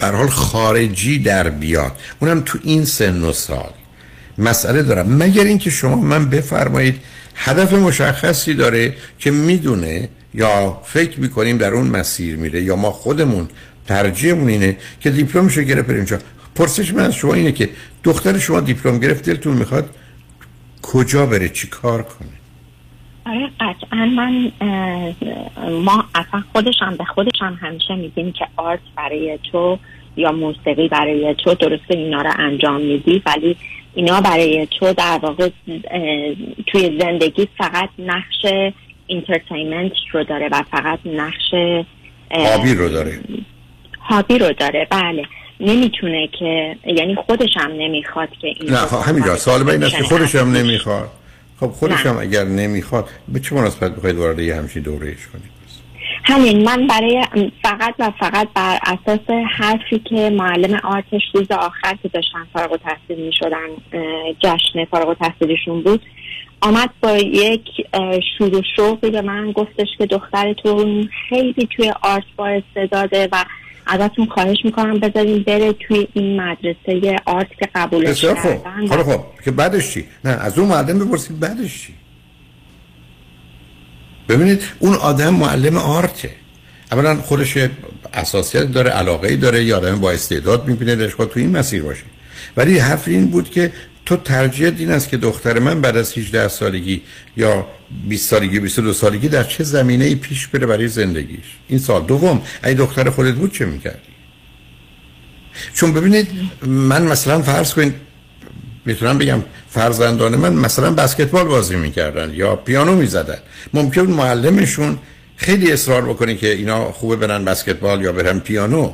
حال خارجی در بیاد. اونم تو این سن و سال. مسئله دارم. مگر اینکه شما من بفرمایید هدف مشخصی داره که می‌دونه یا فکر می‌کنیم در اون مسیر میره یا ما خودمون ترجیحمون اینه که دیپلمشو گرفت اینجا پرسش من از شما اینه که دختر شما دیپلم گرفت دلتون می‌خواد کجا بره؟ چی کار کنه؟ آره قطعا من ما اصلا خودشم به خودشم همیشه میگیم که art برای تو یا موسیقی برای تو درسته اینا رو انجام میدی ولی اینا برای تو در واقع توی زندگی فقط نقش entertainment رو داره و فقط نقش hobby رو داره. hobby رو داره بله. نمی‌تونه که یعنی خودش هم نمی‌خواد که این نه خب همینجا. سوال به این است که خودش هم نمی‌خواد. خب خودش هم اگر نمی‌خواد به چه مناسبت بخواید وارد یه همچین دورهش کنید؟ همین من برای فقط و فقط بر اساس حرفی که معلم آرتش روز آخر که داشتن فارغ التحصیل می شدن جشن فارغ التحصیلشون بود آمد با یک شور و شوقی به من گفتش که دخترتون خیلی توی آرت با استعداده و ازتون خواهش می‌کنم بذارین بره توی این مدرسه آرت که قبولش کردن. خب خب که بعدش چی؟ نه از اون معلم بپرسید بعدش چی؟ ببینید اون آدم معلم آرته. اولا خودش اساسیت داره علاقه داره یا آدم با استعداد می‌بینه دشقا تو این مسیر باشه. ولی حرف این بود که تو ترجیح این است که دختر من بعد از 18 سالگی یا 20 سالگی 22 سالگی در چه زمینه ای پیش بره برای زندگیش؟ این سال دوم. اگه دختر خودت بود چه می‌کردی؟ چون ببینید من مثلا فرض کنید می‌تونم بگم فرزندان من مثلا بسکتبال بازی می‌کردن یا پیانو می‌زدن. ممکن معلمشون خیلی اصرار بکنه که اینا خوبه برن بسکتبال یا برن پیانو.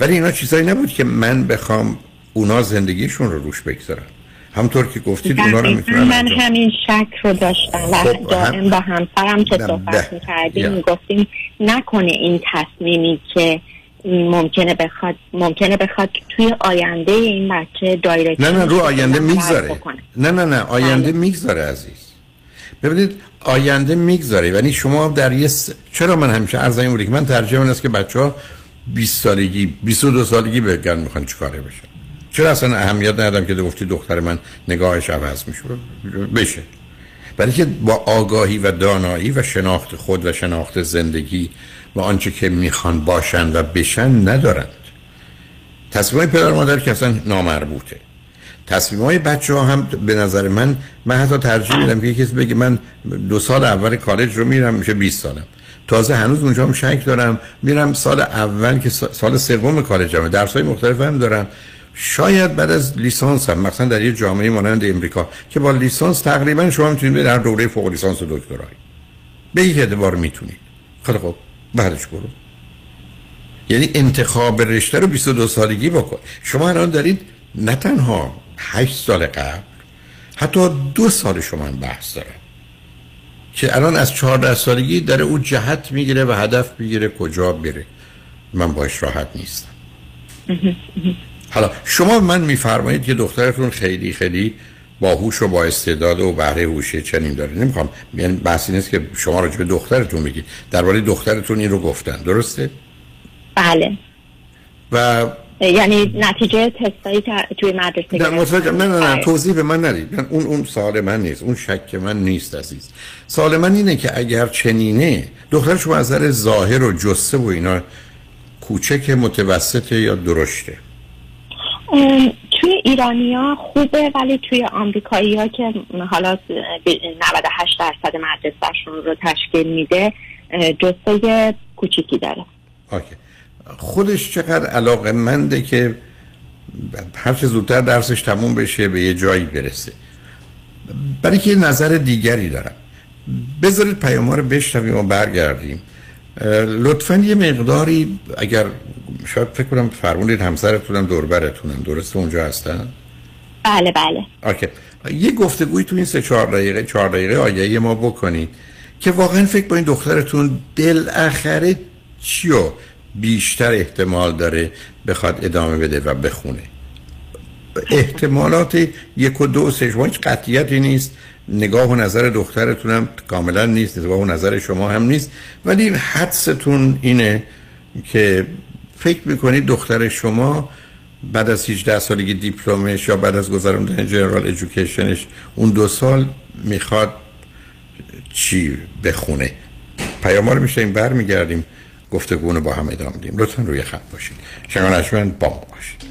ولی اینا چیزایی نبود که من بخوام اونا زندگیشون رو روش بگذارم. همطور که گفتید اونا رو می‌تونن من همین شک رو داشتم. و خب، دائم با همسرم که صحبت می‌کردیم می‌گفتیم نکنه این تصمیمی که ممکنه بخواد ممکنه بخواد توی آینده این بچه دایرکت نه نه رو آینده می‌گذاره. نه نه نه آینده می‌گذاره عزیز. ببینید آینده می‌گذاره. یعنی شما در یه س... چرا من همیشه عرض این بوده که من ترجیح من است که بچه ها 20 سالگی 22 سالگی بگن می‌خوان چیکاره بشن؟ چرا اصلا اهمیت ندادم که گفتی دختر من نگاهش عوض میشه؟ بشه. برای که با آگاهی و دانایی و شناخت خود و شناخت زندگی و آنچه که می‌خوان باشن و بشن ندارند. تصمیم پدر مادر که اصلا نامربوطه. تصمیم های بچه ها هم به نظر من من حتی ترجیح میدم که کسی بگه من دو سال اول کالج رو میرم میشه 20 سالم. تازه هنوز اونجا هم شک دارم میرم سال اول که سال سوم کالجمه. درس های مختلف هم دارم. شاید بعد از لیسانس هم مثلا در یه جامعه مانند امریکا که با لیسانس تقریبا شما می‌تونید به در دوره فوق لیسانس و دکترایی. به یک اعتبار می‌تونید. خیلی خب بعدش برو. یعنی انتخاب رشته رو 22 سالگی بکن. شما الان دارید نه تنها 8 سال قبل حتی دو سال شما هم بحث دارم که الان از 14 سالگی داره او جهت می‌گیره و هدف می‌گیره کجا بره. من باش راحت نیستم. حالا شما من میفرمایید که دخترتون خیلی خیلی باهوش و با استعداد و بهره هوشی چنین داره. نمی‌خوام یعنی بحثی نیست که شما راجع به دخترتون بگید. درباره دخترتون این رو گفتن. درسته؟ بله. و یعنی نتیجه تستایی که توی مدرسه نه. متوجه نه نه نه آره. توضیح به من ندید. من اون اون سوال من نیست. اون شک من نیست عزیز. سوال من اینه که اگر چنینه دختر شما از نظر ظاهر و جسه و اینا کوچک متوسط یا درشته؟ توی ایرانیا خوبه ولی توی آمریکایی ها که حالا ب- 98 درصد مدرسهشون رو تشکیل میده جسه کوچیکی داره. اوکی. خودش چقدر علاقه منده که هر چه زودتر درسش تموم بشه به یه جایی برسه. برای که نظر دیگری دارم. بذارید پیام رو بشنویم و برگردیم. لطفا یه مقداری اگر شاید فکر کنم فرمونید همسرتونم دوربرتونم درسته اونجا هستن؟ بله بله. اوکی. یه گفتگوی تو این سه چهار دقیقه چهار دقیقه آگهی ما بکنید که واقعا فکر با این دخترتون بالاخره چیو بیشتر احتمال داره بخواد ادامه بده و بخونه. احتمالات یک و دو سه شما هیچ قطعیتی نیست. نگاه و نظر دخترتونم کاملا نیست نگاه و نظر شما هم نیست. ولی حدستون اینه که فکر می‌کنید دختر شما بعد از 18 سالگی دیپلمش یا بعد از گذراندن جنرال ادویکیشنش اون دو سال می‌خواد چی بخونه؟ پیام رو میشنیم برمیگردیم گفتگو با هم ادامه میدیم لطفا روی خط باشید. شنگانشمن با ما باشید.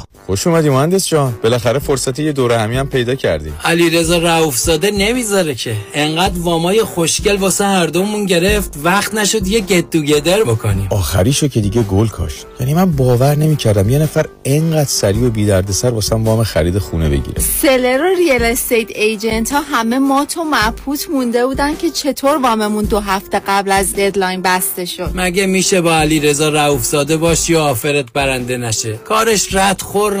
خوش اومدی مهندس جان. بالاخره فرصت یه دوره همی هم پیدا کردی. علی رضا رؤوفزاده نمی‌ذاره که. انقدر وامای خوشگل واسه هر دومون گرفت وقت نشد یه get together بکنیم. آخریشو که دیگه گل کاشت یعنی من باور نمی‌کردم یه نفر انقدر سریع و بی دردسر واسم وام خرید خونه بگیره. seller و real estate agent ها همه مات و مبهوت مونده بودن که چطور واممون دو هفته قبل از deadline بسته شد. مگه میشه با علی رضا رؤوفزاده باشی و offer ت برنده نشه؟ کارش رد خور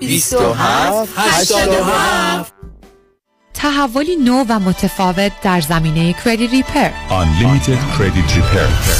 27 87 تحولی نو و متفاوت در زمینه کردیت ریپر Unlimited Credit Repair.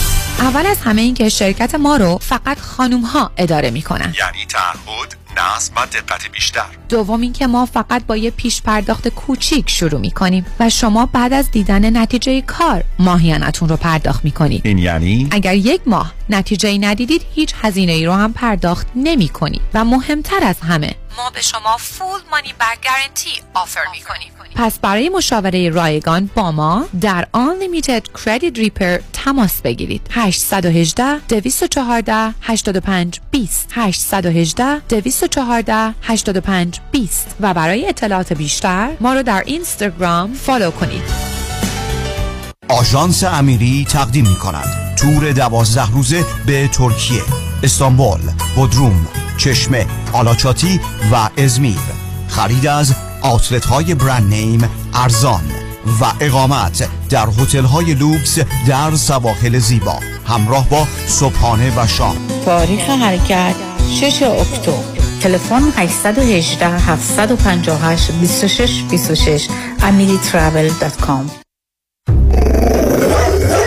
اول از همه این که شرکت ما رو فقط خانوم ها اداره می کنن. یعنی تعهد نصب و دقت بیشتر دوم این که ما فقط با یه پیش پرداخت کوچیک شروع می کنیم و شما بعد از دیدن نتیجه کار ماهیانتون رو پرداخت می کنید. این یعنی اگر یک ماه نتیجه ای ندیدید هیچ هزینه ای رو هم پرداخت نمی کنید و مهمتر از همه ما به شما فول مانی بک گارنتی آفر می کنیم. پس برای مشاوره رایگان با ما در Unlimited Credit Repair تماس بگیرید. 818 214 85 20 818 214 85 20 و برای اطلاعات بیشتر ما رو در اینستاگرام فالو کنید. آژانس امیری تقدیم می کند تور دوازده روزه به ترکیه. استانبول بودروم چشمه آلاچاتی و ازمیر. خرید از آتلت های برند نیم ارزان و اقامت در هتل های لوکس در سواحل زیبا. همراه با صبحانه و شام. تاریخ حرکت 6 اکتبر. تلفن 818 758 26 26 amiritravel.com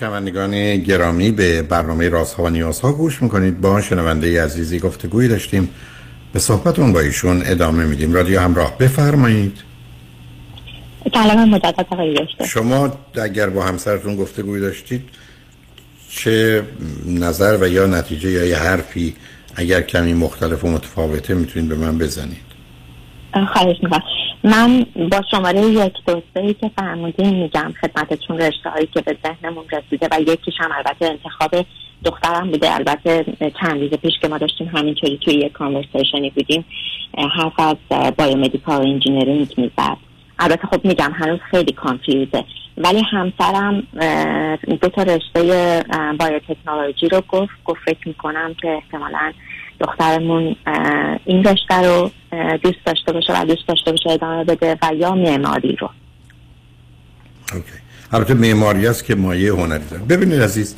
شنوندگان گرامی به برنامه رازها و نیازها گوش می‌کنید. با شنونده عزیزی گفتگویی داشتیم. به صحبتون با ایشون ادامه میدیم. رادیو همراه بفرمایید. شما اگر با همسرتون گفتگویی داشتید چه نظر و یا نتیجه یا یه حرفی اگر کمی مختلف و متفاوته می‌تونید به من بزنید؟ خواهش می‌کنم. من با شماره یک دو سه که فرمودین میگم خدمتتون رشته هایی که به ذهنمون رسیده و یکیش هم البته انتخاب دخترم بوده. البته چند روز پیش که ما داشتیم همینطوری توی یک conversation ی بودیم حرف از biomedical engineering می‌زد. البته خب میگم هنوز خیلی confused ه ولی همسرم دو تا رشته biotechnology رو گفت. گفت فکر می‌کنم که احتمالا دخترمون این رشته رو دوست داشته باشه و دوست داشته باشه ادامه بده و یا معماری رو. اوکی. البته معماری است که مایه هنری داره. ببینید عزیز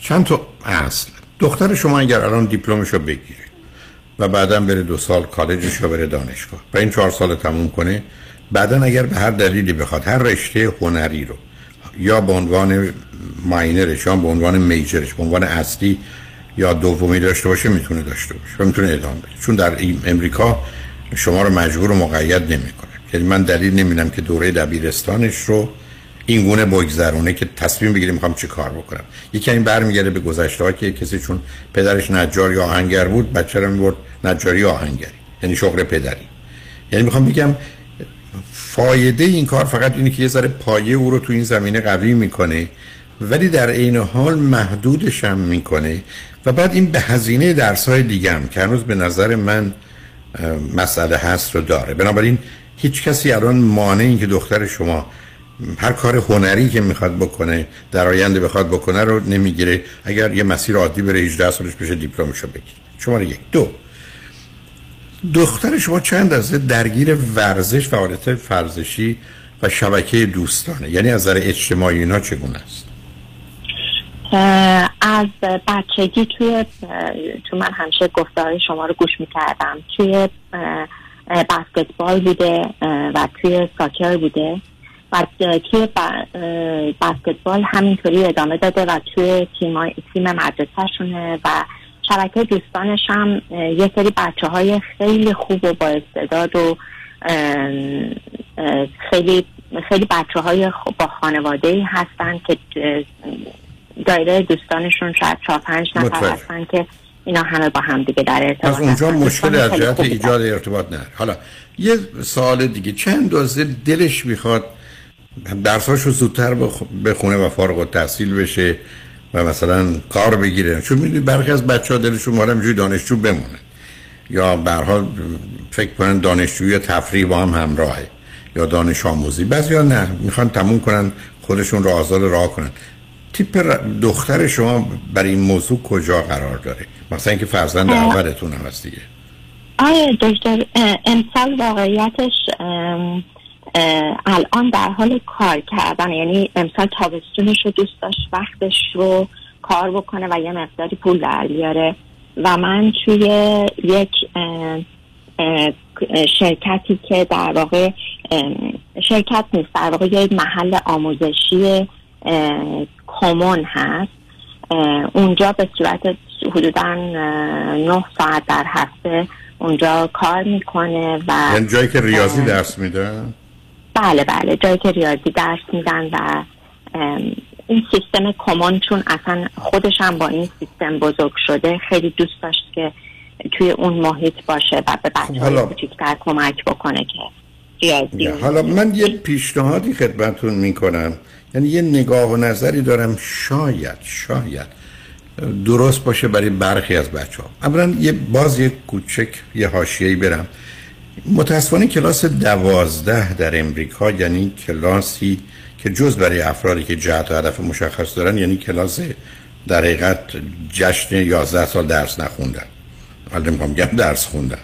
چند تا اصل. دختر شما اگر الان دیپلمش رو بگیره و بعدا بره دو سال کالجش رو بره دانشگاه و این چهار سال تموم کنه بعدا اگر به هر دلیلی بخواد هر رشته هنری رو یا به عنوان ماینرش یا به عنوان میجرش به عنوان اصلی یا دومی داشته باشه می‌تونه داشته باشه می‌تونه ادامه بده. چون در امریکا شما رو مجبور و مقید نمی‌کنه. یعنی من دلیل نمیدم که دوره دبیرستانش رو این گونه بگذرونه که تصمیم بگیره می‌خوام چه کار بکنم. یکی این برمیگرده به گذشته ها که کسی چون پدرش نجار یا آهنگر بود بچه رو می‌برد نجاری یا آهنگری یعنی شغل پدری. یعنی می‌خوام بگم فایده این کار فقط اینه که یه ذره پایه او رو تو این زمینه قوی می‌کنه ولی در عین حال محدودش هم می‌کنه. و بعد این به هزینه درس های دیگه هم که هنوز به نظر من مسئله هست رو داره. بنابراین هیچ کسی الان مانع این که دختر شما هر کار هنری که می‌خواد بکنه در آینده بخواد بکنه رو نمی‌گیره. اگر یه مسیر عادی بره 18 سالش بشه دیپلمشو بگیره. شماره یک دو دختر شما چند از درگیر ورزش فعالیت ورزشی و شبکه دوستانه؟ یعنی از نظر اجتماعی اینا چگونه است؟ از بچگی توی تو من همیشه گفتار شما رو گوش می‌کردم توی بسکتبال بوده و توی ساکر بوده و توی بسکتبال همینطوری ادامه داده و توی تیم, تیم مدرسهشونه و شبکه دوستانش هم یه سری بچه های خیلی خوب و با استعداد و خیلی خیلی بچه های با خانواده هستن که دایره دوستانشون شاید چهار پنج نفر هستن که اینا همه با هم دیگه در ارتباط از اونجا مشکل از جهت ایجاد ارتباط نه حالا یه سوال دیگه چند دوازه دلش می‌خواد درساشو زودتر بخونه و فارغ و تحصیل بشه و مثلا کار بگیره؟ چون می‌دونی برخی از بچه ها دلشون مال همجوری دانشجو بمونه. یا برحال فکر کنن دانشجوی یا تفریح با هم همراهه یا دانش آموزی. بعضی یا نه می‌خوان تموم کنن خودشون رو آزاد راه کنن. تیپ دختر شما برای این موضوع کجا قرار داره؟ مثلا اینکه فرزند اولتون هم هست دیگه. آیا دکتر امسال واقعیتش الان در حال کار کردن. یعنی امسال تابستونش رو دوست داشت وقتش رو کار بکنه و یه مقداری پول در بیاره. و من توی یک شرکتی که در واقع شرکت نیست در واقع یه محل آموزشی کمون هست. اونجا به صورت حدودا نه ساعت در هفته اونجا کار می‌کنه و یعنی جایی که ریاضی درس میدن بله بله جایی که ریاضی درس میدن و این سیستم کمان چون اصلا خودش هم با این سیستم بزرگ شده خیلی دوست داشت که توی اون محیط باشه و به بچه های کوچیکتر کمک بکنه که ریاضی حالا من یه پیشنهادی خدمتون می‌کنم. یعنی یه نگاه و نظری دارم شاید شاید درست باشه برای برخی از بچه ها اولا یه باز یه کوچک یه حاشیه‌ای برم. متاسفانه کلاس دوازده در امریکا یعنی کلاسی که جز برای افرادی که جهت و هدف مشخص دارن یعنی کلاس در حقیقت جشن 11 سال درس نخوندن. حالا نمی‌خوام بگم درس خوندن.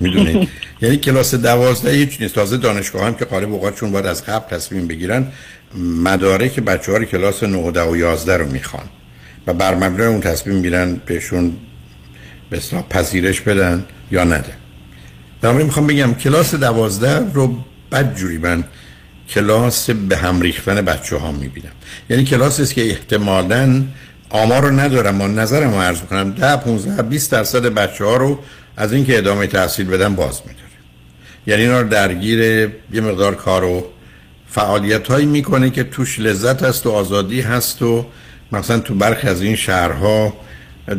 می‌دونید یعنی کلاس دوازده هیچ نیست. تازه دانشگاه هم که قالب اوقاتشون باید از قبل تصمیم بگیرن مدارک بچه ها کلاس 9 و 10 و 11 رو می‌خوان. و بر مبنای اون تصمیم می‌گیرن بهشون به پذیرش بدن یا نده. بنابراین می‌خوام بگم کلاس دوازده رو بدجوری من کلاس به هم ریختن بچه ها می‌بینم. یعنی کلاسی است که احتمالاً آمار رو ندارم. و نظرم رو عرض کنم 10 15 20 درصد بچه ها رو از اینکه ادامه تحصیل بدن باز میداره. یعنی اینا رو درگیر یه مقدار کار و فعالیت هایی می‌کنه که توش لذت هست و آزادی هست و مثلا تو برخی از این شهرها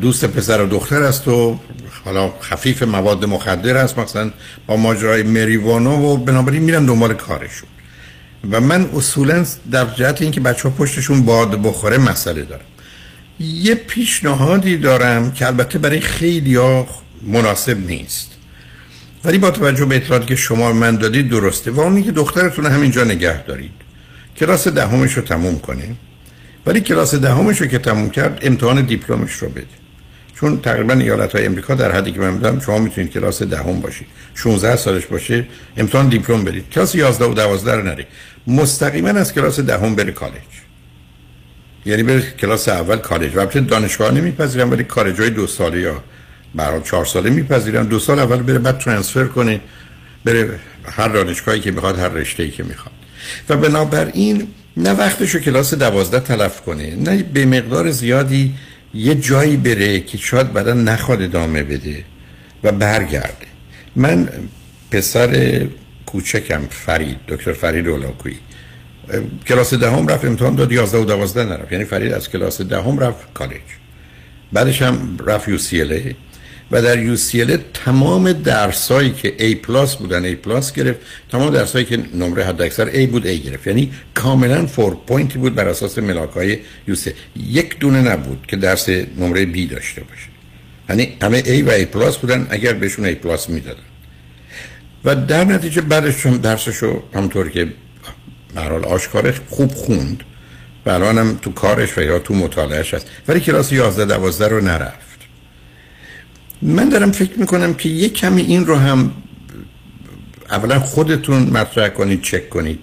دوست پسر و دختر است و حالا خفیف مواد مخدر است مثلا با ماجرای مریوانا و بنابراین میرن دنبال کارشون. و من اصولا در جهت اینکه بچه ها پشتشون باد بخوره مسئله دارم. یه پیشنهادی دارم که البته برای خیلی ها مناسب نیست. ولی با توجه به اطلاعاتی که شما من دادید درسته و اونی که دخترتون همینجا نگه دارید. کلاس دهمش رو تموم کنه. ولی کلاس دهمش رو که تموم کرد امتحان دیپلمش رو بده. چون تقریبا ایالت های امریکا در حدی که من می‌دونم شما می‌تونید کلاس دهم باشید. 16 سالش باشه امتحان دیپلم بدید. کلاس 11 و 12 رو نری مستقیما از کلاس دهم بره کالج. یعنی بره کلاس اول کالج. و البته دانشگاه نمیپذیرن ولی کالج های دو ساله یا برای چهار ساله میپذیرن. دو سال اول بره بعد ترانسفر کنه بره هر دانشگاهی که می‌خواد هر رشته‌ای که می‌خواد. و بنابراین نه وقتشو کلاس دوازده تلف کنه نه به مقدار زیادی یه جایی بره که شاید بعدا نخواد ادامه بده و برگرده. من پسر کوچکم فرید دکتر فرید اولاکویی. کلاس دهم رفت امتحان داد 11 و 12 نرفت. یعنی فرید از کلاس دهم رفت کالج. بعدش هم رفت UC و در سی تمام درسایی که A plus بودن A plus گرفت. تمام درسایی که نمره حد اکثر A بود A گرفت. یعنی کاملا four point ی بود بر اساس ملاک های سی یک دونه نبود که درس نمره B داشته باشه. یعنی همه A و A پلاس بودن اگر بهشون A پلاس می‌دادن. و در نتیجه بعدش هم درسشو همطور که برحال آشکارش خوب خوند. و هم تو کارش و یا تو مطالعهش هست. ولی کلاس 11 12 رو نرفت. من دارم فکر می‌کنم که یه کمی این رو هم اولا خودتون مطرح کنید چک کنید.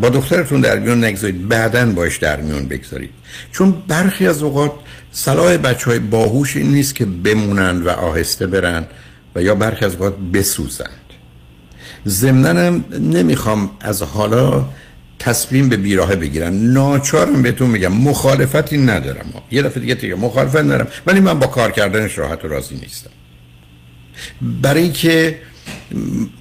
با دخترتون در میون نگذارید. بعدا باش در میون بگذارید. چون برخی از اوقات صلاح بچه های باهوش این نیست که بمونن و آهسته برن و یا برخی از اوقات بسوزند. ضمناً هم نمی‌خوام از حالا تصمیم به بیراهه بگیرن. ناچارم بهتون میگم مخالفتی ندارم. یه دفعه دیگه دیگه مخالفت ندارم. ولی من با کار کردنش راحت و راضی نیستم. برای که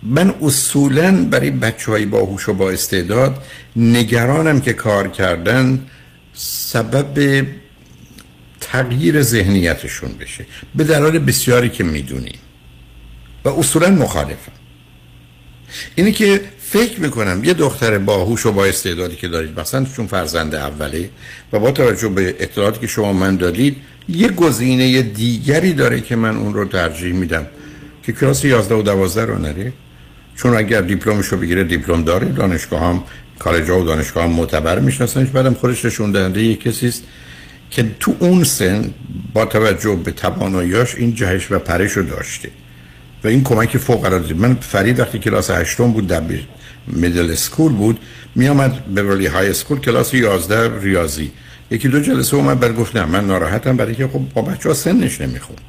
من اصولا برای بچه های باهوش و با استعداد نگرانم که کار کردن سبب تغییر ذهنیتشون بشه. به دلایل بسیاری که می‌دونیم. و اصولا مخالفم. اینی که فکر می‌کنم یه دختر باهوش و با استعدادی که دارید مثلا چون فرزند اوله و با توجه به اطلاعاتی که شما من دادید یه گزینه دیگری داره که من اون رو ترجیح میدم که کلاس 11 و 12 رو نره. چون اگر دیپلمش رو بگیره دیپلم داره دانشگاه هم کالج و دانشگاه هم معتبر میشناسنش. بعدم خودش نشون دهنده یه کسی است که تو اون سن با توجه به تواناییاش این جهش و پرش رو داشته. این کمک فوق العاده من فرید وقتی کلاس هشتم بود در middle school بود می آمد Beverly High School کلاس 11 ریاضی. یکی دو جلسه اومد بعد گفت نه من ناراحتم برای که خب با بچه ها سنش نمی‌خوند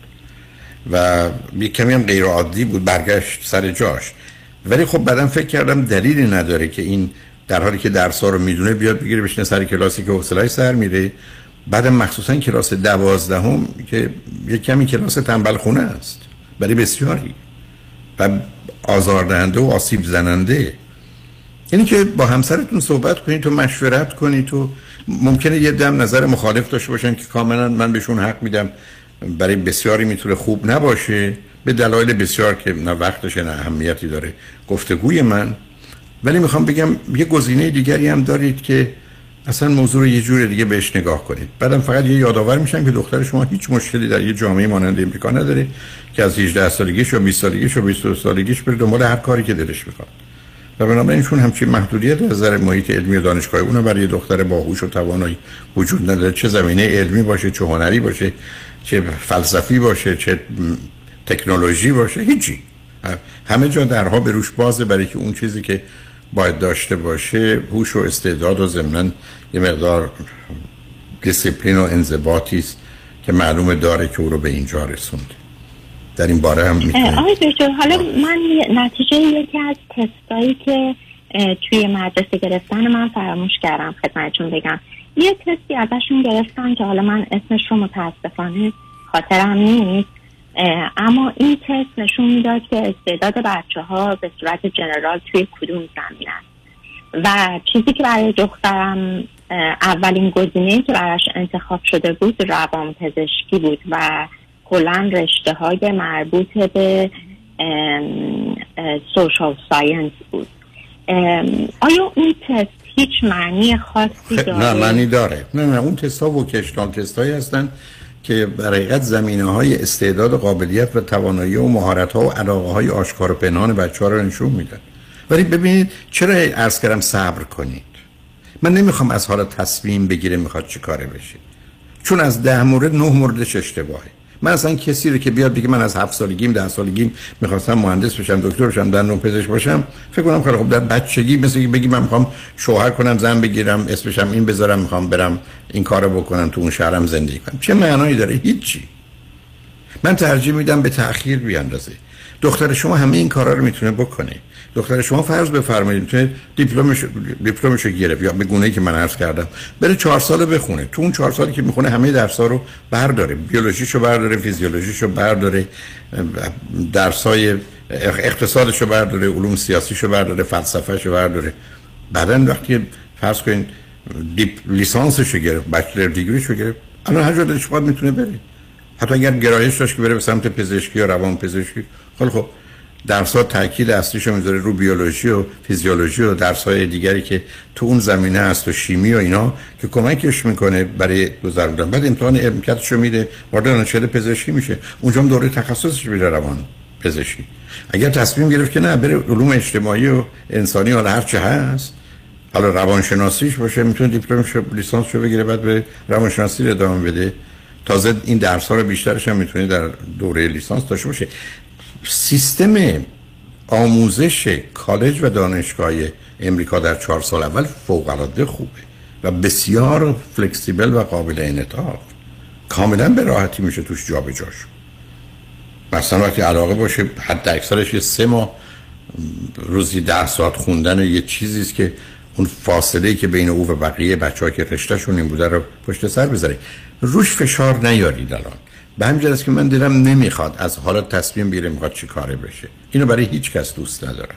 و یک کمی هم غیر عادی بود برگشت سر جاش. ولی خب بعدم فکر کردم دلیلی نداره که این در حالی که درسا رو می‌دونه بیاد بگیره بشینه سر کلاسی که حوصله‌اش سر میره. بعدم مخصوصا کلاس دوازدهم که یک کمی کلاس تنبل خونه است. برای بسیاری. و آزاردهنده و آسیب زننده. یعنی که با همسرتون صحبت کنید تو مشورت کنید تو ممکنه یه دم نظر مخالف داشته باشن که کاملا من بهشون حق میدم. برای بسیاری می‌تونه خوب نباشه به دلایل بسیار که نه وقتش نه اهمیتی داره گفتگوی من. ولی می‌خوام بگم یه گزینه دیگری هم دارید که اصلا موضوع رو یه جور دیگه بهش نگاه کنید. بعدم فقط یه یادآور میشم که دختر شما هیچ مشکلی در یه جامعه مانند امریکا نداره که از 18 سالگیش و 20 سالگیش و 22 سالگیش بره دنبال هر کاری که دلش می‌خواد. و بنابراین چون همچین محدودیت از نظر محیط علمی و دانشگاهی اونم برای دختر باهوش و توانایی وجود نداره. چه زمینه علمی باشه چه هنری باشه چه فلسفی باشه چه تکنولوژی باشه هیچی. همه جا درها به روش بازه برای که اون چیزی که باید داشته باشه هوش و استعداد و ضمن یه مقدار دیسیپلین و انضباطی است که معلومه داره که او رو به اینجا رسوند. در این باره هم می‌تونه آقای دکتر حالا من نتیجه یکی از تستایی که توی مدرسه گرفتن من فراموش کردم خدمتتون بگم. یه تستی ازشون گرفتن که حالا من اسمش رو متاسفانه خاطرم نیست. اما این تست نشون می‌داد که استعداد بچه ها به صورت جنرال توی کدوم زمین است. و چیزی که برای دخترم اولین گزینه که براش انتخاب شده بود روان پزشکی بود و کلا رشته های مربوط به social science بود. آیا اون تست هیچ معنی خاصی داره؟ نه معنی داره. نه نه اون تست ها vocational test هایی هستن که برای زمینه های استعداد و قابلیت و توانایی و مهارت ها و علاقه های آشکار و پنهان بچه ها رو نشون میدن. ولی ببینید چرا عرض کردم صبر کنید؟ من نمی‌خوام از حالا تصمیم بگیره می‌خواد چی کاره بشه. چون از ده مورد نه موردش اشتباهه من اصلا کسی رو که بیاد بگه من از هفت سالگیم ده سالگیم می‌خواستم مهندس بشم دکتر بشم نوع پزشک باشم فکر کنم خیلی خب در بچگی مثل که بگی من می‌خوام شوهر کنم زن بگیرم اسمشم این بذارم می‌خوام برم این کارو بکنم تو اون شهرم زندگی کنم. چه معنایی داره؟ هیچی. من ترجیح میدم به تأخیر بیاندازه. دختر شما همه این کارا رو می‌تونه بکنه. دختر شما فرض بفرمایید می‌تونه دیپلمش دیپلمش رو گرفت یا به گونه‌ای که من عرض کردم. بره چهار ساله بخونه. تو اون چهار سالی که می‌خونه همه درس‌ها رو برداره. بیولوژیشو برداره فیزیولوژیشو برداره درسای اقتصادشو برداره علوم سیاسیشو برداره فلسفهشو برداره. بعدن وقتی فرض کنید دیپ لیسانسشو گرفت بچلر دیگریشو گرفت الان هر جا دلش می‌تونه بره. حتی اگر گرایش داشت که بره به سمت پزشکی یا روان پزشکی خیلی خب درس ها تاکید اصلیشو می‌ذاره رو بیولوژی و فیزیولوژی و درس های دیگری که تو اون زمینه هست و شیمی و اینا که کمکش می‌کنه برای گذروندن بعد امتحان امکتشو میده وارد دانشگاه پزشکی میشه. اونجا هم دوره تخصصش میره روان پزشکی. اگر تصمیم گرفت که نه بره علوم اجتماعی و انسانی حالا هر چه هست. حالا روانشناسیش باشه می‌تونه دیپلمش لیسانس رو بگیره بعد به روانشناسی رو ادامه بده. تازه این درس ها رو بیشترش هم می‌تونه در دوره لیسانس داشته باشه سیستم آموزش کالج و دانشگاه امریکا در چهار سال اول فوق خوبه و بسیار فلکسیبل و قابل انعطاف. کاملا به راحتی میشه توش جابجا شد. مثلا وقتی علاقه باشه حد اکثرش یه سه ماه روزی ده ساعت خوندن یه چیزی است که اون فاصله که بین او و بقیه بچه که رشتهشون این بوده رو پشت سر بذاره روش فشار نیارید الان. به همین که من دلم نمی‌خواد از حالا تصمیم بگیره می‌خواد چی کاره بشه. اینو برای هیچ کس دوست ندارم.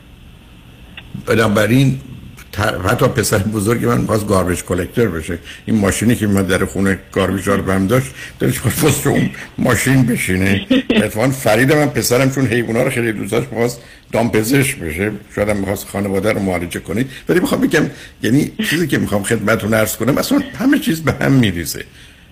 بنابراین حتی پسر بزرگی من باز گاربیج کلکتر بشه. این ماشینی که من در خونه گاربیج رو بهم داشت دلش خواست اون ماشین بشینه. اتفاقا فرید من پسرم چون حیونا رو خیلی دوست داشت خواست دامپزش بشه. شاید هم می‌خواست خانواده رو معالجه کنید ولی می‌خوام بگم یعنی چیزی که می‌خوام خدمتتون عرض کنم اصلا همه چیز به هم میریزه.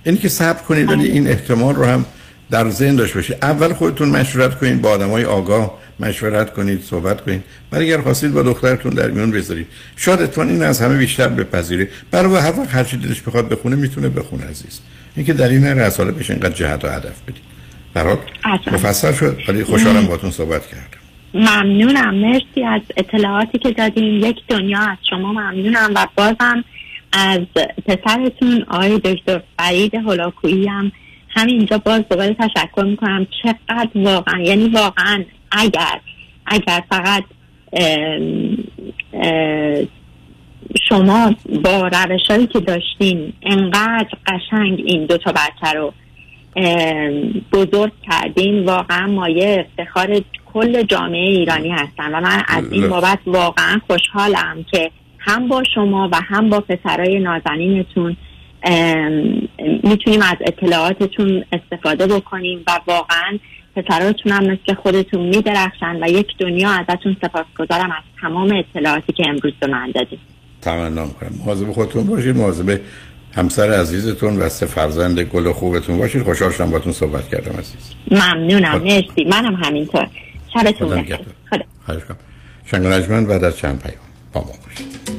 اینی که صبر کنید ولی این احتمال رو هم در ذهن داشته باشید اول خودتون مشورت کنید با آدمای آگاه مشورت کنید صحبت کنید. ولی اگر خواستید با دخترتون در میون بذارید. شاید اتفاقا این از همه بیشتر بپذیره. برای هر وقت هر چی دلش بخواد بخونه می‌تونه بخونه عزیز. اینکه در این هر اصاله بشه اینقدر جهت و هدف بدید. برات مفصل شد ولی خوشحالم باهاتون صحبت کردم. ممنونم. مرسی از اطلاعاتی که دادیم یک دنیا از شما. ممنونم. و بازم از پسرتون آقای دکتر فرید هلاکویی هم همینجا باز دوباره تشکر می‌کنم. چقدر واقعا یعنی واقعا اگر اگر فقط ام، اه، شما با روش هایی که داشتین انقدر قشنگ این دو تا بچه رو بزرگ کردین واقعا مایه افتخار کل جامعه ایرانی هستن. و من از این بابت واقعا خوشحالم که هم با شما و هم با پسرای نازنینتون می‌تونیم از اطلاعاتتون استفاده بکنیم و واقعا پسراتون هم مثل خودتون میدرخشن و یک دنیا ازتون سپاسگزارم از تمام اطلاعاتی که امروز به من دادیم تمنا می‌کنم مواظب خودتون باشید مواظب همسر عزیزتون و سه فرزند گل خوبتون باشید خوشحال شدم باتون صحبت کردم عزیز ممنونم مرسی منم همینطور شبتون بخیر. خدا شنگ نجمن بعد از چند پیام با ما باشید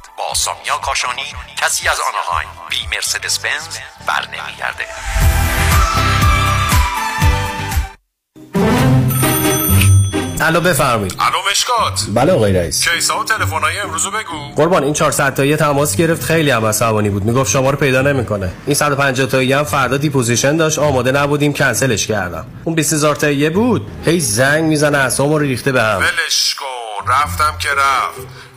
با سامیا کاشانی کسی از آنهایم. بی مرسدس بنز بر نمیگرده الو بفرمایید. الو مشکات. بله آقای رئیس. کیسا و تلفن‌های امروزو بگو. قربان این 400 تایی تماس گرفت. خیلی هم عصبانی بود. می‌گفت شما رو پیدا نمی‌کنه. این 150 تایی هم فردا deposition داشت. آماده نبودیم. کنسلش کردم. اون 20000 تایی بود. هی زنگ می‌زنه اسمو رو ریخته به هم. ولش کن. رفتم که رفت.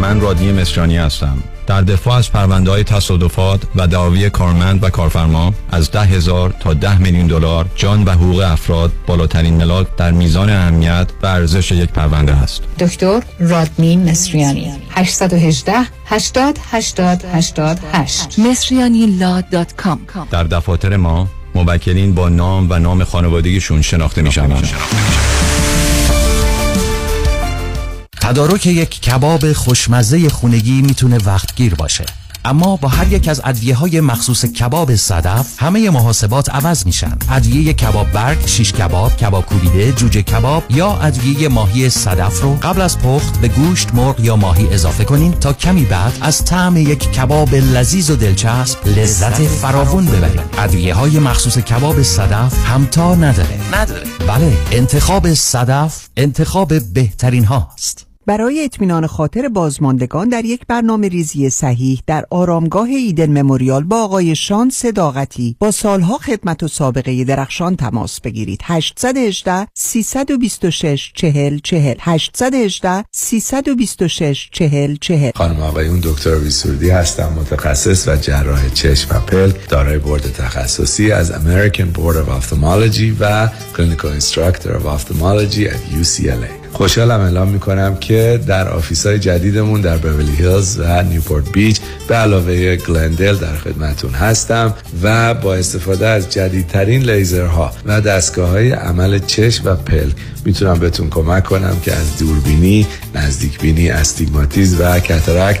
من رادنی مصریانی هستم. در دفاع از پرونده های تصادفات و دعاوی کارمند و کارفرما از ده هزار تا ده میلیون دلار جان و حقوق افراد بالاترین ملاک در میزان اهمیت و ارزش یک پرونده است. دکتر رادمین مصریانی. 818 80 80 88 مصریانی در دفاتر ما موکلین با نام و نام خانوادگیشون شناخته می شوند. تدارک یک کباب خوشمزه خونگی می‌تونه وقتگیر باشه. اما با هر یک از ادویه های مخصوص کباب صدف همه محاسبات عوض میشن. ادویه کباب برگ، شیش کباب، کباب کوبیده، جوجه کباب یا ادویه ماهی صدف رو قبل از پخت به گوشت، مرغ یا ماهی اضافه کنین تا کمی بعد از طعم یک کباب لذیذ و دلچسب لذت فراوون ببرین. ادویه های مخصوص کباب صدف همتا نداره. نداره. بله انتخاب صدف انتخاب بهترین هاست. برای اطمینان خاطر بازماندگان در یک برنامه ریزی صحیح در آرامگاه ایدن مموریال با آقای شان صداقتی با سالها خدمت و سابقه درخشان تماس بگیرید. 818 326 40 40 818 326 40 40 خانم آقایون دکتر ویسوردی هستم متخصص و جراح چشم و پلک دارای بورد تخصصی از American Board of Ophthalmology و Clinical Instructor of Ophthalmology at UCLA خوشحالم اعلام می‌کنم که در office های جدیدمون در بورلی هیلز و نیوپورت بیچ به علاوه گلندل در خدمتون هستم و با استفاده از جدیدترین لیزرها و دستگاه های عمل چشم و پلک می‌تونم بهتون کمک کنم که از دوربینی، نزدیک بینی، آستیگمات و cataract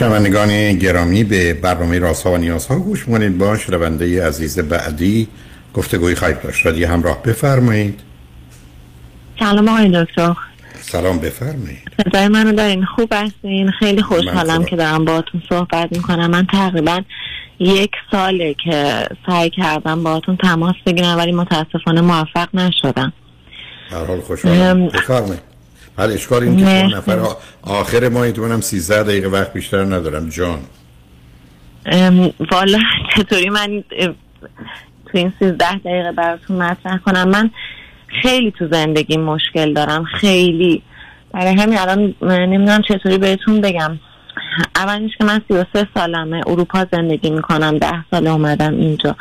شنوندگان گرامی به برنامه راسا و نیازها گوش کنید با شنونده عزیز بعدی گفتگوی خواهید داشت. رادیو همراه بفرمایید. سلام آقای دکتر. سلام بفرمایید. صدای منو دارین؟ خوب هستین؟ خیلی خوشحالم که دارم باهاتون صحبت می‌کنم. من تقریبا یک ساله که سعی کردم باهاتون تماس بگیرم ولی متاسفانه موفق نشدم. هر حال خوشحالم. بفرمایید. بعد اشکال این که. نفر آخر ماهی تو منم 13 دقیقه وقت بیشتر ندارم. جان. والا چطوری من تو این سیزده دقیقه براتون مطرح کنم؟ من خیلی تو زندگی مشکل دارم خیلی. برای همین الان نمی‌دونم چطوری بهتون بگم. اولش که من 33 سالمه اروپا زندگی می‌کنم ده سال اومدم اینجا.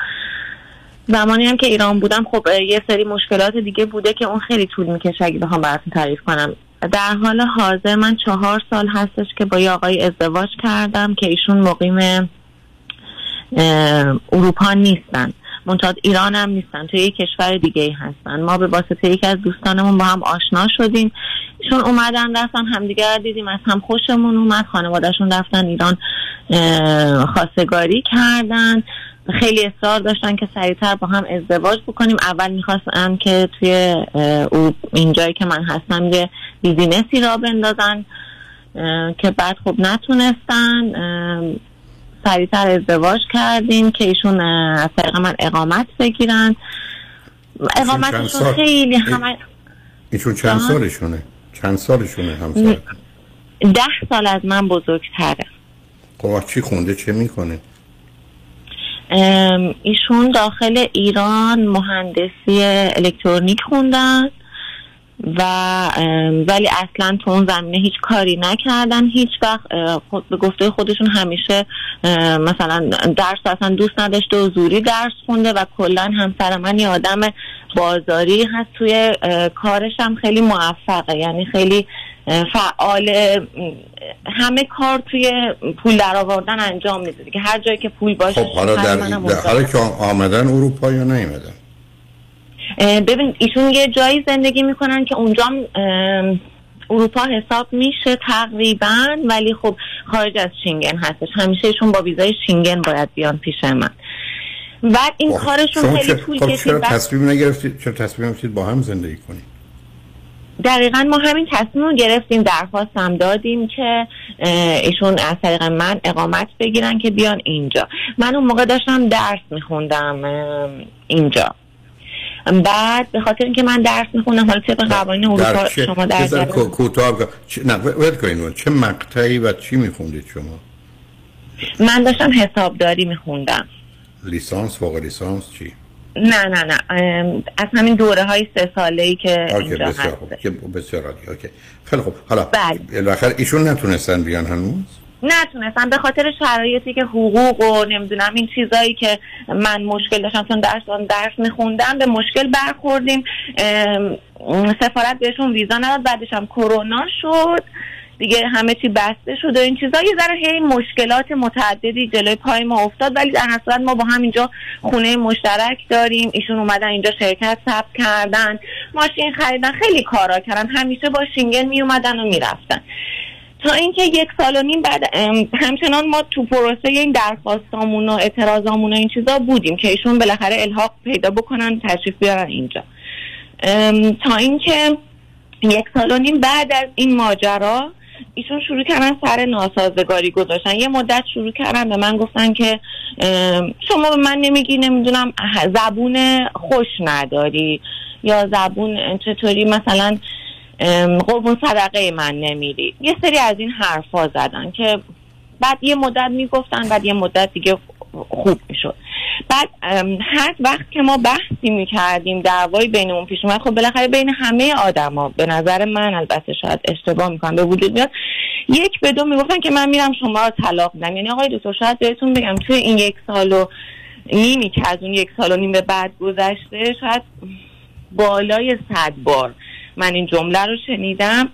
زمانی هم که ایران بودم خب یه سری مشکلات دیگه بوده که اون خیلی طول می‌کشه اگه بخوام براتون تعریف کنم. در حال حاضر من چهار سال هستش که با یه آقای ازدواج کردم که ایشون مقیم اروپا نیستن. منتها ایران هم نیستن توی یک کشور دیگه ای هستن. ما به واسطه یکی از دوستانمون با هم آشنا شدیم. ایشون اومدن رفتن همدیگه رو دیدیم از هم خوشمون اومد. خانوادهشون رفتن ایران خواستگاری کردن. خیلی اصرار داشتن که سریعتر با هم ازدواج بکنیم. اول می‌خواستن که توی اینجایی که من هستم یه بیزینسی را بندازن که بعد خب نتونستن. سریعتر ازدواج کردیم که ایشون از طریق من اقامت بگیرن. اقامتشون؟ خیلی همه ایشون چند؟ سالشونه؟ چند سالشونه همسر؟ ده سال از من بزرگتره. خب چی خونده؟ چه می‌کنه؟ ایشون داخل ایران مهندسی الکترونیک خوندن. و ولی اصلا تو اون زمینه هیچ کاری نکردن. هیچ وقت خود به گفته خودشون همیشه مثلا درس اصلا دوست نداشته و زوری درس خونده و کلا همسر من یه آدم بازاری هست توی کارش هم خیلی موفقه. یعنی خیلی فعال همه کار توی پول در آوردن انجام میده. که هر جایی که پول باشه خب حالا در, در حالا که آمدن اروپا یا نیومدن؟ ببین ایشون یه جایی زندگی می‌کنن که اونجا اروپا حساب میشه تقریبا ولی خب خارج از شینگن هستش. همیشه ایشون با ویزای شینگن باید بیان پیش من. بعد این کارشون شما خیلی طول خب کشید چرا تصمیم نگرفتید؟ چرا تصمیم گرفتید با هم زندگی کنید؟ دقیقا ما همین تصمیم رو گرفتیم درخواست هم دادیم که ایشون از طریق من اقامت بگیرن که بیان اینجا. من اون موقع داشتم درس میخوندم اینجا. بعد به خاطر اینکه من درس میخوندم حالا طبق قوانین اروپا شما در کوتاه نه ول چه مقطعی و چی میخوندید شما؟ من داشتم حسابداری میخوندم. لیسانس فوق لیسانس چی؟ نه نه نه. از همین دوره های سه ساله ای که اینجا بسیار هست خوب بسیار عالی. اوکی. خیلی خوب. حالا بله. بالاخره ایشون نتونستن بیان هنوز؟ نتونستم. به خاطر شرایطی که حقوق و نمی‌دونم این چیزایی که من مشکل داشتم چون درس درس میخوندم به مشکل برخوردیم. سفارت بهشون ویزا نداد بعدش هم کرونا شد. دیگه همه چی بسته شد و این چیزا. یه ذره هی مشکلات متعددی جلوی پای ما افتاد ولی در صورت ما با هم اینجا خونه مشترک داریم. ایشون اومدن اینجا شرکت ثبت کردن ماشین خریدن خیلی کارا کردن. همیشه با شینگن می اومدن و می‌رفتن. تا اینکه یک سال و نیم بعد همچنان ما تو پروسه این درخواستامون و اعتراضامون و این چیزا بودیم که ایشون بالاخره الحاق پیدا بکنن تشریف بیارن اینجا. تا اینکه یک سال و نیم بعد از این ماجرا ایشون شروع کردن سر ناسازگاری گذاشتن. یه مدت شروع کردن به من گفتن که شما به من نمیگی نمی‌دونم زبون خوش نداری یا زبون چطوری مثلا قربون صدقه من نمیری. یه سری از این حرفا زدن که بعد یه مدت می‌گفتن بعد یه مدت دیگه خوب می‌شد. بعد هر وقت که ما بحثی می‌کردیم دعوایی بین اون پیش اومد خب بالاخره بین همه آدما به نظر من البته شاید اشتباه می‌کنم به وجود میاد یک به دو می‌گفتن که من میرم شما رو طلاق بدم. یعنی آقای دکتر شاید بهتون بگم توی این یک سال و نیمی که از اون یک سال و نیم به بعد گذشته شاید بالای صد بار من این جمله رو شنیدم.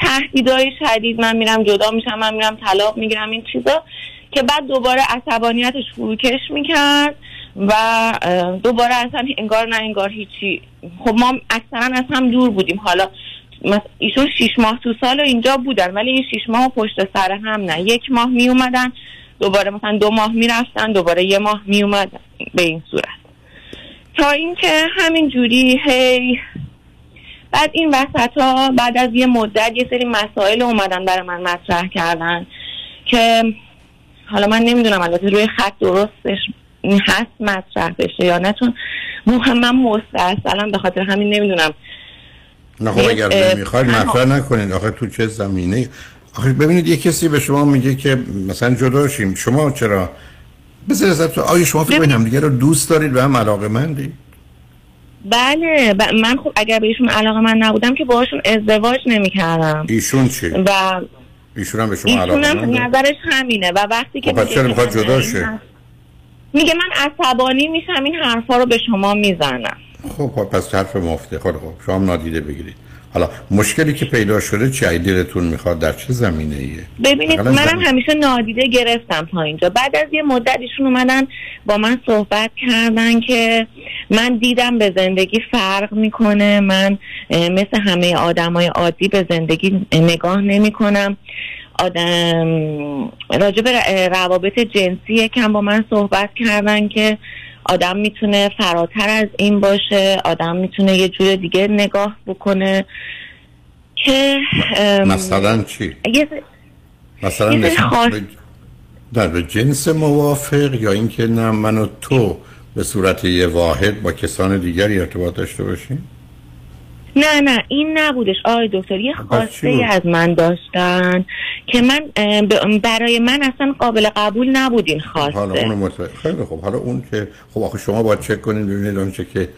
تهدیدهای شدید من میرم جدا میشم من میرم طلاق می‌گیرم این چیزا که بعد دوباره عصبانیتش فروکش می‌کرد و دوباره اصلا انگار نه انگار هیچی. خب ما اکثرا از هم دور بودیم. حالا ایشون شیش ماه تو سال و اینجا بودن ولی این شیش ماه پشت سر هم نه. یک ماه می اومدن دوباره مثلا دو ماه می‌رفتن دوباره یه ماه می اومدن به این صورت. تا اینکه همین جوری هی بعد این وسط ها بعد از یه مدت یه سری مسائل اومدن برای من مطرح کردن که حالا من نمی‌دونم البته روی خط درستش هست مطرح بشه یا نه چون مهم من مستاصلا به خاطر همین نمی‌دونم. نه خب اگر نمی‌خواید مطرح نکنید. آخه تو چه زمینه؟ آخه ببینید یه کسی به شما میگه که مثلا جدا شیم شما چرا؟ بذار ازت آیا شما فکر کنید همدیگه رو دوست دارید و هم علاقه مندی بله ب- من خب اگر بهشون علاقه من نبودم که باهاشون ازدواج نمی‌کردم. ایشون چی؟ و ایشون هم به شما ایشون علاقه هم نظرش همینه و وقتی که خب پس چرا می‌خواد جدا شه؟ میگه من عصبانی میشم این حرفا رو به شما می‌زنم. خب خب پس حرف مفته. خب خب شما نادیده بگیرید. حالا مشکلی که پیدا شده چی؟ دلتون می‌خواد در چه زمینه ایه ببینید منم زمین- همیشه نادیده گرفتم تا اینجا. بعد از یه مدت ایشون اومدن با من صحبت کردن که من دیدم به زندگی فرق می‌کنه. من مثل همه آدمای عادی به زندگی نگاه نمی‌کنم. آدم راجع به روابط جنسی یکم با من صحبت کردن که آدم می‌تونه فراتر از این باشه آدم می‌تونه یه جور دیگه نگاه بکنه که مثلا چی؟ یه مثلا یه خاص- در به جنس موافق یا اینکه نه من و تو به صورت یه واحد با کسان دیگری ارتباط داشته باشیم؟ نه نه این نبودش. آقای دکتر یه خواسته؟ از من داشتن که من برای من اصلا قابل قبول نبود این حالا اونو خواسته متوجه خیلی خوب. حالا اون که خب آخه شما باید چک کنید ببینید اون چه که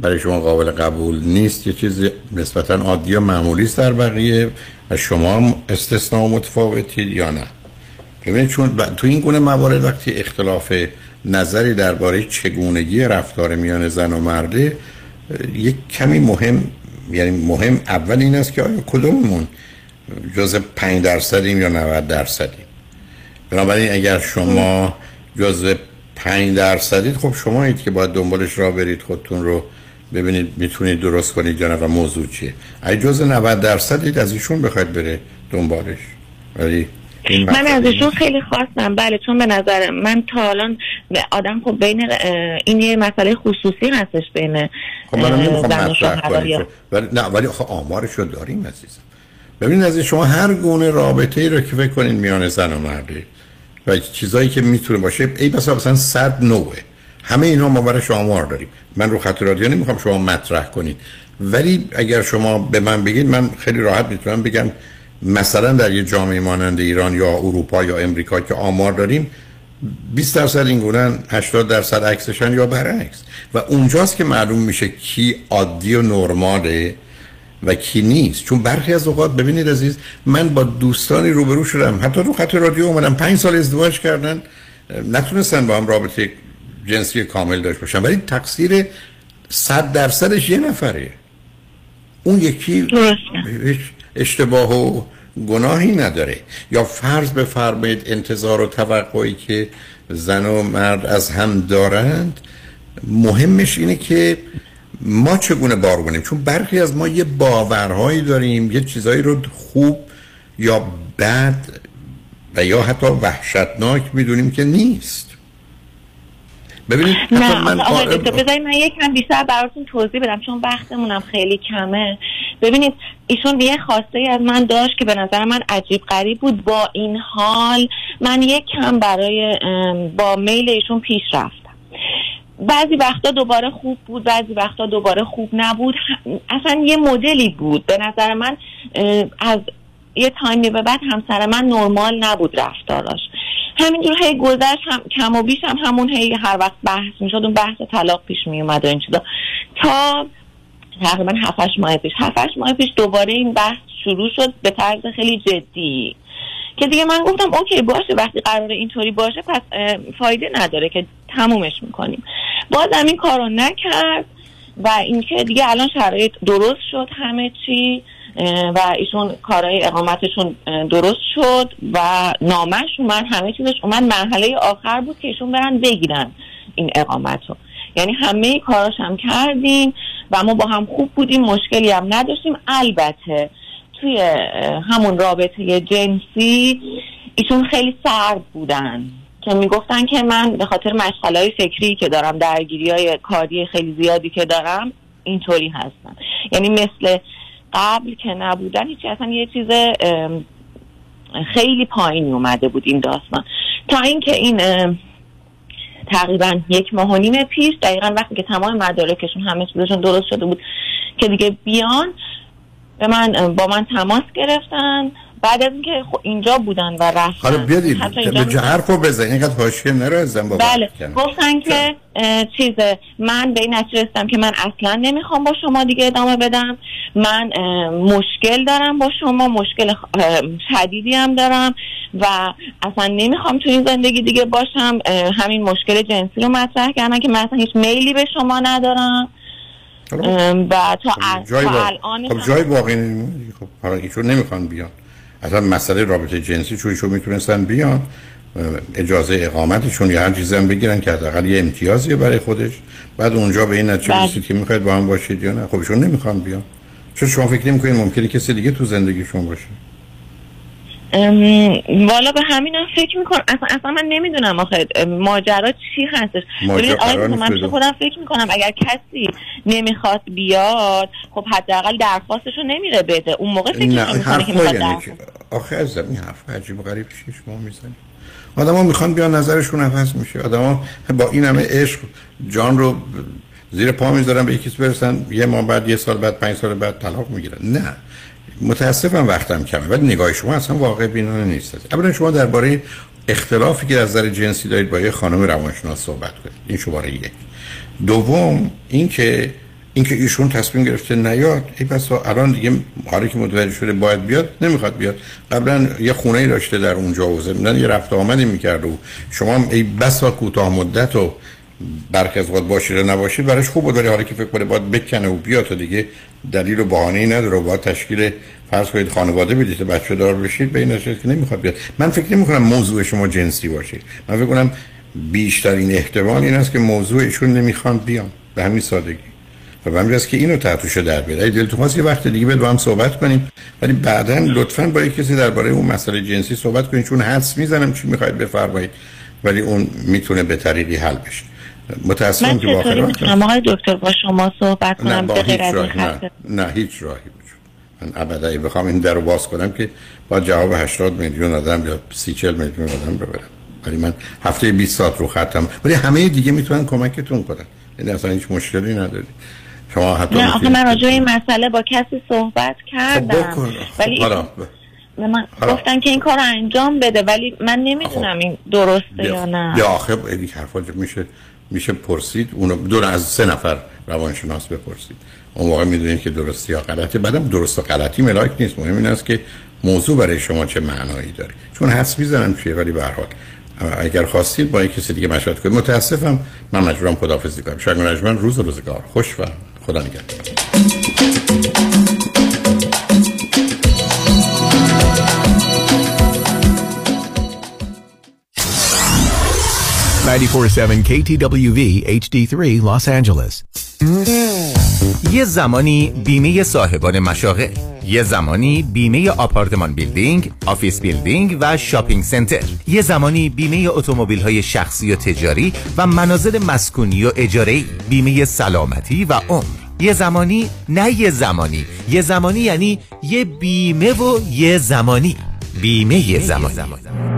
برای شما قابل قبول نیست. یه چیز نسبتا عادی و معمولی است در بقیه و شما استثناء و متفاوتید یا نه؟ ببینید چون ب- تو این گونه موارد وقتی اختلاف نظری درباره چگونگی رفتار میان زن و مرده یک کمی مهم یعنی مهم اول این است که آیا کدوممون جز 5 درصدیم یا 90 درصدیم؟ بنابراین اگر شما جز 5 درصدید خب شما اید که باید دنبالش را برید خودتون رو ببینید می‌تونید درست کنید یا نه و موضوع چیه. اگه جز 90 درصدید از ایشون بخواید بره دنبالش. ولی من مسئله از ایشون نیست. خیلی خواستم. بله چون به نظر من تا الان آدم خب بین این یه مسئله خصوصی هستش بین خب زن و شوهر یا- ولی نه ولی خب آمارش رو داریم عزیزم. ببینید از شما هر گونه رابطه ای رو که فکر کنید میان زن و مرده و چیزایی که می‌تونه باشه ای بسا مثلا صد نوعه همه اینا ما برای آمار داریم. من رو خط رادیو نمی‌خوام شما مطرح کنید. ولی اگر شما به من بگید من خیلی راحت می‌تونم بگم مثلا در یه جامعه مانند ایران یا اروپا یا امریکا که آمار داریم 20 درصد این گونه 80 درصد عکسشن یا برعکس. و اونجاست که معلوم میشه کی عادی و نرماله و کی نیست. چون برخی از اوقات ببینید عزیز من با دوستانی روبرو شدم. حتی رو خط رادیو اومدم. پنج سال ازدواج کردن. نتونستن با هم رابطه جنسی کامل داشته باشن. ولی تقصیر صد درصدش یه نفره. اون یکی اشتباه و گناهی نداره. یا فرض بفرمایید انتظار و توقعی که زن و مرد از هم دارند مهمش اینه که ما چگونه بار کنیم چون برخی از ما یه باورهایی داریم یه چیزایی رو خوب یا بد و یا حتی وحشتناک می‌دونیم که نیست. ببینید نه من آقای دکتر بذارید من یکم بیشتر براتون توضیح بدم چون وقتمونم خیلی کمه. ببینید ایشون یه خواسته ای از من داشت که به نظر من عجیب غریب بود. با این حال من یک کم برای با میل ایشون پیش رفتم. بعضی وقتا دوباره خوب بود بعضی وقتا دوباره خوب نبود. اصلا یه مدلی بود. به نظر من از یه تایمی به بعد همسر من نرمال نبود رفتاراش همینجور هی گذشت هم کم و بیش هم همون هی هر وقت بحث می‌شد اون بحث طلاق پیش می اومد و این چیزا. تا تقریبا 7 ماه پیش. 7 ماه پیش دوباره این بحث شروع شد به طرز خیلی جدی. که دیگه من گفتم اوکی باشه وقتی قرار اینطوری باشه پس فایده نداره که تمومش می‌کنیم. بازم این کارو نکرد و اینکه دیگه الان شرایط درست شد همه چی و ایشون کارهای اقامتشون درست شد و نامش اومد همه چیزش اومد. مرحله آخر بود که ایشون برن بگیرن این اقامت رو یعنی همه کاراش هم کردیم و ما با هم خوب بودیم مشکلی هم نداشتیم. البته توی همون رابطه جنسی ایشون خیلی سرد بودن که می‌گفتن که من به خاطر مشغله فکری که دارم درگیری های کاری خیلی زیادی که دارم اینطوری هستم. یعنی مثل قبل که نبودن هیچی اصلا یه چیز خیلی پایینی اومده بود این داستان. تا اینکه این تقریبا یک ماه و نیم پیش دقیقا وقتی که تمام مدارکشون همه چیزشون درست شده بود که دیگه بیان به من با من تماس گرفتن. بعد از اینکه اینجا بودن و رفتن. حالا بیادید به حرف رو بزنید اینقدر حاشیه نرو با بله. گفتن که چیزه من به این نتیجه رسیدم که من اصلا نمی‌خوام با شما دیگه ادامه بدم. من مشکل دارم با شما مشکل شدیدی هم دارم و اصلا نمی‌خوام تو این زندگی دیگه باشم. همین مشکل جنسی رو مطرح کردن که من اصلا هیچ میلی به شما ندارم. و تا, خب جای الان خب جای واقعی خب ایشون نمی‌خوان بیان. اصلا مسئله رابطه جنسی چون می‌تونستن بیان اجازه اقامتشون یا هر چیزی هم بگیرن که حداقل یه امتیازیه برای خودش. بعد اونجا به این نتیجه رسید که می‌خواید با هم باشید یا نه. خب نمی‌خوان بیان. چون شما فکر نمی‌کنید ممکنه کسی دیگه تو زندگیشون باشه. والا به همینم فکر می‌کنم. اصلا, اصلا من نمی‌دونم آخه ماجرا چی هستش. ببینید آقای من خودم فکر می‌کنم اگر کسی نمی‌خواد بیاد خب حداقل درخواستشو نمیره بده. اون موقع فکر می‌کنه که می‌خواد یعنی آخه از این حرف عجیب غریب شیش ما می‌زنیم آدم ها می‌خوان بیان نظرشون عوض میشه. آدم ها با این همه عشق جان رو زیر پا می‌ذارن به یکیس برسن یه ماه بعد یه سال بعد پنج سال بعد طلاق می‌گیرن. نه. متاسفم وقتم کمه ولی نگاه شما اصلا واقع بینانه نیست. اولا شما درباره اختلافی که از نظر جنسی دارید با یه خانم روانشناس صحبت کنید. این شماره یک. دوم اینکه اینکه ایشون تصمیم گرفته نیاد ای بس الان دیگه حالی که متوجه شده باید بیاد نمی‌خواد بیاد. قبلا یه خونه داشته در اونجا و زمینن یه رفت آمدی می‌کرد و شما ای بسا کوتاه مدت و برخی از وقت و نباشید براش خوب ولی حالا که فکر کنه باید بکنه و بیاد تا دیگه دلیل و بهانه‌ای نداره باید تشکیل فرض کنید خانواده بدید بچه دار بشید به این که نمی‌خواد بیاد. من فکر نمی کنم موضوع شما جنسی باشه. من فکر کنم بیشترین احتمال این است که موضوعشون نمی‌خوان بیان. به همین سادگی. و من است که اینو تحتوش در بیاد اگه دلتون خواست یه وقت دیگه با هم صحبت کنیم ولی بعدا لطفا با یک کسی درباره اون مسئله جنسی صحبت کنید چون حدس می‌زنم چی می‌خواید بفرمایید. ولی اون می‌تونه به طریقی حل بشه. متاسفم که واقعا می‌تونم آقای دکتر با شما صحبت کنم؟ به غیر از نه, نه هیچ راهی من ابدا بخوام این در رو باز کنم که با جواب 80 میلیون آدم یا 30 40 میلیون آدم رو برم ولی من هفته 20 ساعت رو خطم. ولی همه دیگه می‌تونن کمکتون کنن. یعنی اصلا هیچ مشکلی نداری. شما حتی نه آخه من راجع این مسئله با کسی صحبت کردم. خب ولی من گفتن که این کار انجام بده ولی من نمی‌دونم خب. این درسته یا نه. یا آخه این حرفا میشه میشه پرسید اونو دور از سه نفر روانشناس بپرسید. اون واقع می‌دونید که درستی یا غلطی بعدم درست و غلطی ملاک نیست. مهم این است که موضوع برای شما چه معنایی داره. چون حس می‌زنم چیه ولی به حال اگر خواستید با یک کسی دیگه مشورت کنید. متاسفم من مجبورم خداحافظی کنم. روز و روزگار خوش و خدا نگهدار. 947 KTWV HD3 Los Angeles. یه زمانی بیمه صاحبان مشاغل یه زمانی بیمه apartment building، office building و shopping center. یه زمانی بیمه اتومبیل های شخصی و تجاری و منازل مسکونی و اجاره بیمه سلامتی و عمر. یه زمانی نه یه زمانی. یه زمانی یعنی یه بیمه و یه زمانی. بیمه یه زمانی, زمانی.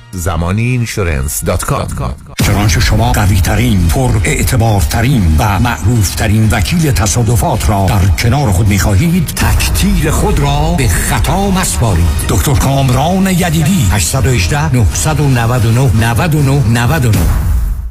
زمانی اینشورنس دات کام چنانچه شما قوی ترین پر اعتبار ترین و معروف ترین وکیل تصادفات را در کنار خود می خواهید تکتیر خود را به خطا مسپارید. دکتر کامران یدیدی 818 999 99 99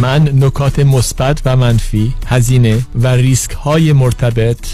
من نکات مثبت و منفی هزینه و ریسک های مرتبط